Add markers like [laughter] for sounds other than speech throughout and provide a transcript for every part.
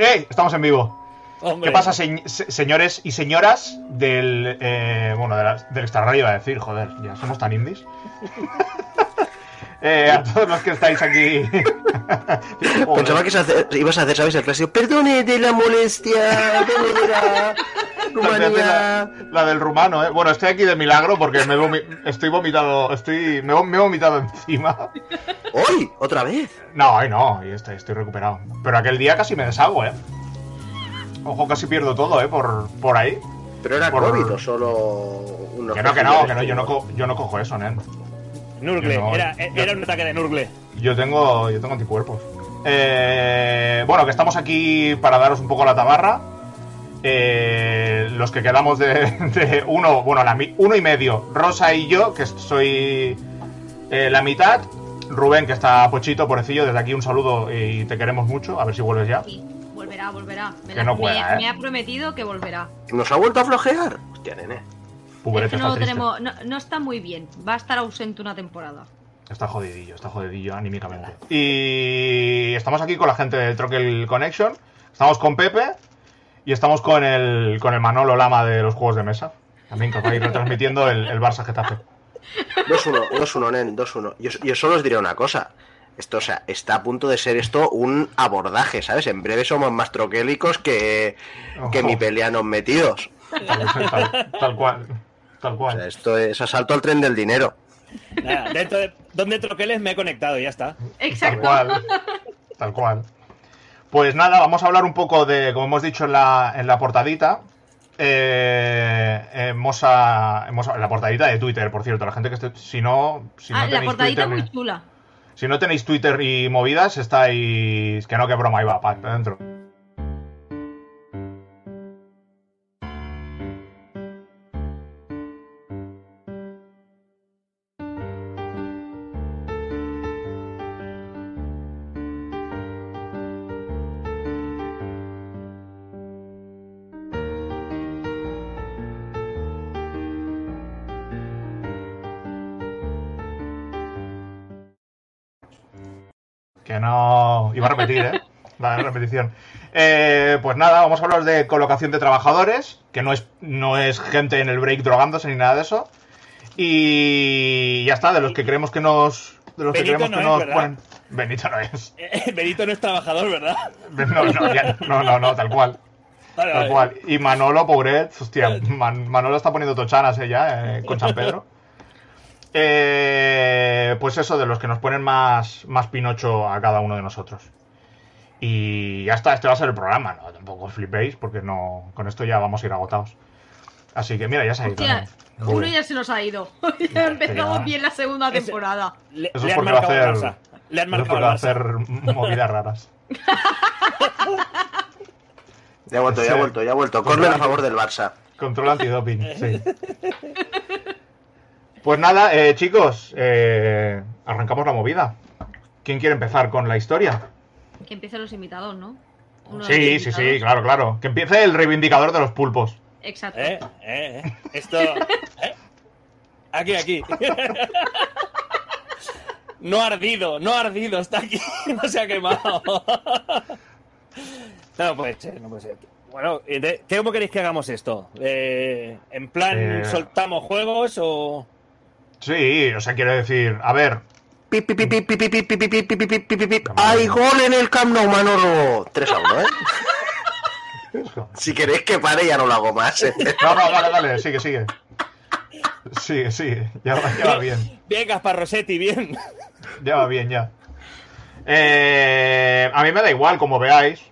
¡Eh! ya- ¡Eh! Estamos en vivo. Hombre. ¿Qué pasa, se- se- señores y señoras del. eh, bueno, de la- del extra radio, iba a decir, joder, ya somos tan indies. [laughs] Eh, a todos los que estáis aquí. [laughs] Pensaba que ibas a hacer- ¿sabes? El clásico. Perdone de la molestia, de la [laughs] La, del rumano, ¿eh? Bueno, estoy aquí de milagro porque me vomi- estoy vomitado. Estoy, me, he- me he vomitado encima. ¡Hoy! ¿Otra vez? No, ay, no, y estoy, estoy recuperado. Pero aquel día casi me deshago, ¿eh? Ojo, casi pierdo todo, ¿eh? Por, por ahí. ¿Pero era Por- COVID o solo unos Que no, que no, que no, yo no, co- yo no cojo eso, nen. Nurgle, no- era, yo- era un ataque de Nurgle. Yo tengo, yo tengo anticuerpos. Eh, bueno, que estamos aquí para daros un poco la tabarra. Eh, los que quedamos de, [laughs] de uno, bueno, la, mi- uno y medio. Rosa y yo, que soy eh, la mitad. Rubén, que está pochito, pobrecillo. Desde aquí un saludo y te queremos mucho. A ver si vuelves ya. Sí, volverá, volverá. Me, Que no me- cuela, ¿eh? me ha prometido que volverá. ¿Nos ha vuelto a flojear? Hostia, nene. Es que no, tenemos, no, no está muy bien. Va a estar ausente una temporada. Está jodidillo, está jodidillo anímicamente. Y estamos aquí con la gente de Troquel Connection. Estamos con Pepe y estamos con el, con el Manolo Lama de los juegos de mesa. También que va a ir retransmitiendo el, el Barça Getafe. 2-1, 2-1, nen, 2-1. Yo, yo solo os diré una cosa. Esto, o sea, está a punto de ser esto un abordaje, ¿sabes? En breve somos más troquélicos que, que mi peleanos metidos. Tal, tal- tal cual. Tal O sea, cual. esto es asalto al tren del dinero. Nada, dentro de donde troqueles me he conectado y ya está. Tal Exacto. cual. Tal cual. Pues nada, vamos a hablar un poco de, como hemos dicho en la, en la portadita. eh, hemos, a- hemos a- la portadita de Twitter, por cierto. La gente que esté. Si no. Si no ah, la tenéis portadita Twitter muy chula. Si no tenéis Twitter y movidas, estáis. Que no, que broma, ahí va, para adentro. Que no. Iba a repetir, ¿eh? La repetición. Eh, pues nada, vamos a hablar de colocación de trabajadores, que no es, no es gente en el break drogándose ni nada de eso. Y ya está, de los que creemos que nos. De los que Benito creemos no que es, nos ¿verdad? ponen. Benito no es. Eh, Benito no es trabajador, ¿verdad? No, no, ya- no, no, no, tal cual. Vale, Tal vale. cual. Y Manolo, pobret, hostia, Man- Manolo está poniendo tochanas eh, ya eh, con San Pedro. Eh, pues eso, de los que nos ponen más, más pinocho a cada uno de nosotros. Y ya está, este va a ser el programa, ¿no? Tampoco os flipéis, porque no, con esto ya vamos a ir agotados. Así que mira, ya se ha ido. Uno ya se nos ha ido. [laughs] ya empezamos ya. bien la segunda Ese- temporada. Le, Eso es han porque va a hacer. Le han eso es marcado porque va a al Barça. hacer movidas raras. [laughs] Ya ha vuelto, ya ha vuelto, ya ha vuelto. Corner a favor del Barça. Control antidoping, sí. [laughs] Pues nada, eh, chicos, eh, arrancamos la movida. ¿Quién quiere empezar con la historia? Que empiecen los invitados, ¿no? Uno Sí, sí, sí, claro, claro. Que empiece el reivindicador de los pulpos. Exacto. Eh, eh, eh. Esto. [laughs] eh. Aquí, aquí. No ha ardido, no ha ardido, está aquí, [laughs] no se ha quemado. No puede ser, no puede ser. Bueno, ¿y de- ¿cómo queréis que hagamos esto? Eh, ¿En plan Eh. soltamos juegos o.? Sí, o sea, quiero decir, a ver. ¡Hay gol en el Camp Nou, Manolo! 3 a 1, ¿eh? Si queréis que pare, ya no lo hago más. No, no, dale, dale, sigue, sigue. Sigue, sigue. Ya va, ya va bien. Bien, Gaspar Rossetti, bien. Ya va bien, ya. Eh, a mí me da igual, como veáis.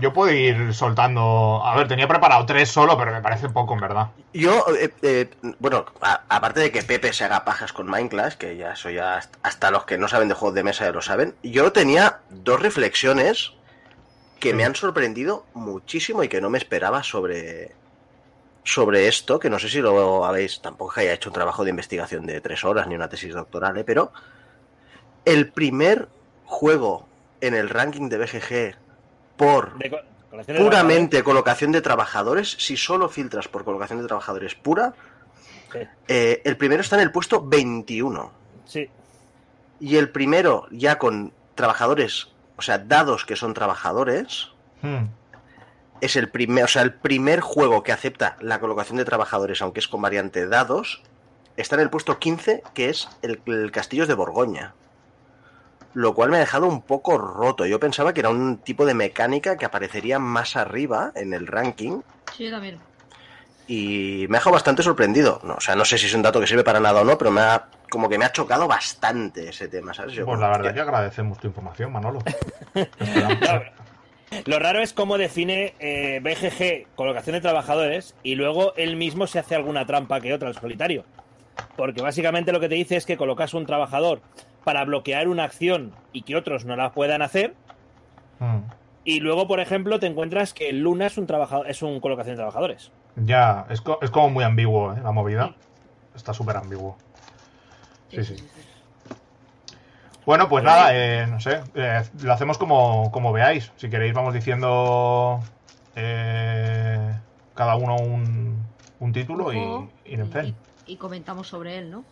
Yo puedo ir soltando. A ver, tenía preparado tres solo, pero me parece poco, en verdad. Yo, eh, eh, bueno, aparte de que Pepe se haga pajas con Minecraft, que ya eso ya hasta- hasta los que no saben de juegos de mesa ya lo saben, yo tenía dos reflexiones que me han sorprendido muchísimo y que no me esperaba sobre sobre esto, que no sé si lo habéis, tampoco que haya hecho un trabajo de investigación de tres horas ni una tesis doctoral, ¿eh? pero el primer juego en el ranking de BGG por De co- colección de puramente colocación de trabajadores, si solo filtras por colocación de trabajadores pura, eh, el primero está en el puesto 21. Sí, Y el primero, ya con trabajadores o sea, dados que son trabajadores. Hmm. Es el primer, o sea, el primer juego que acepta la colocación de trabajadores, aunque es con variante dados, está en el puesto 15, que es el, el Castillos de Borgoña. Lo cual me ha dejado un poco roto. Yo pensaba que era un tipo de mecánica que aparecería más arriba en el ranking. Sí, yo también. Y me ha dejado bastante sorprendido. No, o sea, no sé si es un dato que sirve para nada o no, pero me ha, como que me ha chocado bastante ese tema, ¿sabes? Yo Pues la verdad hostia, que agradecemos tu información, Manolo. [laughs] No, Lo raro es cómo define eh, BGG colocación de trabajadores y luego él mismo se hace alguna trampa que otra al solitario. Porque básicamente lo que te dice es que colocas un trabajador para bloquear una acción y que otros no la puedan hacer. Hmm. Y luego, por ejemplo, te encuentras que el Luna es un trabajador, es un colocación de trabajadores. Ya, es, co- es como muy ambiguo, ¿eh? La movida. Está súper ambiguo. Sí, sí. Bueno, pues nada, eh, no sé, eh, lo hacemos como, como veáis. Si queréis vamos diciendo eh, cada uno un, un título y, y en fin. y- y comentamos sobre él, ¿no?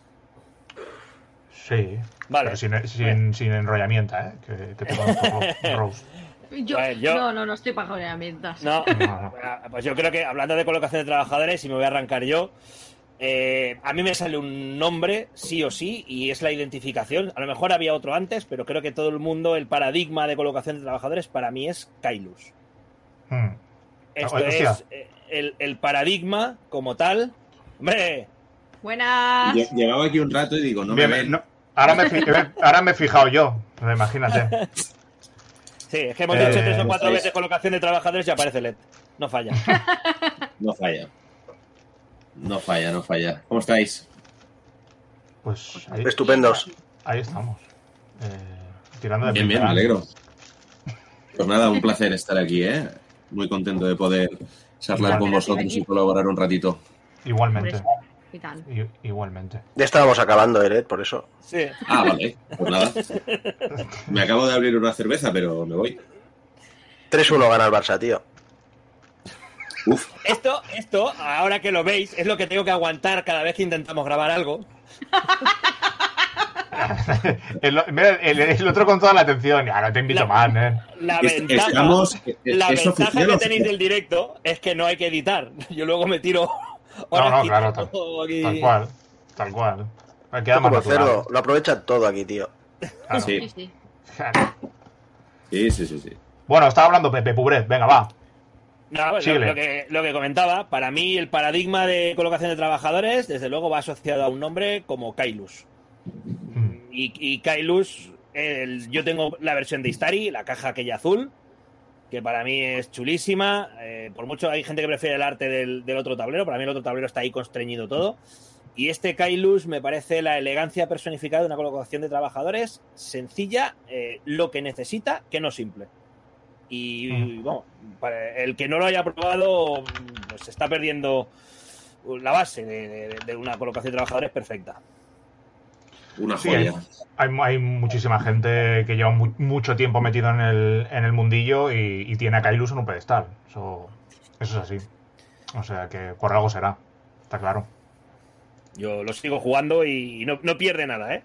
Sí, Vale. pero sin, sin, sin enrollamiento, ¿eh? Que, te Ro- Rose. [laughs] Yo, Bueno, yo- No, no, no estoy para herramientas. No, No, no. [laughs] pues yo creo que hablando de colocación de trabajadores, y me voy a arrancar yo, eh, a mí me sale un nombre, sí o sí, y es la identificación. A lo mejor había otro antes, pero creo que todo el mundo, el paradigma de colocación de trabajadores para mí es Kailus. Hmm. Esto Hostia. es eh, el, el paradigma como tal. ¡Hombre! Buenas. Lle- Llevaba aquí un rato y digo, no Bien, me ven. no, ahora, me fi- ahora me he fijado yo, imagínate. [laughs] Sí, es que hemos Eh, dicho tres o cuatro veces colocación de trabajadores y aparece LED. No falla. [laughs] No falla. No falla, no falla. ¿Cómo estáis? Pues ahí, Estupendos. ahí estamos. Eh, tirando de Bien, bien, me alegro. Pues nada, un placer estar aquí, ¿eh? Muy contento de poder charlar con vosotros y colaborar un ratito. Igualmente. ¿Qué tal? I- igualmente. Ya estábamos acabando, Eret, por eso. Sí. Ah, vale. Pues nada. Me acabo de abrir una cerveza, pero me voy. 3-1 gana el Barça, tío. Uf, Esto, esto, ahora que lo veis, es lo que tengo que aguantar cada vez que intentamos grabar algo. [laughs] el, mira, el- el otro con toda la atención. Ya, no te invito La- más, ¿eh? La Es- ventaja, estamos- es- la es ventaja oficial, que tenéis del directo es que no hay que editar. Yo luego me tiro No, no, claro, tal, aquí. tal cual. Tal cual. Me queda Esto más como natural. hacerlo, lo aprovechan todo aquí, tío. Claro. Sí, sí. sí. Sí, sí, sí, sí. Bueno, estaba hablando Pepe Pubret. Venga, va. No, lo, que, lo que comentaba, para mí el paradigma de colocación de trabajadores, desde luego va asociado a un nombre como Kailus. Mm. Y, y Kailus, el- yo tengo la versión de Istari, la caja aquella azul, que para mí es chulísima. eh, por mucho hay gente que prefiere el arte del, del otro tablero, para mí el otro tablero está ahí constreñido todo. Y este Kailus me parece la elegancia personificada de una colocación de trabajadores sencilla, eh, lo que necesita, que no simple. Y bueno, para el que no lo haya probado, pues está perdiendo la base de, de- de una colocación de trabajadores perfecta. Una Sí, joya. Hay, hay muchísima gente que lleva mu- mucho tiempo metido en el, en el mundillo y, y tiene a Kailus en un pedestal. Eso, eso es así. O sea que por algo será. Está claro. Yo lo sigo jugando y no, no pierde nada, ¿eh?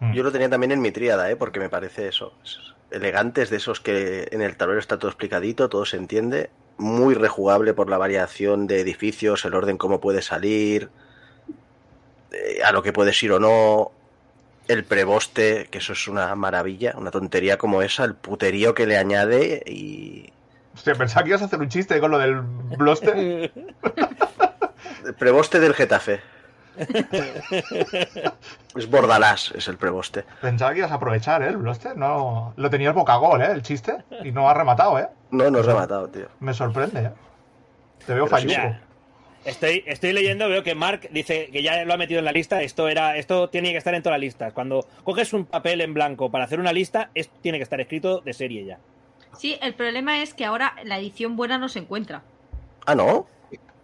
Mm. Yo lo tenía también en mi tríada, ¿eh? Porque me parece eso. es- Elegantes de esos que en el tablero está todo explicadito, todo se entiende. Muy rejugable por la variación de edificios, el orden cómo puede salir, eh, a lo que puedes ir o no. El preboste, que eso es una maravilla, una tontería como esa, el puterío que le añade y. Hostia, pensaba que ibas a hacer un chiste con lo del Bloster. El preboste del Getafe. es Bordalás, es el preboste. Pensaba que ibas a aprovechar, ¿eh? El Bloster. No, lo tenías boca gol, ¿eh? El chiste. Y no has rematado, ¿eh? No, nos ha matado, tío. Me sorprende, ¿eh? Te veo. Mira, estoy, estoy leyendo, veo que Mark dice que ya lo ha metido en la lista. Esto era, esto tiene que estar en todas las listas. Cuando coges un papel en blanco para hacer una lista, esto tiene que estar escrito de serie ya. Sí, el problema es que ahora la edición buena no se encuentra. Ah, no.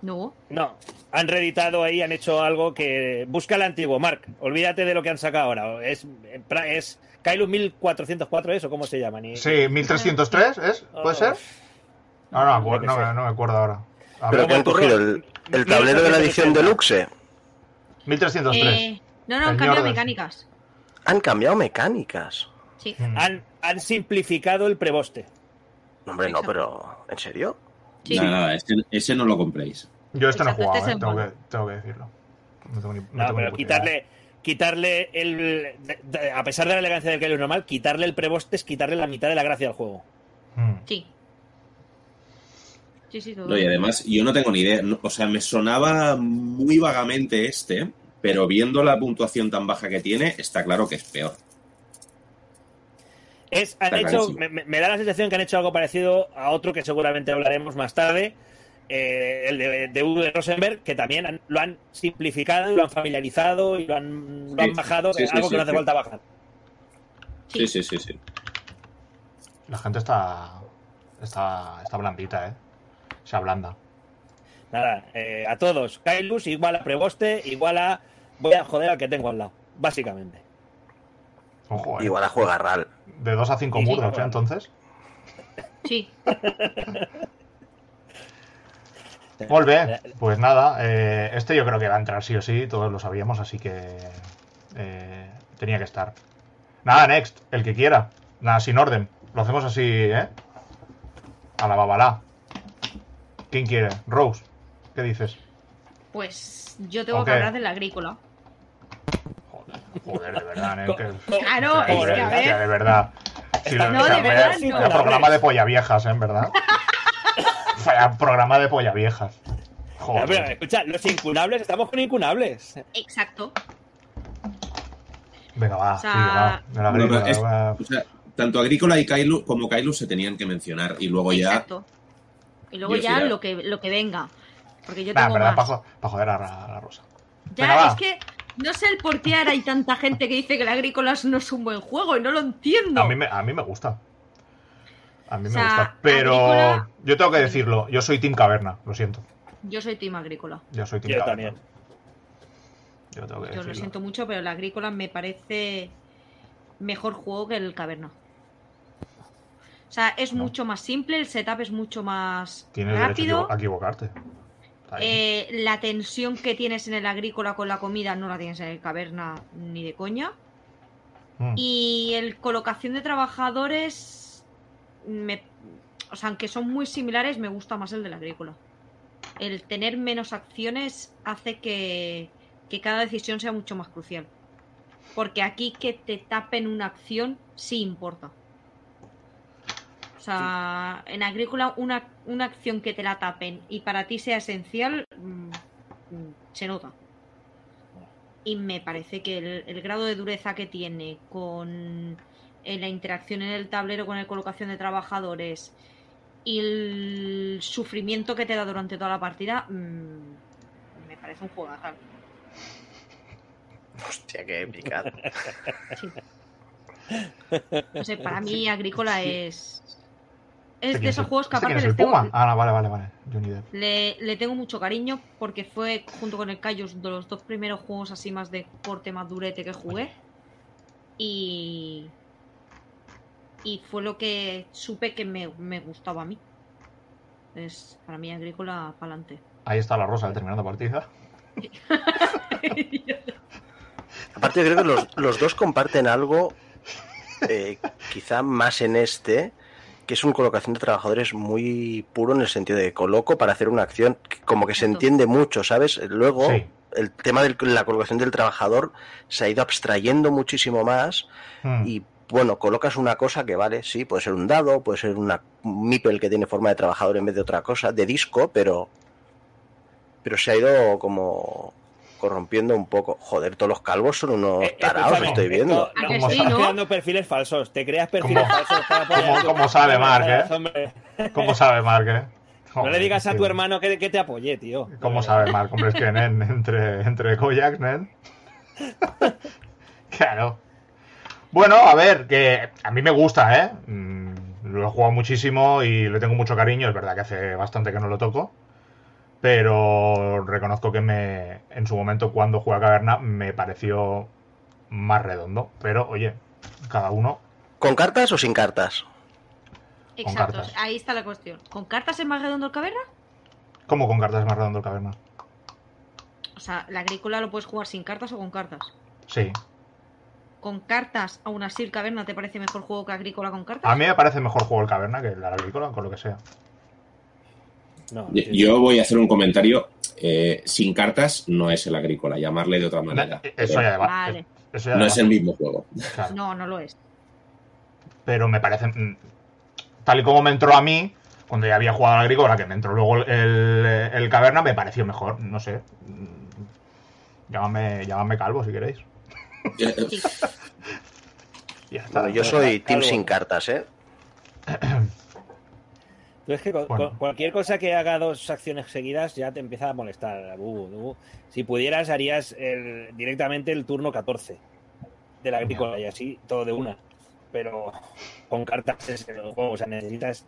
No. No, han reeditado ahí, han hecho algo que busca el antiguo, Mark. Olvídate de lo que han sacado ahora. Es, es Kailus 1404, ¿eso cómo se llama? Ni- Sí, 1303, ¿es? ¿Puede ser? No, no, me acuerdo- Yo qué no, me- no me acuerdo ahora. Pero que han cogido el, el tablero de la edición deluxe. 1303. Eh, no, no, han cambiado mecánicas. Han cambiado mecánicas. Sí. Mm. Han, han simplificado el preboste. Hombre, no, pero. ¿En serio? Sí. Nada, nada, ese, ese no lo compréis. Yo este no he Exacto, jugado, este ¿eh? es tengo, que, tengo que decirlo. No tengo ni, no No, tengo pero quitarle, quitarle el. de- de- a pesar de la elegancia del Kylo normal, quitarle el preboste es quitarle la mitad de la gracia al juego. Mm. Sí. Sí, sí, todo. No, y además, yo no tengo ni idea. no- o sea, me sonaba muy vagamente este, pero viendo la puntuación tan baja que tiene, está claro que es peor. Es, han hecho, me, da la sensación que han hecho algo parecido a otro que seguramente hablaremos más tarde, eh, el de, de Uwe Rosenberg, que también han- lo han simplificado y lo han familiarizado y lo han, lo Sí, han bajado, sí, algo sí, que no hace sí. falta bajar. Sí, sí, sí, sí. La gente está, está, está blandita, ¿eh? Se ablanda. Nada, eh, a todos, Kailus igual a Preboste, igual a voy a joder al que tengo al lado, básicamente. Ojo, ¿eh? Igual a juega RAL. De 2 a 5 Sí, sí, murdocs, ¿eh? Entonces. Sí. [laughs] Muy bien, pues nada, eh, este yo creo que va a entrar sí o sí, todos lo sabíamos, así que eh, tenía que estar. Nada, next, el que quiera. Nada, sin orden. Lo hacemos así, ¿eh? A la babalá. ¿Quién quiere? Rose, ¿qué dices? Pues yo tengo que hablar del agrícola. Joder, joder, de verdad, ¿eh? Que- Claro, es que a hostia, ver. de verdad. Si lo- No, o sea, de vaya- verdad, no. programa de polla viejas, ¿eh? En verdad. [laughs] Vaya programa de polla viejas. Joder. pero, escucha, los incunables, estamos con incunables. Exacto. Venga, va, O sea, sigue, va. De la Bueno, agrícola, pero es- va. o sea, tanto Agrícola y Kailu como Kailu se tenían que mencionar. Y luego ya. Y luego Yo ya sí, lo que, lo que venga. Porque yo Nah, en tengo verdad, más. para joder a la, a la rosa. Ya, Venga, va. es que no sé el por qué ahora hay tanta gente que dice que el agrícolas no es un buen juego y no lo entiendo. A mí, me, a mí me gusta. A mí O me gusta. Pero Agrícola- yo tengo que decirlo, yo soy Team Caverna, lo siento. Yo soy team agrícola. Yo soy Team Yo Caverna. también. Yo tengo que Yo lo siento mucho, pero el agrícola me parece mejor juego que el caverna. O sea, es No. mucho más simple, el setup es mucho más Tienes rápido. a equivocarte. Eh, la tensión que tienes en el agrícola con la comida no la tienes en el caverna ni de coña. Mm. Y el colocación de trabajadores, me, o sea, aunque son muy similares, me gusta más el del agrícola. El tener menos acciones hace que, que cada decisión sea mucho más crucial. Porque aquí que te tapen una acción sí importa. Sea, en agrícola una, una acción que te la tapen y para ti sea esencial, mm, mm, se nota. Y me parece que el, el grado de dureza que tiene con la interacción en el tablero con la colocación de trabajadores y el sufrimiento que te da durante toda la partida, mm, me parece un juego [laughs] Hostia, qué épica. No sé, para mí Agrícola es. Es ¿Este de esos el- juegos que este aparte es les el Puma? tengo, Ah, no, vale, vale, vale. Johnny Depp. le, le tengo mucho cariño porque fue junto con el Cayos de los dos primeros juegos así más de corte, más durete que jugué. Y. Y fue lo que supe que me, me gustaba a mí. Es para mí Agrícola para adelante. Ahí está la rosa terminando partida. [laughs] Aparte, yo creo que los, los dos comparten algo, eh, quizá más en este, que es una colocación de trabajadores muy puro en el sentido de coloco para hacer una acción que como que se entiende mucho, ¿sabes? Luego, Sí. el tema de la colocación del trabajador se ha ido abstrayendo muchísimo más Mm. y bueno, colocas una cosa que vale, sí, puede ser un dado, puede ser una un meeple que tiene forma de trabajador en vez de otra cosa, de disco, pero pero se ha ido como corrompiendo un poco. Joder, todos los calvos son unos Eh, escúchame, estoy viendo. No, ¿A no, que como sí, estás no? creando perfiles falsos. Te creas perfiles ¿Cómo- falsos para apoyar cómo- sabe Mark, eh? ¿Cómo sabe Mark, eh? No le digas a tu hermano que, que te apoye, tío. ¿Cómo sabe Mark? Hombre, es que nen, [laughs] entre, entre Kojak, nen. [laughs] claro. Bueno, a ver, que a mí me gusta, ¿eh? Mm, Lo he jugado muchísimo y le tengo mucho cariño. Es verdad que hace bastante que no lo toco. Pero reconozco que me, en su momento, cuando jugué a Caverna, me pareció más redondo. Pero, oye, cada uno. ¿Con cartas o sin cartas? Exacto, cartas. ahí está la cuestión. ¿Con cartas es más redondo el caverna? ¿Cómo con cartas es más redondo el Caverna? O sea, la agrícola lo puedes jugar sin cartas o con cartas. Sí. con cartas, aún así el Caverna te parece mejor juego que Agrícola con cartas. A mí me parece mejor juego el Caverna que el Agrícola, con lo que sea. No, Yo- voy a hacer un comentario. eh, sin cartas no es el agrícola, llamarle de otra manera. Eso Pero ya va. Vale. Eso ya no es el mismo juego. Claro. No, no lo es. Pero me parece. mm, Tal y como me entró a mí, cuando ya había jugado al Agrícola, que me entró luego el, el Caverna, me pareció mejor. No sé. Mm, Llámame, llámame calvo si queréis. Sí. [laughs] Ya está. Bueno, yo soy team Calvo. sin cartas, ¿eh? [clears throat] Tú es que Bueno. cualquier cosa que haga dos acciones seguidas ya te empieza a molestar. Si pudieras, harías el- directamente el turno 14 del agrícola y así todo de una. Pero con cartas es el juego, o sea, necesitas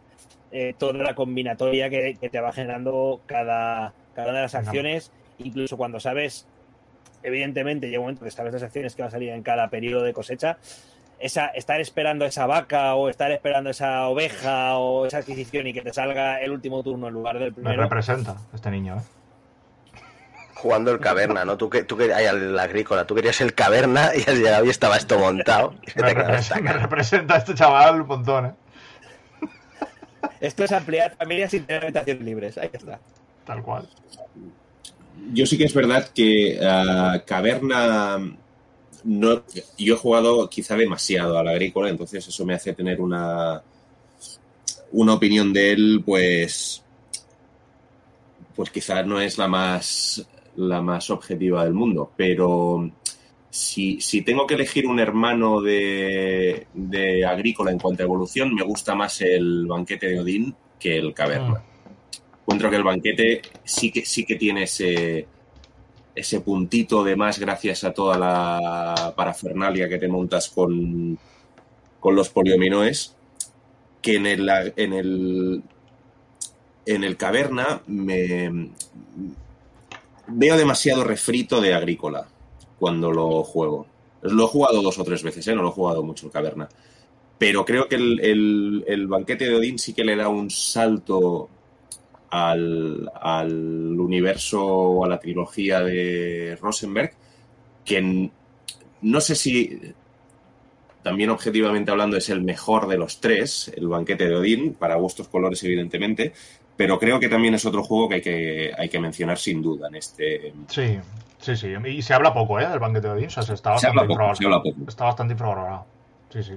eh, toda la combinatoria que, que te va generando cada, cada una de las No. acciones, incluso cuando sabes, evidentemente, llega un momento que sabes las acciones que van a salir en cada periodo de cosecha, esa, estar esperando esa vaca o estar esperando esa oveja o esa adquisición y que te salga el último turno en lugar del Me primero. representa este niño, ¿eh? Jugando el caverna, ¿no? Tú que, tú que, ay, al agrícola, tú querías el caverna y has llegado y estaba esto montado. [laughs] Me, te me representa este chaval un montón, ¿eh? Esto es ampliar familias sin tener habitaciones libres. Ahí está. Tal cual. Yo sí que es verdad que ah, Caverna no, yo he jugado quizá demasiado al agrícola, entonces eso me hace tener una una opinión de él, pues pues quizá no es la más la más objetiva del mundo, pero si, si tengo que elegir un hermano de, de agrícola en cuanto a evolución, me gusta más el banquete de Odín que el caverna. Encuentro que el banquete sí que sí que tiene ese ese puntito de más gracias a toda la parafernalia que te montas con, con los poliominoes, que en el, en el, en el caverna me veo demasiado refrito de agrícola cuando lo juego. Lo he jugado dos o tres veces, ¿eh? no lo he jugado mucho el caverna. Pero creo que el, el- el banquete de Odín sí que le da un salto al, al universo o a la trilogía de Rosenberg, que no sé si también objetivamente hablando es el mejor de los tres, el banquete de Odín, para gustos colores evidentemente, pero creo que también es otro juego que hay que, hay que mencionar sin duda en este... Sí, sí, sí. Y se habla poco, ¿eh? Del banquete de Odín. O sea, se está Se bastante, habla poco, infravalorado. se habla poco. Está bastante infravalorado. Sí, sí.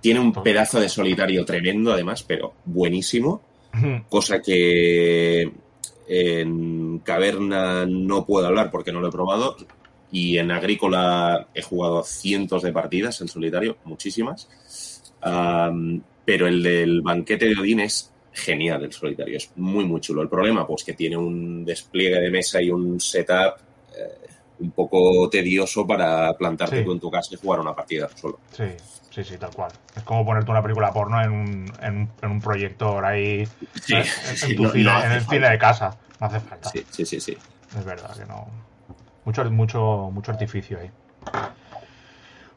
Tiene un pedazo de solitario tremendo además, pero buenísimo. Cosa que en Caverna no puedo hablar porque no lo he probado. Y en Agrícola he jugado cientos de partidas en solitario, muchísimas, pero el del banquete de Odín es genial el solitario, es muy muy chulo. El problema pues que tiene un despliegue de mesa y un setup un poco tedioso para plantarte Sí. tú en tu casa y jugar una partida solo. Sí, sí, sí, tal cual. Es como ponerte una película porno en un, en un, en un proyector ahí. Sí, en, tu no- en el cine de casa. No hace falta. Sí, sí, sí, sí. Es verdad que no. Mucho, mucho, mucho artificio ahí.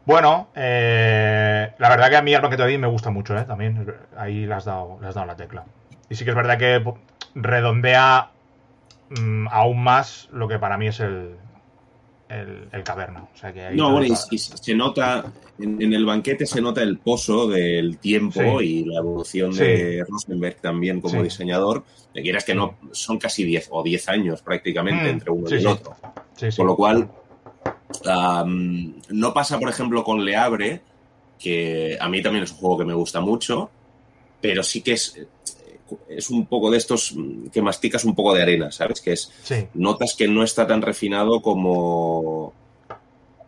Bueno, eh, la verdad que a mí el banquete de Odín me gusta mucho, ¿eh? También ahí le has dado, le has dado la tecla. Y sí que es verdad que redondea mm, aún más lo que para mí es el, el, el caverna. O sea que ahí No, te bueno, y, se nota, en, en el banquete se nota el pozo del tiempo Sí. y la evolución Sí. de Rosenberg también como Sí. diseñador. De quieras que no, son casi 10 o 10 años prácticamente Mm, entre uno y el otro. Con lo cual, no pasa, por ejemplo, con Le Abre, que a mí también es un juego que me gusta mucho, pero sí que es, es un poco de estos mm, que masticas un poco de arena, ¿sabes? Que es, Sí, notas que no está tan refinado como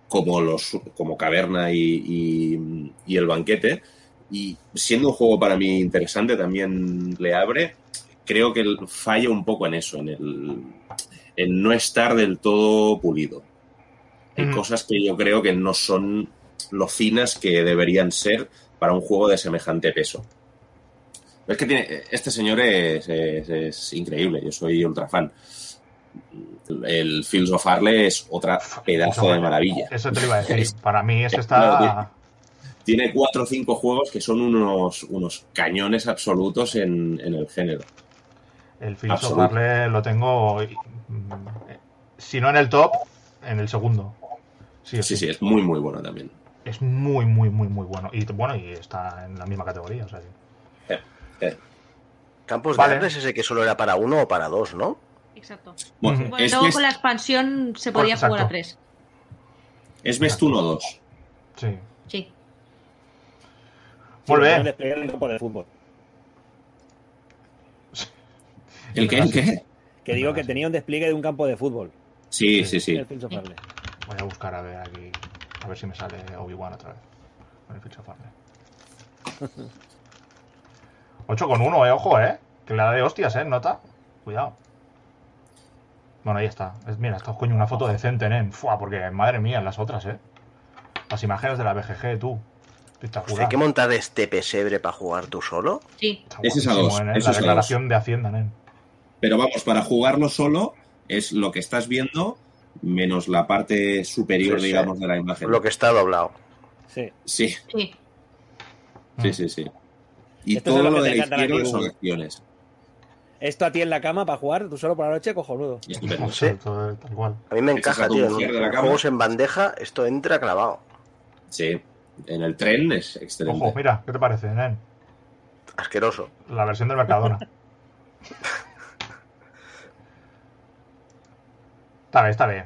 como los como Caverna y, y- y el banquete. Y siendo un juego para mí interesante también le abre. Creo que falla un poco en eso en el en no estar del todo pulido. Hay Ujú. cosas que yo creo que no son lo finas que deberían ser para un juego de semejante peso es que tiene, este señor es, es- es increíble, yo soy ultra fan. El Fields of Arle es otra pedazo de maravilla. Eso te lo iba a decir. Para mí ese es- está. Tiene cuatro o cinco juegos que son unos, unos cañones absolutos en, en el género. El Fields of Absoluto. Arle lo tengo. mm, Si no en el top, en el segundo. Sí, Sí, sí, es muy, muy bueno también. Es muy, muy, muy, muy bueno. Y bueno, y está en la misma categoría. O sea, que- Eh, eh. Campos Vale. ese que solo era para uno o para dos, ¿no? Exacto. Bueno, es, luego best, con la expansión se podía Exacto. jugar a tres. es Best 1 o 2. sí. Sí. Sí, Muy bien. el campo de fútbol. [laughs] ¿El qué? ¿El qué? Que digo que tenía un despliegue de un campo de fútbol. Sí, sí, sí. Arles. Voy a buscar a ver aquí. A ver si me sale Obi-Wan otra vez. Con el Arles. [laughs] 8 con 1, eh, ojo, eh. Que le da de hostias, eh, nota. Cuidado. Bueno, ahí está. Es, mira, esto es coño una foto decente, nen. Fua, porque madre mía, las otras, eh. Las imágenes de la BGG, tú. Hay que montar este pesebre para jugar tú solo. Sí. Está Ese es a dos, nen, eso La es a declaración de Hacienda, nen. Pero vamos, para jugarlo solo es lo que estás viendo menos la parte superior, Sí, sí. digamos, de la imagen. Lo que está doblado. Sí. Sí, Sí. sí, sí, sí. Y Esto es todo lo lo que de te la izquierda ti, son acciones. Esto a ti en la cama para jugar, tú solo por la noche, cojonudo. Estupendo. Sí. Todo- tal cual. A mí me encaja, tío. En, la juegos en bandeja, esto entra clavado. Sí, en el tren es excelente. Ojo, mira, ¿qué te parece, nen? Asqueroso. La versión del Mercadona. [laughs] está bien, está bien.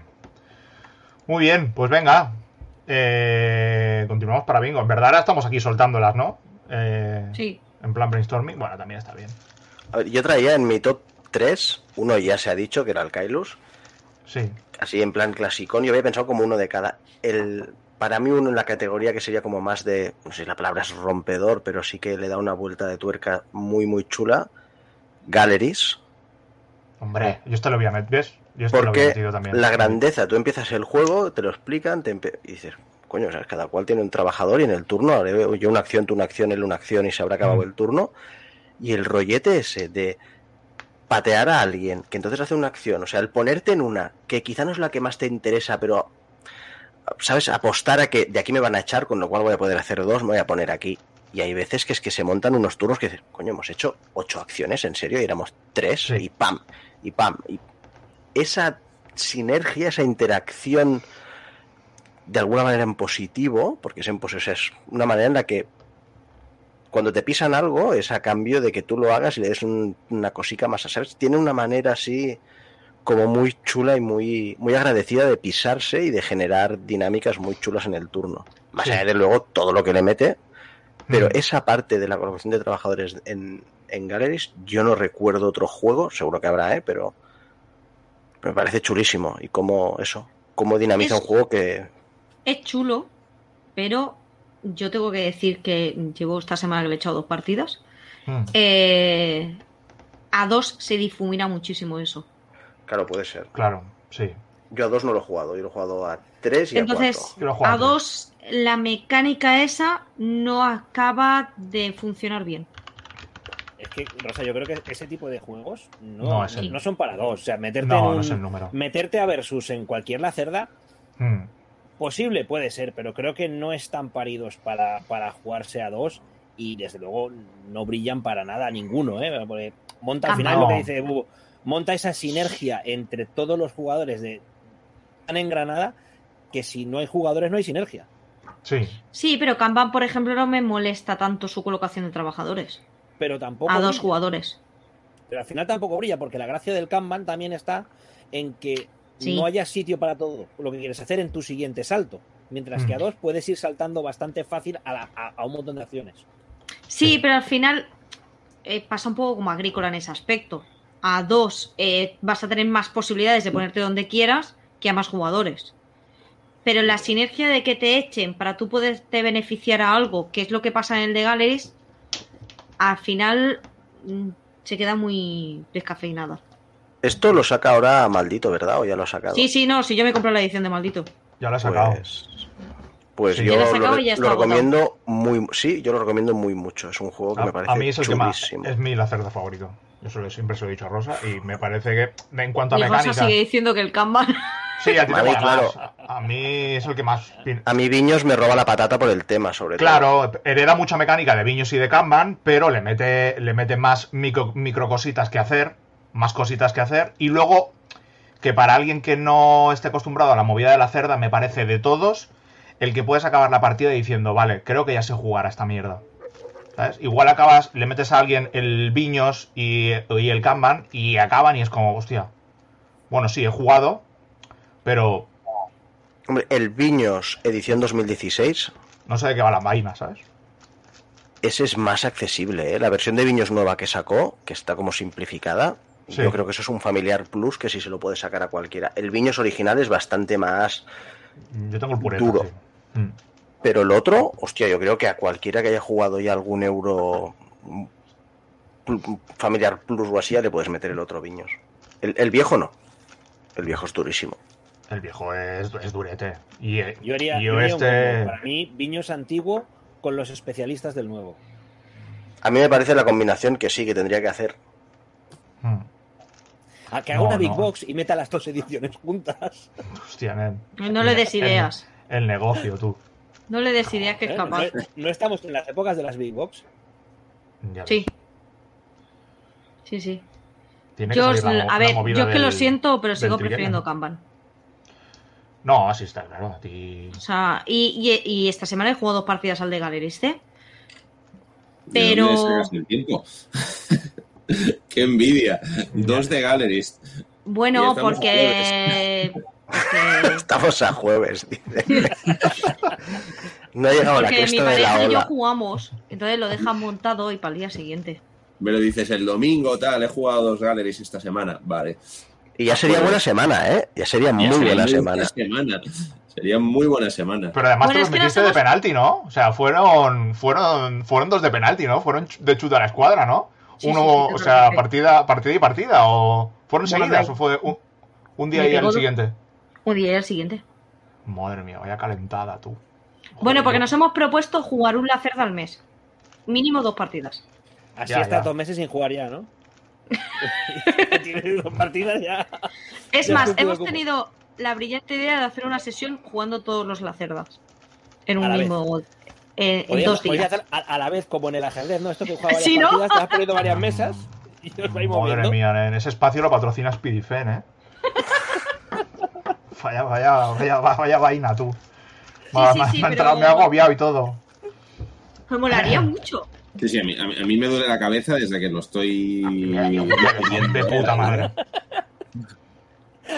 Muy bien, pues venga. Eh, continuamos para bingo. En verdad ahora estamos aquí soltándolas, ¿no? Eh, Sí. En plan brainstorming. Bueno, también está bien. A ver, yo traía en mi top 3, uno ya se ha dicho que era el Kailus, Sí. así en plan clasicón. Yo había pensado como uno de cada. El, para mí, uno en la categoría que sería como más de. No sé si la palabra es rompedor, pero sí que le da una vuelta de tuerca muy, muy chula. Galleries. Hombre, yo esto lo voy a meter, ¿ves? Yo esto lo había Porque metido también. la grandeza, tú empiezas el juego, te lo explican, te y dices, coño, o sea, cada cual tiene un trabajador y en el turno, haré yo una acción, tú una acción, él una acción y se habrá acabado Mm. el turno. Y el rollete ese de patear a alguien, que entonces hace una acción, o sea, el ponerte en una, que quizá no es la que más te interesa, pero, ¿sabes? Apostar a que de aquí me van a echar, con lo cual voy a poder hacer dos, me voy a poner aquí. Y hay veces que es que se montan unos turnos que dices, coño, hemos hecho ocho acciones, en serio, y éramos tres, Sí. y pam, y pam. Y esa sinergia, esa interacción de alguna manera en positivo, porque es, en, pues, esa es una manera en la que cuando te pisan algo es a cambio de que tú lo hagas y le des un- una cosica más, ¿sabes? Tiene una manera así como muy chula y muy, muy agradecida de pisarse y de generar dinámicas muy chulas en el turno. Más Sí. allá de luego todo lo que le mete, pero Mm. esa parte de la colocación de trabajadores en, en Galleries, yo no recuerdo otro juego, seguro que habrá, ¿eh? pero, pero me parece chulísimo. Y como eso, cómo dinamiza Es- un juego que... Es chulo, pero yo tengo que decir que llevo esta semana que le he echado dos partidas. Mm. Eh, a dos se difumina muchísimo eso. Claro, puede ser. Claro, sí. Yo a dos no lo he jugado, yo lo he jugado a tres y a Entonces, cuatro. Lo he jugado a a dos la mecánica esa no acaba de funcionar bien. Es que, Rosa, yo creo que ese tipo de juegos no, No es no, el- no son para dos. O sea, meterte, No, en no un- es el número. meterte a versus en cualquier lacerda, Mm. Posible puede ser, pero creo que no están paridos para, para jugarse a dos y desde luego no brillan para nada ninguno, ¿eh? Porque monta al final No. lo que dice Bubo, monta esa sinergia entre todos los jugadores de tan engranada que si no hay jugadores no hay sinergia. Sí. Sí, pero Kanban, por ejemplo, no me molesta tanto su colocación de trabajadores. Pero tampoco A dos brilla. jugadores. Pero al final tampoco brilla, porque la gracia del Kanban también está en que Sí. no haya sitio para todo lo que quieres hacer en tu siguiente salto. Mientras que a Mm. dos puedes ir saltando bastante fácil a, la- a- a un montón de acciones. Sí, Sí. pero al final eh, pasa un poco como agrícola en ese aspecto. A dos eh, vas a tener más posibilidades de ponerte donde quieras que a más jugadores. Pero la sinergia de que te echen para tú poderte beneficiar a algo, que es lo que pasa en el de Galleries, al final mm, se queda muy descafeinada. Esto lo saca ahora Maldito, ¿verdad? ¿O ya lo ha sacado? Sí, sí, no, si yo me compré la edición de Maldito. Ya lo he sacado. Pues, pues Sí. yo Ya lo he lo, agotado. recomiendo muy... Sí, yo lo recomiendo muy mucho. Es un juego que A, me parece a mí es el que más. chulísimo. Es mi lacerda favorito. Yo se lo- siempre se lo he dicho a Rosa y me parece que en cuanto a Y Rosa mecánica. sigue diciendo que el Kanban. Sí, a ti te [laughs] A mí, claro. A, a mí es el que más. A mí Viños me roba la patata por el tema, sobre todo. Claro, hereda mucha mecánica de Viños y de Kanban, pero le mete, le mete más micro, micro cositas que hacer, más cositas que hacer, y luego que para alguien que no esté acostumbrado a la movida de la cerda, me parece de todos el que puedes acabar la partida diciendo, vale, creo que ya sé jugar a esta mierda. ¿Sabes? Igual acabas, le metes a alguien el Viños y, y el Kanban y acaban y es como, hostia. Bueno, sí, he jugado, pero Hombre, el Viños edición 2016, no sé de qué va la vaina, ¿sabes? ese es más accesible, ¿eh? La versión de Viños nueva que sacó, que está como simplificada, Sí. yo creo que eso es un familiar plus que sí se lo puede sacar a cualquiera. El Viños original es bastante más... Yo tengo el pureta, Duro. sí. Mm. Pero el otro, hostia, yo creo que a cualquiera que haya jugado ya algún euro mm, familiar plus o así, ya le puedes meter el otro Viños. El, el viejo no. El viejo es durísimo. El viejo es, es durete. Y, eh, Yo haría, yo este... Para mí, Viños antiguo con los especialistas del nuevo. A mí me parece la combinación que sí que tendría que hacer. Mm. A que haga No, una Big no. Box y meta las dos ediciones juntas. Hostia, nen. No le des ideas. El, negocio, tú. No le des ideas que es ¿Eh? capaz. No, no estamos en las épocas de las Big Box. Ya. Sí. Sí, sí. Tiene que Yo, salir la a ver, yo es que lo siento, pero sigo prefiriendo Kanban. No, así está, claro. A ti. O sea, y, y- y esta semana he jugado dos partidas al de Galeriste. ¿De Pero- dónde sacas el tiempo? [laughs] [laughs] ¡Qué envidia! Dos de Gallerist. Bueno, porque. [laughs] porque, Estamos a jueves, dice. No ha llegado la porque mi cresta de la pareja y yo ola. jugamos. Entonces lo dejan montado y para el día siguiente. Me lo dices el domingo, tal, he jugado dos Galleries esta semana. Vale. Y ya sería buena semana, ¿eh? Ya sería muy Ya sería buena muy semana. semana. Sería muy buena semana. Pero además Bueno, te los metiste de penalti, ¿no? O sea, fueron, fueron, fueron dos de penalti, ¿no? Fueron de chuta a la escuadra, ¿no? Sí, Uno, sí, sí, o sea, partida, partida y partida, o fueron seguidas, o fue un, un día me y al siguiente. Un día y el siguiente. Madre mía, vaya calentada tú. Bueno, porque yo- nos hemos propuesto jugar un Lacerda al mes. Mínimo dos partidas. Así Ya, está ya. dos meses sin jugar ya, ¿no? [laughs] [laughs] Tienes dos partidas ya. Es Ya más, hemos como- tenido la brillante idea de hacer una sesión jugando todos los Lacerdas. En un vez. mismo. Eh, en dos días. hacer a, a la vez como en el ajedrez, ¿no? Esto que juega varias [laughs] Sí, ¿no? partidas, te vas poniendo varias mesas y os vais Madre moviendo. mía, en ese espacio lo patrocina Spidifen, ¿eh? [laughs] vaya, vaya, vaya, vaya vaina tú. Sí, Me- sí, me- sí, me ha pero- entrado- me ha agobiado y todo. Me molaría [laughs] mucho. Sí, sí, a mí, a mí- a mí me duele la cabeza desde que lo estoy. De puta madre.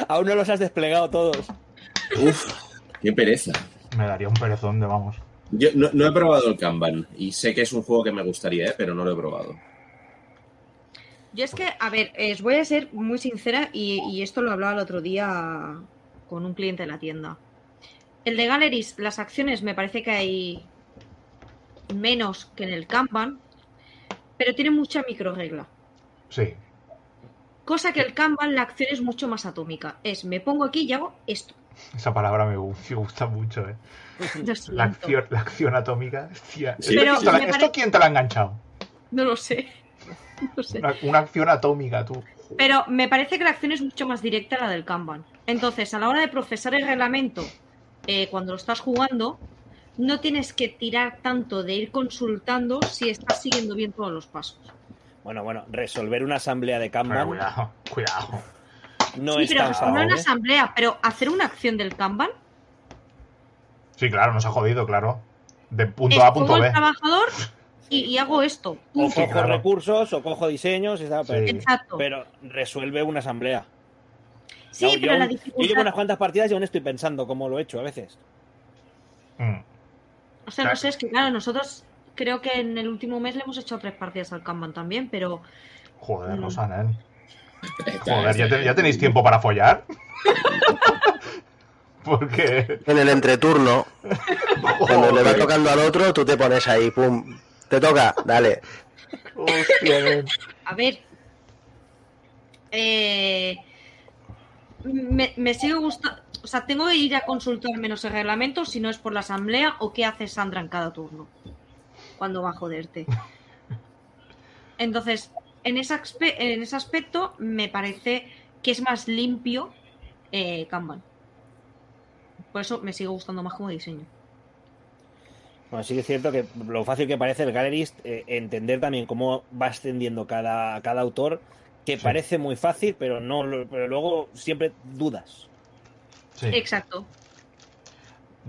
Aún no los has desplegado todos. Uf, qué pereza. Me daría un perezón de vamos. Yo no, no he probado el Kanban y sé que es un juego que me gustaría, ¿eh? pero no lo he probado. Yo es que, a ver, eh, os voy a ser muy sincera y, y esto lo hablaba el otro día con un cliente de la tienda. El de Galleries, las acciones me parece que hay menos que en el Kanban, pero tiene mucha micro regla. Sí. Cosa que el Kanban, la acción es mucho más atómica. Es, me pongo aquí y hago esto. Esa palabra me gu- me gusta mucho, ¿eh? La acción, la acción atómica. Hostia. Sí. ¿Esto, Pero quién te la- me esto pare- quién te lo ha enganchado? No lo sé. [laughs] No sé. Una, una acción atómica, tú. Pero me parece que la acción es mucho más directa a la del Kanban. Entonces, a la hora de procesar el reglamento, eh, cuando lo estás jugando, no tienes que tirar tanto de ir consultando si estás siguiendo bien todos los pasos. Bueno, bueno, resolver una asamblea de Pero Kanban cuidado, cuidado. No sí, es pero tan no en ¿eh? asamblea, pero hacer una acción del Kanban Sí, claro, nos ha jodido, claro. De punto es A a punto pongo B. el trabajador y, y hago esto. O cojo claro. recursos o cojo diseños, está, pero, Sí. Exacto. pero resuelve una asamblea. Sí, No, pero yo, la aún- yo llevo dificultad. unas cuantas partidas y aún estoy pensando cómo lo he hecho a veces. Mm. O sea, no sé, es que claro, nosotros creo que en el último mes le hemos hecho tres partidas al Kanban también, pero Joder, Mm. Rosa, Joder, ¿ya, te- ya tenéis tiempo para follar? [laughs] Porque. En el entreturno, [laughs] cuando le va tocando al otro, tú te pones ahí, pum. Te toca, dale. hostia, nen. [laughs] A ver. Eh, me, me sigue gustando. O sea, tengo que ir a consultar menos el reglamento si no es por la asamblea o qué hace Sandra en cada turno. Cuando va a joderte. Entonces, en ese, aspe- en ese aspecto, me parece que es más limpio eh, Kanban. Por eso me sigue gustando más como diseño. Bueno, sí que es cierto que lo fácil que parece el Gallerist, eh, entender también cómo va ascendiendo cada, cada autor, que Sí. parece muy fácil, pero no pero luego siempre dudas. Sí. Exacto.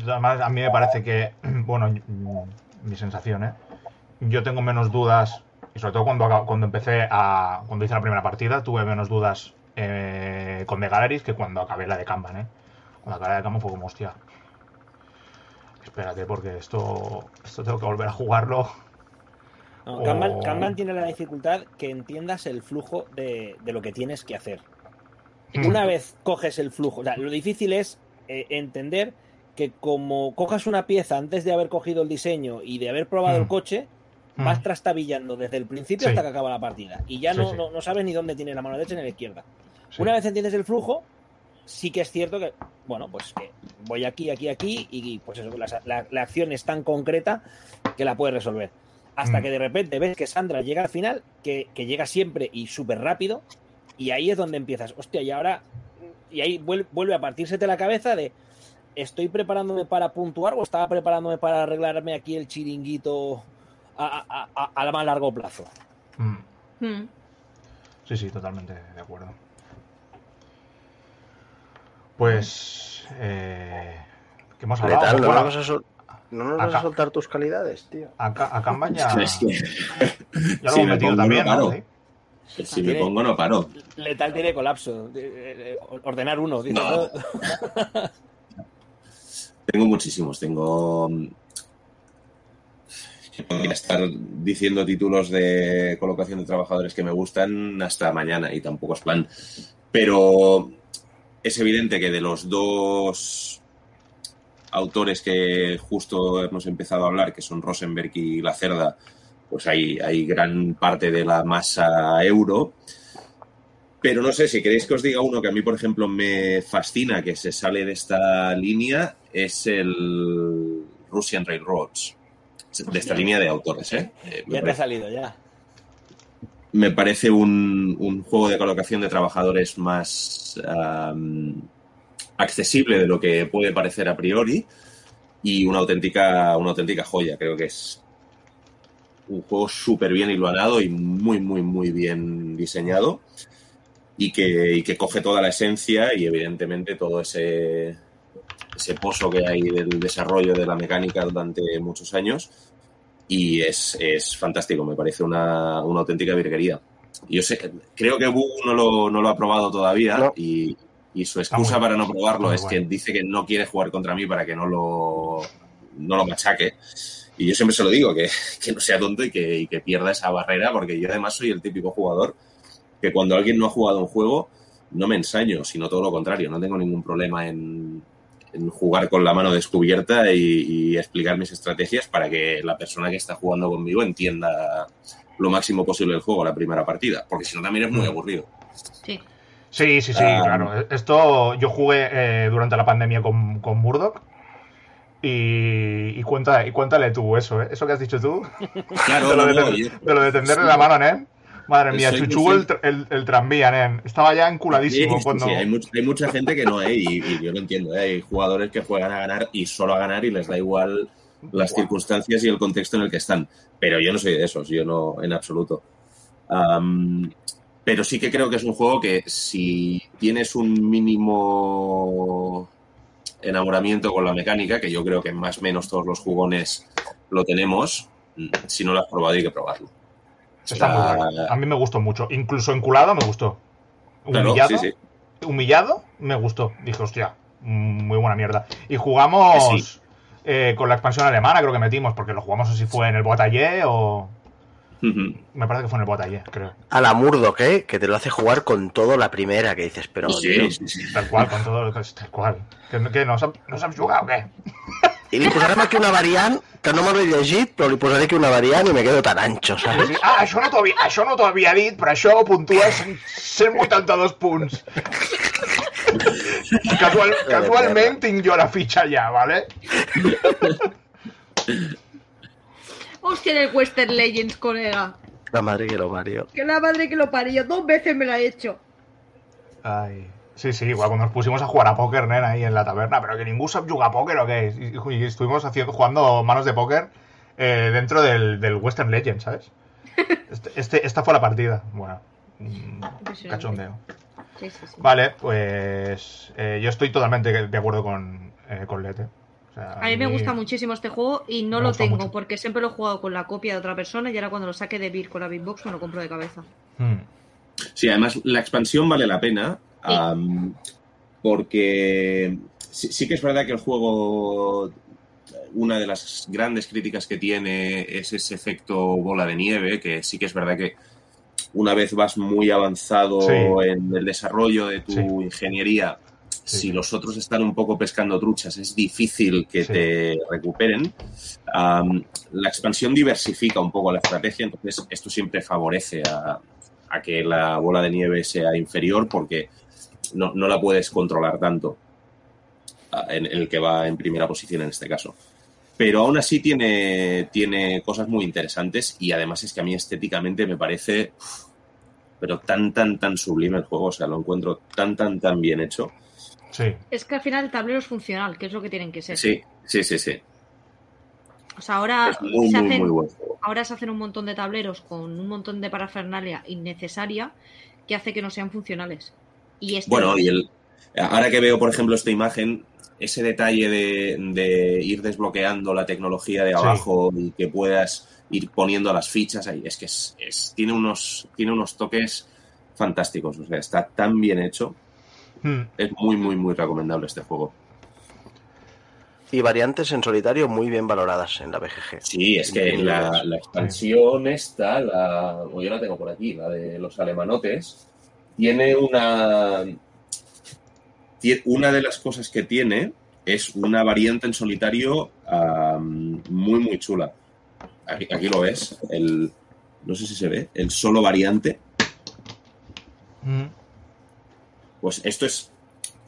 Además, a mí me parece que, [clears throat] bueno, mi sensación, ¿eh? Yo tengo menos dudas, y sobre todo cuando, cuando empecé a. Cuando hice la primera partida, tuve menos dudas eh, con The Galleries que cuando acabé la de Kanban, ¿eh? Cuando acabé la de Kanban fue como, hostia. Espérate, porque esto. Esto tengo que volver a jugarlo. No, O- Kanban, Kanban tiene la dificultad que entiendas el flujo de, de lo que tienes que hacer. Mm. Una vez coges el flujo, o sea, lo difícil es eh, entender que como cojas una pieza antes de haber cogido el diseño y de haber probado Mm. el coche, Mm. Vas trastabillando desde el principio Sí. hasta que acaba la partida. Y ya Sí, no, sí. no, no sabes ni dónde tienes la mano derecha ni la izquierda. Una vez entiendes el flujo, sí que es cierto que, bueno, pues que voy aquí, aquí, aquí, y pues eso, la, la- la acción es tan concreta que la puedes resolver. Hasta Mm. que de repente ves que Sandra llega al final, que, que llega siempre y súper rápido, y ahí es donde empiezas, hostia, y ahora, y ahí vuel- vuelve a partírsete la cabeza de, ¿estoy preparándome para puntuar o estaba preparándome para arreglarme aquí el chiringuito a, a- a- a más largo plazo? Mm. Mm. Sí, sí, totalmente de acuerdo. Pues. Eh, ¿Qué hemos hablado? Letal, ¿no, Bueno, nos vas a sol- no nos vas acá. a soltar tus calidades, tío. a, a Kanban ya, Es que ya lo [laughs] si hemos me metido pongo, también, no ¿no? paro. Sí. si me Tiene- pongo no paro. Letal tiene colapso. de- de- de- ordenar uno. dice, No. ¿no? Tengo muchísimos, tengo... mm, Podría estar diciendo títulos de colocación de trabajadores que me gustan hasta mañana y tampoco es plan. Pero es evidente que de los dos autores que justo hemos empezado a hablar, que son Rosenberg y La Cerda, pues hay, hay gran parte de la masa euro. Pero no sé, si queréis que os diga uno que a mí, por ejemplo, me fascina, que se sale de esta línea, es el Russian Railroads. De esta línea de autores, ¿eh? Eh, Ya te ha parece- salido, ya. me parece un, un juego de colocación de trabajadores más accesible de lo que puede parecer a priori y una auténtica, una auténtica joya. Creo que es un juego súper bien hilvanado y muy, muy, muy bien diseñado y que, y que coge toda la esencia y evidentemente todo ese, ese pozo que hay del desarrollo de la mecánica durante muchos años y es, es fantástico, me parece una, una auténtica virguería. Yo sé, creo que Bu no lo, no lo ha probado todavía No. y, y su excusa para no probarlo es que dice que no quiere jugar contra mí para que no lo, no lo machaque. Y yo siempre se lo digo, que, que no sea tonto y que, y que pierda esa barrera, porque yo además soy el típico jugador que cuando alguien no ha jugado un juego no me ensaño, sino todo lo contrario, no tengo ningún problema en, en jugar con la mano descubierta y, y explicar mis estrategias para que la persona que está jugando conmigo entienda lo máximo posible el juego la primera partida, porque si no también es muy Mm. aburrido. Sí. Sí, sí, sí, Ah. claro. Esto yo jugué eh, durante la pandemia con, con Murdoch. Y, y, cuenta, y cuéntale tú eso, ¿eh? Eso que has dicho tú. Claro, [laughs] de, lo no, de, no, yo- de lo de tenderle la mano, nen. Madre mía, Soy chuchú el, el, el tranvía, nen. Estaba ya enculadísimo Sí, cuando. sí, hay, much- hay mucha gente que no, ¿eh? y, y yo lo entiendo. ¿eh? Hay jugadores que juegan a ganar y solo a ganar y les da igual las circunstancias y el contexto en el que están. Pero yo no soy de esos, yo no, en absoluto. Pero sí que creo que es un juego que si tienes un mínimo enamoramiento con la mecánica, que yo creo que más o menos todos los jugones lo tenemos, si no lo has probado hay que probarlo. Está muy Ah, bueno. A mí me gustó mucho. Incluso enculado me gustó. Claro, Humillado, sí, sí. humillado me gustó. Dije, hostia, muy buena mierda. Y jugamos Sí. eh, con la expansión alemana, creo que metimos, porque lo jugamos así fue en el Botaller o. Me parece que fue en el Botaller, creo. A la Murdoch, ¿eh? Que te lo hace jugar con todo la primera, que dices, pero... Sí, tío, sí, sí. Tal cual, con todo lo que es tal cual. ¿Que, que no, sap, no saps jugar o què? [laughs] I li posarem aquí una variant, que no me l'he llegit, però li posaré aquí una variant i me quedo tan ancho, saps? sí. Ah, això no t'ho havia, això no havia dit, però això puntua 100 182 punts. Casual, casualment tinc jo la fitxa allà, ¿vale? Hostia, en el Western Legends, colega. La madre que lo parió. Que la madre que lo parió. Dos veces me la ha hecho. Ai. Sí, sí, igual cuando nos pusimos a jugar a póker, nen, ahí en la taberna, pero que ningún sap jugar a póker o qué. Y, y estuvimos haciendo, jugando manos de póker eh, dentro del, del Western Legend, ¿sabes? [laughs] Este, este- esta fue la partida. Bueno, mm, Impresionante. cachondeo. Sí, sí, sí. Vale, pues eh, yo estoy totalmente de acuerdo con, eh, con Lete. O sea, A mí me gusta muchísimo este juego y no lo tengo mucho. porque siempre lo he jugado con la copia de otra persona y ahora cuando lo saque de Beer con la Big Box me lo compro de cabeza. Mm. Sí, además la expansión vale la pena. Am, porque sí, sí que es verdad que el juego, una de las grandes críticas que tiene es ese efecto bola de nieve, que sí que es verdad que una vez vas muy avanzado Sí. en el desarrollo de tu Sí. ingeniería, si los otros están un poco pescando truchas, es difícil que te recuperen. Am, la expansión diversifica un poco la estrategia, entonces esto siempre favorece a, a que la bola de nieve sea inferior porque no, no la puedes controlar tanto ah, en el que va en primera posición en este caso. Pero aún así tiene, tiene cosas muy interesantes y además es que a mí estéticamente me parece uf, pero tan, tan, tan sublime el juego, o sea, lo encuentro tan, tan, tan bien hecho. Sí. Es que al final el tablero es funcional, que es lo que tienen que ser. Sí, sí, sí, sí. O sea, ahora muy, se hacen muy ahora se hacen un montón de tableros con un montón de parafernalia innecesaria que hace que no sean funcionales. Y este Bueno, y el, ahora que veo, por ejemplo, esta imagen, ese detalle de, de ir desbloqueando la tecnología de Sí. abajo y que puedas ir poniendo las fichas ahí, es que es, es- tiene, unos, tiene unos toques fantásticos. O sea, está tan bien hecho. Mm. Es muy, muy, muy recomendable este juego. Y variantes en solitario muy bien valoradas en la BGG. Sí, es que la, la expansión esta, la, o yo la tengo por aquí, la de los alemanotes, tiene una... Una de las cosas que tiene es una variante en solitario muy, muy chula. Aquí, aquí lo ves, el, no sé si se ve, el solo variante. Mm. Pues esto es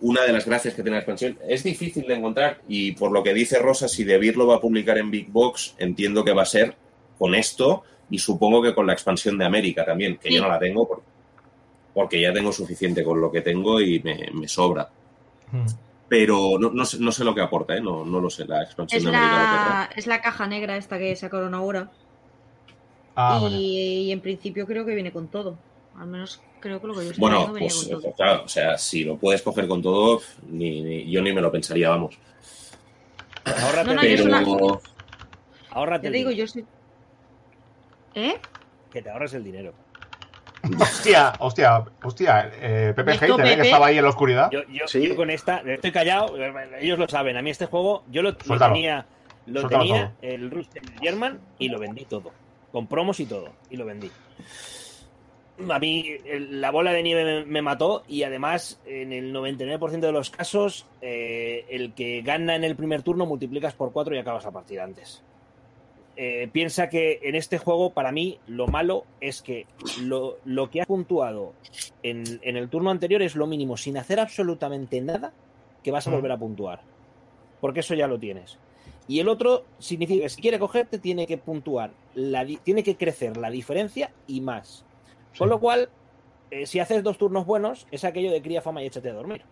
una de las gracias que tiene la expansión. Es difícil de encontrar y por lo que dice Rosa, si De Beer lo va a publicar en Big Box, entiendo que va a ser con esto y supongo que con la expansión de América también, que Sí. yo no la tengo por- porque ya tengo suficiente con lo que tengo y me, me sobra. Mm. Pero no, no sé, no sé lo que aporta, ¿eh? no, no lo sé, la expansión es de la, es la caja negra esta que sacaron ahora. Ah, y, vale. y en principio creo que viene con todo. Al menos creo que lo que yo estoy Bueno, viendo venía pues con todo. claro, o sea, si lo puedes coger con todo, ni, ni- yo ni me lo pensaría, vamos. Ahórrate, No, Pero dinero. Ahórrate te digo, dinero. yo sí. ¿Eh? Que te ahorres el dinero. [laughs] Hostia, hostia, hostia. Eh, Pepe ¿Listo, Hater, ¿eh? que Pepe? estaba ahí en la oscuridad. Yo, yo, Sí. yo con esta, estoy callado, ellos lo saben. A mí este juego, yo lo, tenía, lo Suéltalo tenía el Rust el German y lo vendí todo. Con promos y todo. Y lo vendí. A mí el- la bola de nieve me, me mató y además en el 99% de los casos eh, el que gana en el primer turno multiplicas por 4 y acabas la partida antes. Eh, piensa que en este juego para mí lo malo es que lo, lo que has puntuado en, en el turno anterior es lo mínimo, sin hacer absolutamente nada que vas a volver a puntuar. Porque eso ya lo tienes. Y el otro significa que si quiere cogerte, tiene que puntuar, la tiene que crecer la diferencia y más. Con lo cual, eh, si haces dos turnos buenos, es aquello de cría fama y échate a dormir.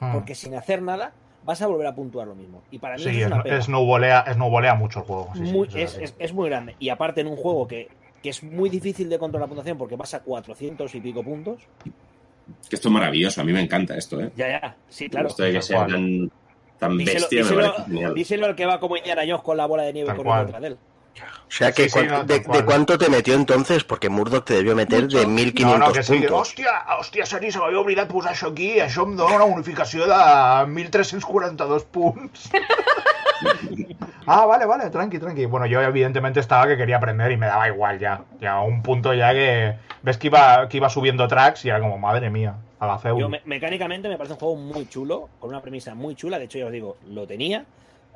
Mm. Porque sin hacer nada, vas a volver a puntuar lo mismo. Y para mí Sí, eso es es, una pena. es snowbolea, snowbolea mucho el juego. sí, Muy- es, es- es muy grande. Y aparte en un juego que, que es muy difícil de controlar la puntuación porque vas a 400 y pico puntos. Que esto es maravilloso, a mí me encanta esto, ¿eh? Ya, ya, sí, claro. Esto de que sea tan, tan Díselo, bestia me díselo- al que va como Indiana Jones con la bola de nieve corriendo detrás de él. O sea que Sí, sí, no, de, de cuánto te metió entonces? Porque Murdoch te debió meter Mucho. de No, 1500 no, que sí. puntos. Hòstia, hòstia, Seri, se m'havia oblidat posar això aquí. Això em dona una bonificació de 1.342 punts. [laughs] ah, vale, vale, tranqui, tranqui. Bueno, yo evidentemente estaba que quería aprender y me daba igual ya. Ya a un punto ya que ves que iba, que iba subiendo tracks y era como, madre mía, a la feu. Yo, me- mecánicamente me parece un juego muy chulo, con una premisa muy chula. De hecho, ya os digo, lo tenía,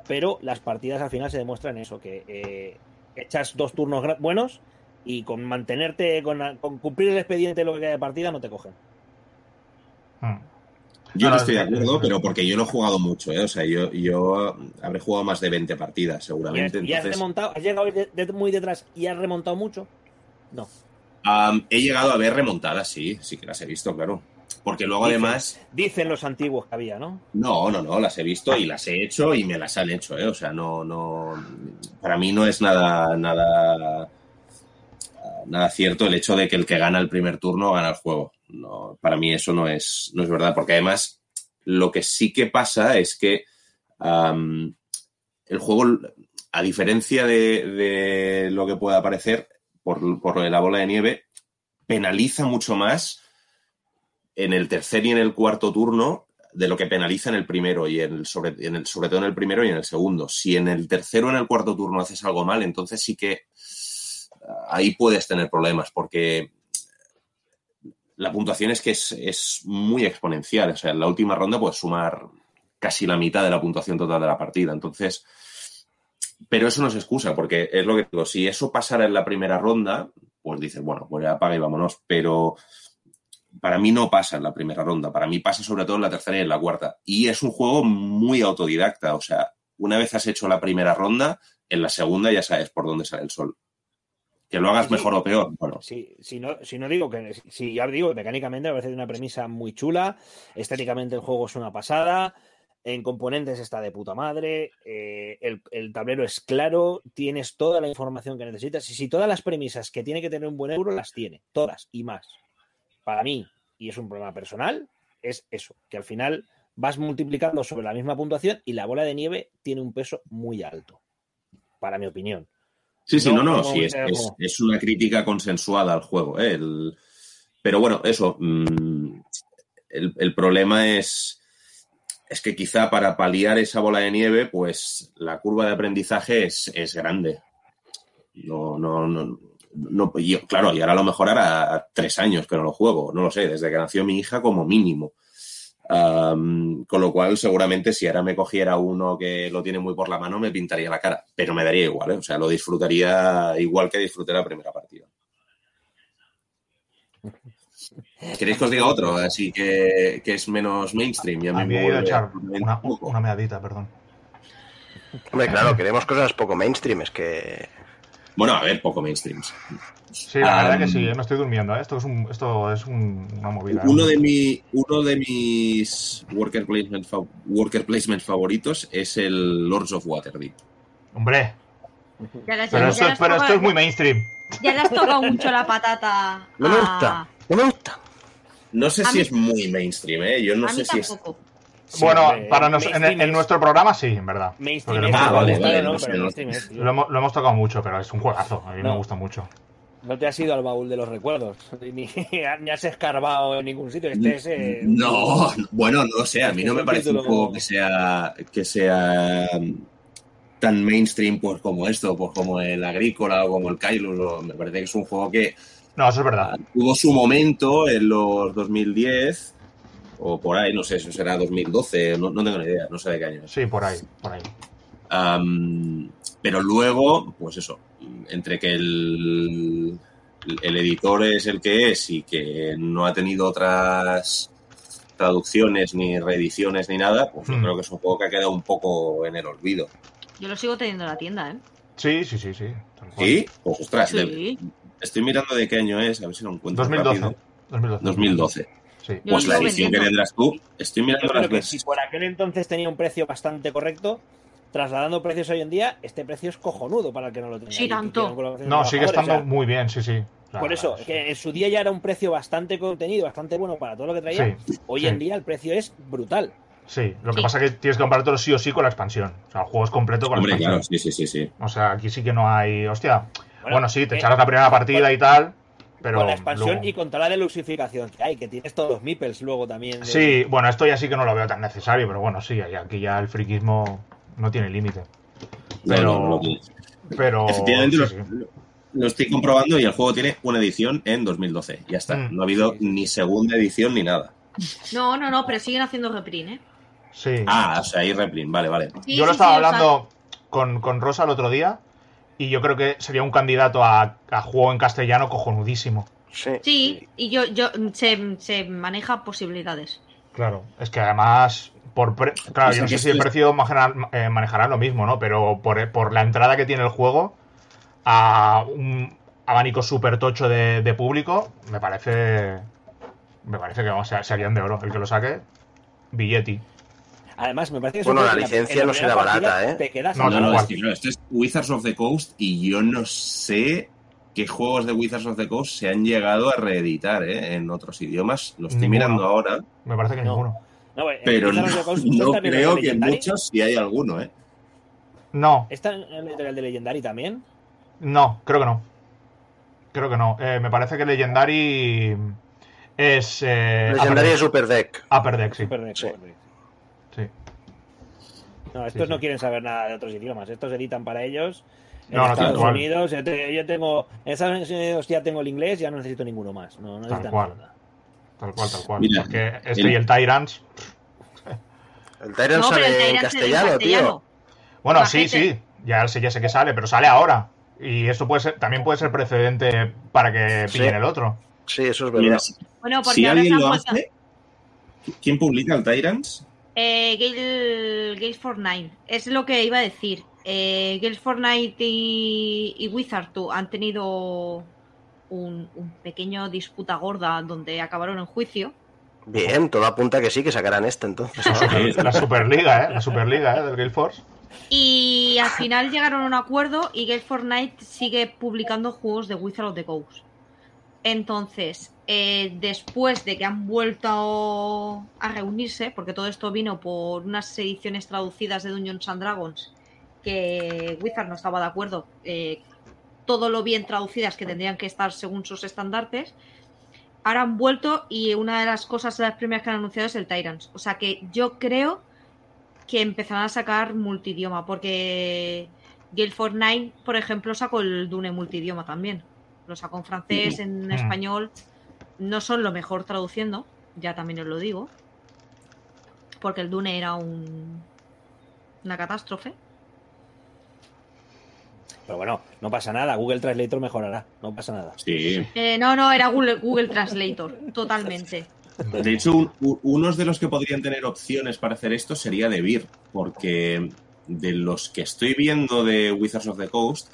pero las partidas al final se demuestran eso, que eh, echas dos turnos buenos y con mantenerte, con, con cumplir el expediente de lo que queda de partida, no te cogen. Mm. Yo No, estoy de acuerdo, pero porque yo lo he jugado mucho, ¿eh? O sea, yo, yo habré jugado más de 20 partidas, ¿Y has, seguramente. y has remontado? ¿Has llegado a ir de- de- muy detrás y has remontado mucho? No. he llegado a ver remontadas, sí, sí que las he visto, claro. Porque luego Dicen. además, Dicen los antiguos que había, ¿no? no, no, no, las he visto y las he hecho y me las han hecho, ¿eh? O sea, no, no, para mí no es nada, nada, nada cierto el hecho de que el que gana el primer turno gana el juego. No, para mí eso no es, no es verdad, porque además lo que sí que pasa es que el juego, a diferencia de, de lo que pueda parecer por, por lo de la bola de nieve, penaliza mucho más en el tercer y en el cuarto turno de lo que penaliza en el primero y en el sobre, todo en el primero y en el segundo. Si en el tercero o en el cuarto turno haces algo mal, entonces sí que ah, ahí puedes tener problemas porque la puntuación es que es, es muy exponencial. O sea, en la última ronda puedes sumar casi la mitad de la puntuación total de la partida. Entonces, pero eso no es excusa, porque es lo que digo, si eso pasara en la primera ronda, pues dices, bueno, pues ya apaga y vámonos. Pero para mí no pasa en la primera ronda, para mí pasa sobre todo en la tercera y en la cuarta. Y es un juego muy autodidacta, o sea, una vez has hecho la primera ronda, en la segunda ya sabes por dónde sale el sol. Que lo hagas Sí. mejor o peor, bueno, Sí, si no, si no digo que. Si ya digo, mecánicamente me parece una premisa muy chula. Estéticamente el juego es una pasada. En componentes está de puta madre. eh, el, el tablero es claro. Tienes toda la información que necesitas. Y si todas las premisas que tiene que tener un buen euro, las tiene. Todas y más. Para mí, y es un problema personal, es eso. Que al final vas multiplicando sobre la misma puntuación y la bola de nieve tiene un peso muy alto. Para mi opinión. Sí, sí, No, no, sí, es, es una crítica consensuada al juego. ¿eh? El- pero bueno, eso. mm, el, el problema es, es que quizá para paliar esa bola de nieve, pues la curva de aprendizaje es, es grande. No, no, no. No yo- claro, y ahora a lo mejor hará tres años que no lo juego, no lo sé, desde que nació mi hija como mínimo. Con lo cual, seguramente si ahora me cogiera uno que lo tiene muy por la mano, me pintaría la cara. Pero me daría igual, ¿eh? O sea, lo disfrutaría igual que disfruté la primera partida. ¿Queréis que os diga otro? Así que, que es menos mainstream. Ya A me mí ido a echar una, una meadita, perdón. Hombre, claro, queremos cosas poco mainstream, es que... Bueno, a ver, poco mainstream. Sí, la verdad que sí, eh, me estoy durmiendo. ¿eh? Esto es, un, esto es un- una movida. ¿eh? Uno de, mi, uno de mis worker placement, worker placement favoritos es el Lords of Waterdeep. Hombre, Ya le has- pero, esto, pero esto es muy mainstream. Ya le has tocado mucho la patata. No me gusta, no me gusta. No sé A si mí- es muy mainstream, ¿eh? Yo no a sé mí si es... Sí, bueno, para nos- en, nuestro programa sí, en verdad. Mainstream lo es- hemos, Ah, vale, Claro, vale, no, no sé, pero no mainstream es, tío. lo hemos- lo hemos tocado mucho, pero es un juegazo. A mí No. me gusta mucho. No te has ido al baúl de los recuerdos, [laughs] ni, ni has escarbado en ningún sitio. Este es. eh, No, bueno, no sé, a mí no me un parece un juego que sea, que sea mm, tan mainstream pues como esto, pues como el Agrícola o como el Kailus. o- Me parece que es un juego que No, eso es verdad. tuvo su momento en los 2010 o por ahí, no sé, eso será 2012, no, no tengo ni idea, no sé de qué año es. Sí, por ahí, por ahí. Pero luego, pues eso, entre que el, el editor es el que es y que no ha tenido otras traducciones ni reediciones ni nada, pues yo Hmm. creo que es un juego que ha quedado un poco en el olvido. Yo lo sigo teniendo en la tienda, ¿eh? Sí, sí, sí, sí. ¿Sí? Pues ostras, de- Sí. estoy mirando de qué año es, a ver si lo encuentro 2012. rápido. 2012. 2012. Sí. Pues la edición que tendrás tú, estoy Yo mirando creo las que veces. si por aquel entonces tenía un precio bastante correcto, trasladando precios hoy en día, este precio es cojonudo para el que no lo tenga. Sí, tanto. No, sigue estando o sea, muy bien, sí, sí. Por eso, que en su día ya era un precio bastante contenido, bastante bueno para todo lo que traía. Sí, hoy sí. en día el precio es brutal. Sí, lo que Sí. pasa es que tienes que comprártelo sí o sí con la expansión. O sea, el juego es completo con Hombre, la claro, expansión. sí, sí, sí, sí. O sea, aquí sí que no hay. Hostia. Bueno, Bueno, sí, te eh, echarás la primera partida con- y tal. Pero. con la expansión luego- y con toda la deluxificación que hay, que tienes todos los meeples luego también. de- Sí, bueno, esto ya sí que no lo veo tan necesario, pero bueno, sí, aquí ya el friquismo no tiene límite. No, Pero. no, no pero. Efectivamente, sí, lo, sí. lo estoy comprobando y el juego tiene una edición en 2012. Ya está. Mm. No ha habido Sí, ni segunda edición ni nada. No, no, no, pero siguen haciendo reprint, ¿eh? Sí. Ah, o sea, hay reprint. Vale, vale. Sí, yo lo sí, estaba sí, o sea, hablando con, con Rosa el otro día y yo creo que sería un candidato a, a juego en castellano cojonudísimo. Sí. Sí, y yo, yo se, se maneja posibilidades. Claro, es que además, por pre- claro, yo no sé si el precio manejará, eh, manejará lo mismo, ¿no? Pero por, por la entrada que tiene el juego a un abanico súper tocho de, de público, me parece. Me parece que vamos, se- serían de oro. El que lo saque, billeti. Además, me parece que es Bueno, un la licencia en no será barata, ¿eh? Te quedas No, No, no, es que claro, esto es Wizards of the Coast y yo no sé qué juegos de Wizards of the Coast se han llegado a reeditar ¿eh? en otros idiomas. Lo estoy Ninguno. mirando ahora. Me parece que No. ninguno. No, eh, Pero no, no ¿está en el creo que Legendary? muchos si hay alguno, ¿eh? No, ¿Está en el editorial de Legendary también? no, creo que no. Creo que no. Eh, me parece que Legendary es. Eh, Legendary Upper es Super Deck. Deck. Upper Deck, sí. Super Deck, Sí. Super Deck. sí. No, estos Sí, no sí. quieren saber nada de otros idiomas. Estos editan para ellos. En No, no, tal Estados cual. Unidos, yo, te- yo tengo. En Estados Unidos ya tengo el inglés, ya no necesito ninguno más. No, no necesitan cual. nada. Tal cual, tal cual. Mira, Porque este el- y el Tyrants. El Tyrant No, pero el sale en Tyrant en castellano, castellano. Bueno, sí, sí. Ya sé, ya sé que sale, pero sale ahora. Y esto puede ser, también puede ser precedente para que Sí. pillen el otro. tío. Sí, eso es verdad. Mira, Bueno, porque si ahora alguien lo hace, ¿quién publica el Tyrants? Eh, Gale, Gales Fortnite. Es lo que iba a decir. Eh, Gales Fortnite y, y Wizard tú han tenido un, un pequeño disputa gorda donde acabaron en juicio. Bien, todo apunta que sí, que sacarán este entonces. [laughs] La Superliga, ¿eh? La Superliga, ¿eh? Del Gale Force. Y al final llegaron a un acuerdo y Gale Fortnite sigue publicando juegos de Wizard of the Coast. Entonces, eh, después de que han vuelto a reunirse, porque todo esto vino por unas ediciones traducidas de Dungeons and Dragons, que Wizard no estaba de acuerdo, eh, todo lo bien traducidas que tendrían que estar según sus estandartes, ahora han vuelto y una de las cosas, de las primeras que han anunciado es el Tyrants. O sea que yo creo que empezarán a sacar multidioma, porque Gale Fortnite, por ejemplo, sacó el Dune multidioma también. Lo sacó en francés, en Mm. español. No son lo mejor traduciendo, ya también os lo digo. Porque el Dune era un, una catástrofe. Pero bueno, no pasa nada. Google Translator mejorará. No pasa nada. Sí. Eh, no, no, era Google, Google Translator, totalmente. De hecho, un- u- unos de los que podrían tener opciones para hacer esto sería Debir, porque de los que estoy viendo de Wizards of the Coast,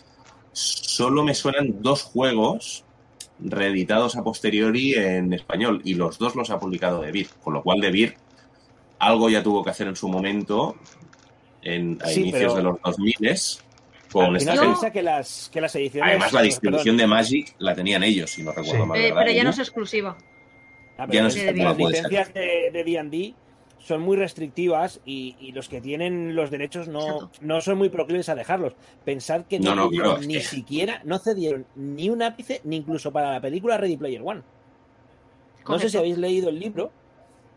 solo me suenan dos juegos reeditados a posteriori en español, y los dos los ha publicado Debir, con lo cual Debir algo ya tuvo que hacer en su momento, en, a Sí, inicios pero- de los 2000 con esta gente. que las, que las ediciones. Además, la perdón, distribución de Magic la tenían ellos, si no recuerdo Sí. mal. Eh, ¿verdad, pero ya no es exclusiva. Ah, Ya no es las licencias de de D&D son muy restrictivas y, y los que tienen los derechos no, Exacto. no son muy proclives a dejarlos. Pensad que No, no, no, ni que- siquiera, no cedieron ni un ápice, ni incluso para la película Ready Player One. No sé si habéis leído el libro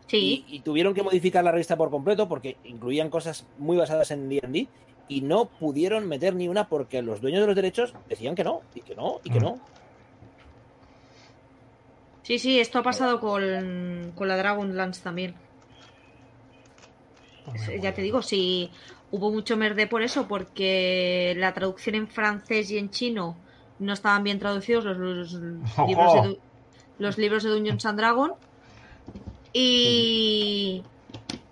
Sí, y, y tuvieron que modificar la revista por completo porque incluían cosas muy basadas en D&D y no pudieron meter ni una porque los dueños de los derechos decían que no, y que no, y que Mm. no. sí, sí, esto ha pasado con, con la Dragonlance también. Es- Ya te digo, si hubo mucho merde por eso, porque la traducción en francés y en chino no estaban bien traducidos los, los [laughs] libros, de, los libros de Dungeons and Dragon. Y,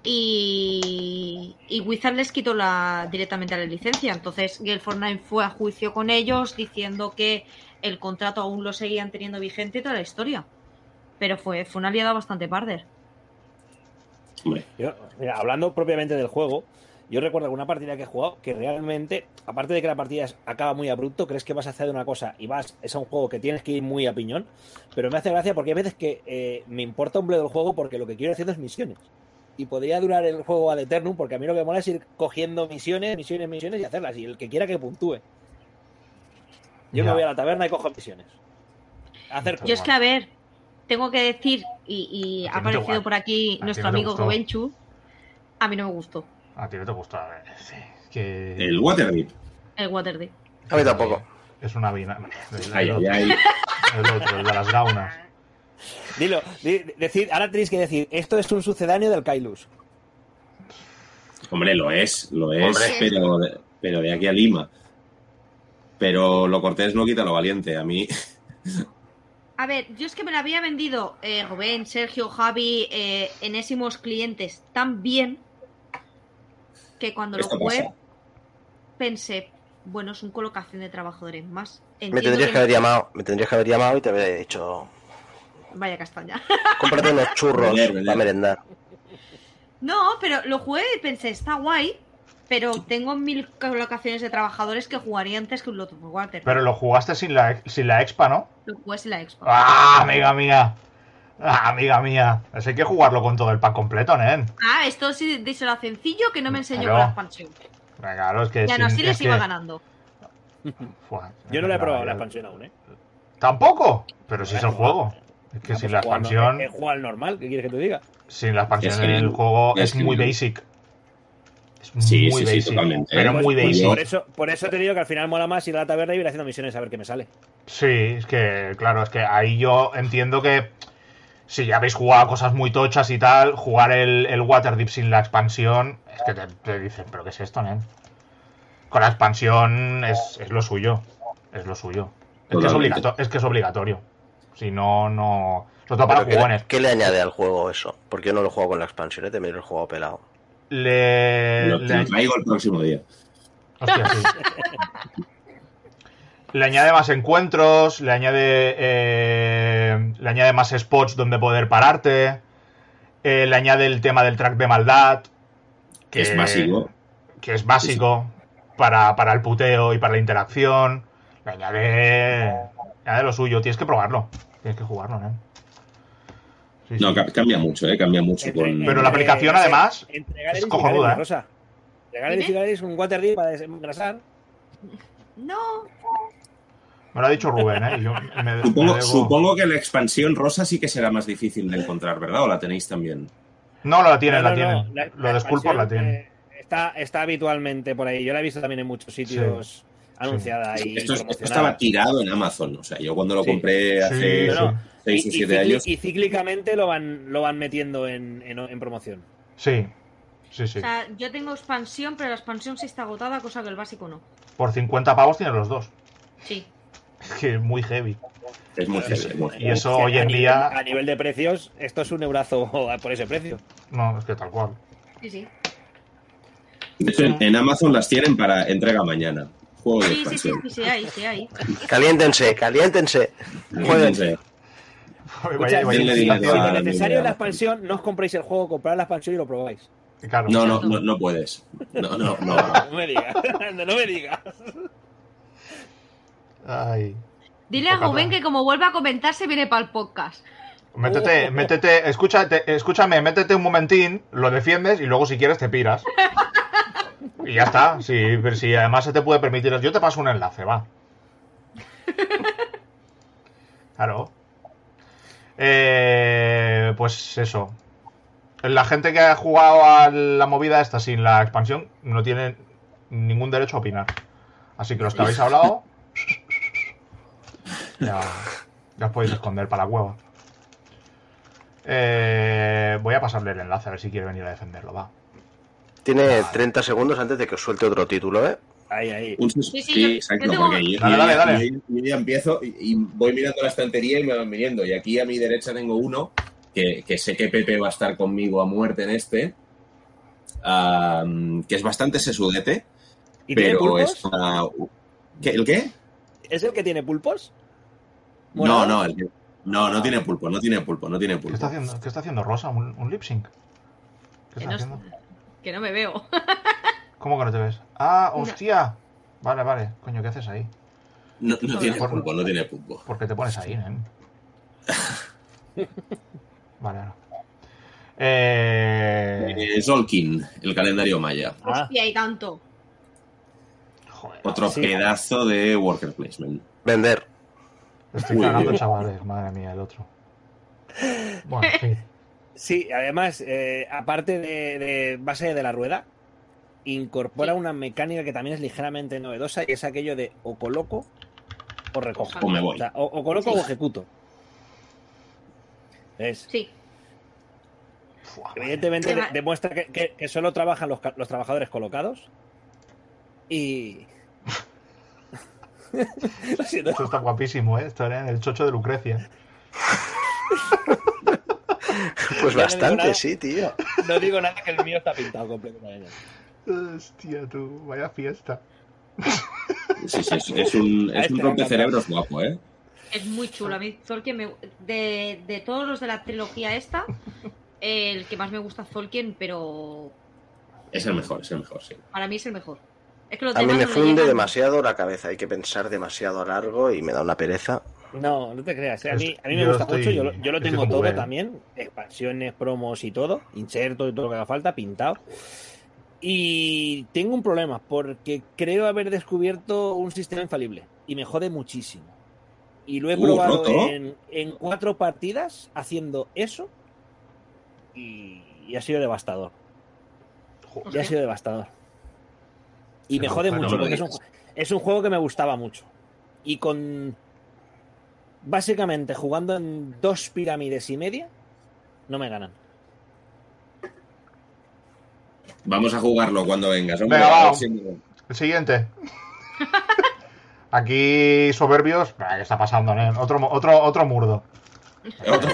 y, y Wizard les quitó la, directamente la licencia. Entonces Gale Fortnite fue a juicio con ellos diciendo que el contrato aún lo seguían teniendo vigente y toda la historia. Pero fue, fue una liada bastante parder. Hombre, Yo, mira, hablando propiamente del juego, yo recuerdo alguna partida que he jugado que realmente, aparte de que la partida acaba muy abrupto, crees que vas a hacer una cosa y vas, es un juego que tienes que ir muy a piñón, pero me hace gracia porque hay veces que eh, me importa un bledo el juego porque lo que quiero hacer es misiones. Y podría durar el juego ad eternum porque a mí lo que me mola es ir cogiendo misiones, misiones, misiones y hacerlas. Y el que quiera que puntúe. Yo Ya. me voy a la taberna y cojo misiones. Hacer Yo es que, a ver, tengo que decir, y, ha aparecido por aquí nuestro amigo gustó. Gobenchu, a mí no me gustó A ti no te gusta. a ver, sí, que. el Waterdeep. el Waterdeep. A mí tampoco. Es una vina. El, Ay, el ay, otro, ay. el otro, el de las gaunas. Dilo, di- decid, ahora tenéis que decir, esto es un sucedáneo del Kailus. Hombre, lo es, lo es, Hombre. pero, de- pero de aquí a Lima. Pero lo cortés no quita lo valiente. A mí, A ver, yo es que me la había vendido eh, Rubén, Sergio, Javi, eh, enésimos clientes tan bien que cuando lo jugué pasa. pensé, bueno, es un colocación de trabajadores más. Me tendrías que que haber llamado, me tendrías que haber llamado y te habría dicho, Vaya castaña. cómprate unos [laughs] churros para merendar. No, pero lo jugué y pensé, está guay, pero tengo mil colocaciones de trabajadores que jugaría antes que un Lot of Water. Pero lo jugaste sin la, sin la expa, ¿no? Lo jugué sin la expo. ¡Ah, amiga mía! Ah, amiga mía. Eso hay que jugarlo con todo el pack completo, nen. Ah, esto sí díselo sencillo que no me enseñó Claro. con la expansión. Claro, es que. Y aún sin- así les es iba que- ganando. [laughs] Fua, Yo no le he probado la ya- expansión aún, ¿eh? Tampoco. Pero si es el juego. Es que Ah, sin pues la no- expansión. He jugado al normal, ¿qué quieres que te diga? Sin la expansión Es que- el juego es es, que- muy basic. Sí, muy sí, sí, basic. totalmente. Pero Pues- muy pues Por eso, por eso te digo que al final mola más ir a la taberna y ir haciendo misiones a ver qué me sale. Sí, es que, claro, es que ahí yo entiendo que si ya habéis jugado cosas muy tochas y tal, jugar el, el Waterdeep sin la expansión, es que te, te dicen, ¿pero qué es esto, nen? Con la expansión es, es lo suyo. Es lo suyo. Es que es, obligato- es que es obligatorio. Si no, no. Sobre todo para ¿qué, jugones. le, qué le añade al juego eso? Porque yo no lo jugado con la expansión, ¿eh? También lo he jugado pelado. Le, traigo el próximo día. Hostia, sí. le añade más encuentros, le añade eh, le añade más spots donde poder pararte, eh, le añade el tema del track de maldad, Que es básico. que es básico para, para el puteo y para la interacción. Le añade, le añade lo suyo, tienes que probarlo, tienes que jugarlo, ¿no? Sí, No, sí. ca- cambia mucho, ¿eh? Cambia mucho Entre- con... Pero la aplicación, además, y cojonuda, ¿eh? Rosa. Entre Galeries y Dime. Galeries, un Waterdeep para desengrasar. No. me lo ha dicho Rubén, ¿eh? Y yo me- me Supongo, debo- supongo que la expansión rosa sí que será más difícil de encontrar, ¿verdad? ¿O la tenéis también? No, la tienen, No, la no, no, tienen. la- Lo la de Skullport la tienen. eh, está, está habitualmente por ahí. Yo la he visto también en muchos sitios anunciada y Esto, es- estaba tirado en Amazon. O sea, yo cuando lo Sí. compré hace Sí, Y- años. Cíclicamente lo van, lo van metiendo en, en- en promoción. Sí, sí, sí. O sea, yo tengo expansión, pero la expansión sí está agotada, cosa que el básico no. Por 50 pavos tienes los dos. Sí. [laughs] Que es muy heavy. Es muy heavy, es muy heavy. Y eso Sí, hoy a en nivel- día. A nivel de precios, esto es un eurazo [laughs] por ese precio. No, es que tal cual. Sí, sí. De hecho, en, en Amazon las tienen para entrega mañana. Juego de Sí, sí, sí, sí, sí, hay, sí, hay. Caliéntense, caliéntense. Jueguen. [laughs] Si, si incitación. a- lo necesario es la expansión, no os compréis el juego, comprad la expansión y lo probáis. Claro. No, no, no, no puedes. No, no, [laughs] no. No me digas, [laughs] no me digas. Ay. Dile a Rubén que como vuelva a comentar se viene para el podcast. Métete, métete, escúchate, escúchame, métete un momentín, lo defiendes y luego si quieres te piras. Y ya está. Pero si además se te puede permitir. Yo te paso un enlace, va. Claro. Eh, pues eso. La gente que ha jugado a la movida esta sin la expansión no tiene ningún derecho a opinar. Así que los que habéis hablado. Ya, ya os podéis esconder para la cueva. Eh, voy a pasarle el enlace a ver si quiere venir a defenderlo, va. Tiene 30 segundos antes de que os suelte otro título, ¿eh? Ahí, ahí. Un Sí, sí, yo- exacto, yo porque yo, Dale, dale, ya- dale. yo- yo ya empiezo y, y voy mirando la estantería y me van viniendo. Y aquí a mi derecha tengo uno que, que sé que Pepe va a estar conmigo a muerte en este, que es bastante sesudete, ¿Y tiene pero pulpos? es una... ¿Qué- ¿El qué? ¿Es el que tiene pulpos? No, no, el que- no, no tiene pulpo, no tiene pulpo, no tiene ¿Qué pulpo. está haciendo, qué está haciendo Rosa? ¿Un, un lip sync? ¿Qué Que está no, haciendo? que no me veo. ¿Cómo que no te ves? Ah, hostia. Vale, vale. Coño, ¿qué haces ahí? No, no tiene Por- pulpo, no tiene pulpo. ¿Por qué te pones ahí, nen? [laughs] Vale, ahora. Eh... Eh, Zolkin, el calendario maya. Ah. Hostia, y tanto. Joder, Otro sí. pedazo de worker placement. Vender. estoy cagando, chavales. Madre mía, el otro. Bueno, en [laughs] fin. Sí, además, eh, aparte de, de base de la rueda, incorpora Sí. una mecánica que también es ligeramente novedosa y es aquello de o coloco o recojo. O me voy. O, sea, o- o coloco Sí. o ejecuto. ¿Ves? Sí. Evidentemente de- demuestra que, que- que solo trabajan los, los trabajadores colocados. Y. [laughs] Esto está guapísimo, ¿eh? Esto era en el chocho de Lucrecia. [laughs] Pues no bastante, nada. sí, tío. No digo nada que el mío está pintado completamente. Hostia, tú. Vaya fiesta. Sí, sí, es, es un, es un rompecerebros guapo, ¿eh? Es muy chulo. A mí Tolkien me... de, de todos los de la trilogía esta, el que más me gusta es Tolkien, pero Es el mejor, es el mejor, sí. para mí es el mejor. Es que los A mí me no funde llegan. demasiado la cabeza. Hay que pensar demasiado a largo y me da una pereza. No, no te creas. eh. A mí, a mí me Yo gusta estoy- mucho. Yo, lo- yo lo tengo todo también. Expansiones, promos y todo. Inserto y todo lo que haga falta, pintado. Y tengo un problema porque creo haber descubierto un sistema infalible. Y me jode muchísimo. Y lo he Uh, probado roto. en, en cuatro partidas haciendo eso. Y, y ha sido devastador. Joder. Y ha sido devastador. Y me jode mucho no porque es un, es un juego que me gustaba mucho. Y con. Básicamente jugando en dos pirámides y media, no me ganan. Vamos a jugarlo cuando vengas. hombre, Venga, a ver va. si- El siguiente. [laughs] Aquí soberbios. ¿Qué está pasando, nen? Otro, otro, otro murdo. Otro.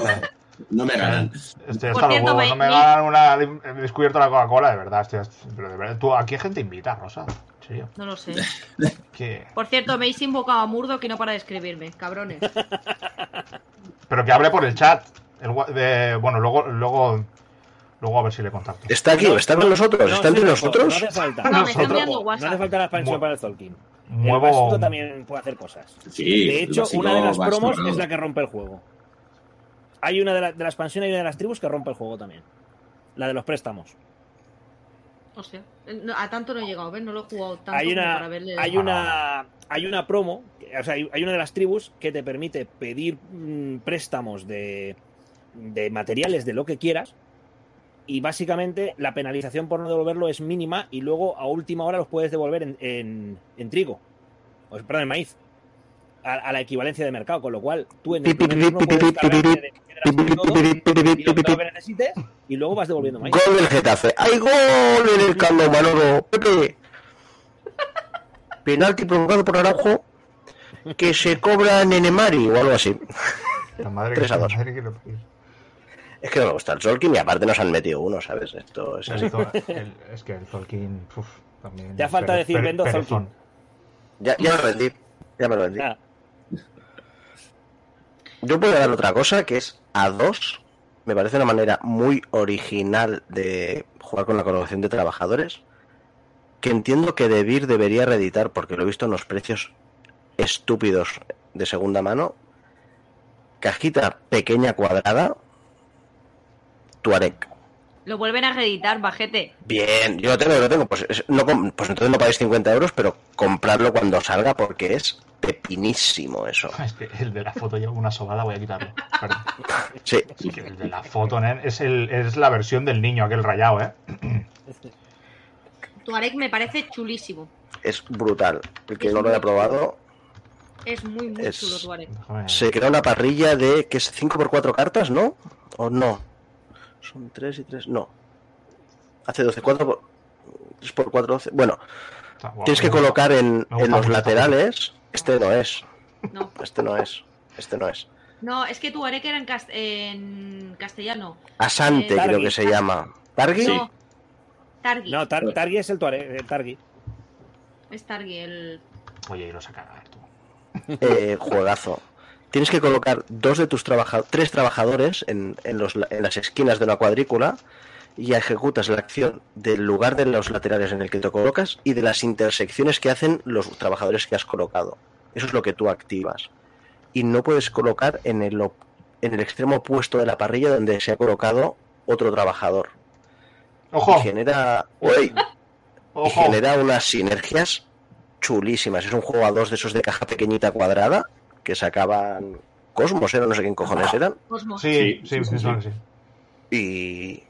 No me ganan. Este, Por hasta los cierto, huevos. me- No me mi- ganan una. He descubierto la Coca-Cola, de verdad. Estoy, pero de verdad. ¿Tú, ¿A qué gente invita, Rosa? En serio. No lo sé. [laughs] ¿Qué? Por cierto, me habéis invocado a Murdo que no para de escribirme, cabrones. Pero que hable por el chat. El gua- de- bueno, luego, luego. Luego a ver si le contacto. Está aquí, No, está con nosotros, No, está entre sí, nosotros. No hace falta. No, me está Nosotros- enviando No hace falta la expansión Mu- para el Tolkien. El Muevo. también puede hacer cosas. Sí, de hecho, una de las promos es la que rompe el juego. Hay una de, la, de la expansión y una de las tribus que rompe el juego también. La de los préstamos. Hostia, no, a tanto no he llegado, ¿ves? No lo he jugado tanto hay una, para verle. hay una hay una promo, o sea, hay, hay una de las tribus que te permite pedir mm, préstamos de, de materiales de lo que quieras y básicamente la penalización por no devolverlo es mínima y luego a última hora los puedes devolver en, en- en trigo, o perdón, en maíz, a, a la equivalencia de mercado, con lo cual tú en el primer turno puedes cargarte de piedras y todo, y lo- todo lo que necesites y luego vas devolviendo maíz. Gol del Getafe. ¡Hay gol en el Campo Manolo! Pepe. Penalti provocado por Araujo que se cobra en Enemari o algo así. La madre Tres a que, dos. madre que lo. Es que no me gusta el Solkin y aparte nos han metido uno, ¿sabes? Esto es así. El Zol- [laughs] el- es que el Tolkien. uf, también. Te ha falta decir vendo perezón. Ya, ya me lo vendí. Ya me lo vendí. Nada. Yo puedo dar otra cosa que es a dos. Me parece una manera muy original de jugar con la colaboración de trabajadores. Que entiendo que Debir debería reeditar porque lo he visto en los precios estúpidos de segunda mano. Cajita pequeña cuadrada. Tuareg. Lo vuelven a reeditar, bajete. Bien, yo lo tengo, yo lo tengo. Pues, es- no, pues entonces no pagáis 50 euros, pero comprarlo cuando salga porque es pepinísimo eso. [laughs] Es que el de la foto lleva una sobada, voy a quitarlo. Perdón. [laughs] Sí, Es que el de la foto, nen, es, el, es la versión del niño, aquel rayado, ¿eh? Tuareg me parece chulísimo. es brutal. El que no lo haya probado, Es muy, muy Es- chulo Tuareg. Se crea una parrilla de que es 5 por 4 cartas, ¿no? ¿O no? Son 3 y 3, no. Hace 12, 4 por 3 por 4, 12. Bueno, guapo. tienes que colocar en, Me gusta en los laterales. Este no es, No, este no es, este no es. no, es que Tuareg era en, cas- en castellano. Asante Eh, creo Targi. que se llama. ¿Targi? Sí. No, Targi. No, Tar- Targi es el, tuare- el Targi. Es Targi, el. Oye, y lo saca a ver tú. Eh, juegazo. Tienes que colocar dos de tus trabajadores, tres trabajadores en, en los la- en las esquinas de una cuadrícula y ejecutas la acción del lugar de los laterales en el que te colocas y de las intersecciones que hacen los trabajadores que has colocado. Eso es lo que tú activas. Y no puedes colocar en el, op- en el extremo opuesto de la parrilla donde se ha colocado otro trabajador. Y ¡Ojo! genera, Uy, [laughs] y ¡Ojo! genera unas sinergias chulísimas. Es un juego a dos de esos de caja pequeñita cuadrada que sacaban Cosmos, era no sé qué cojones eran. Cosmos. Sí, sí, Sí, sí. Y,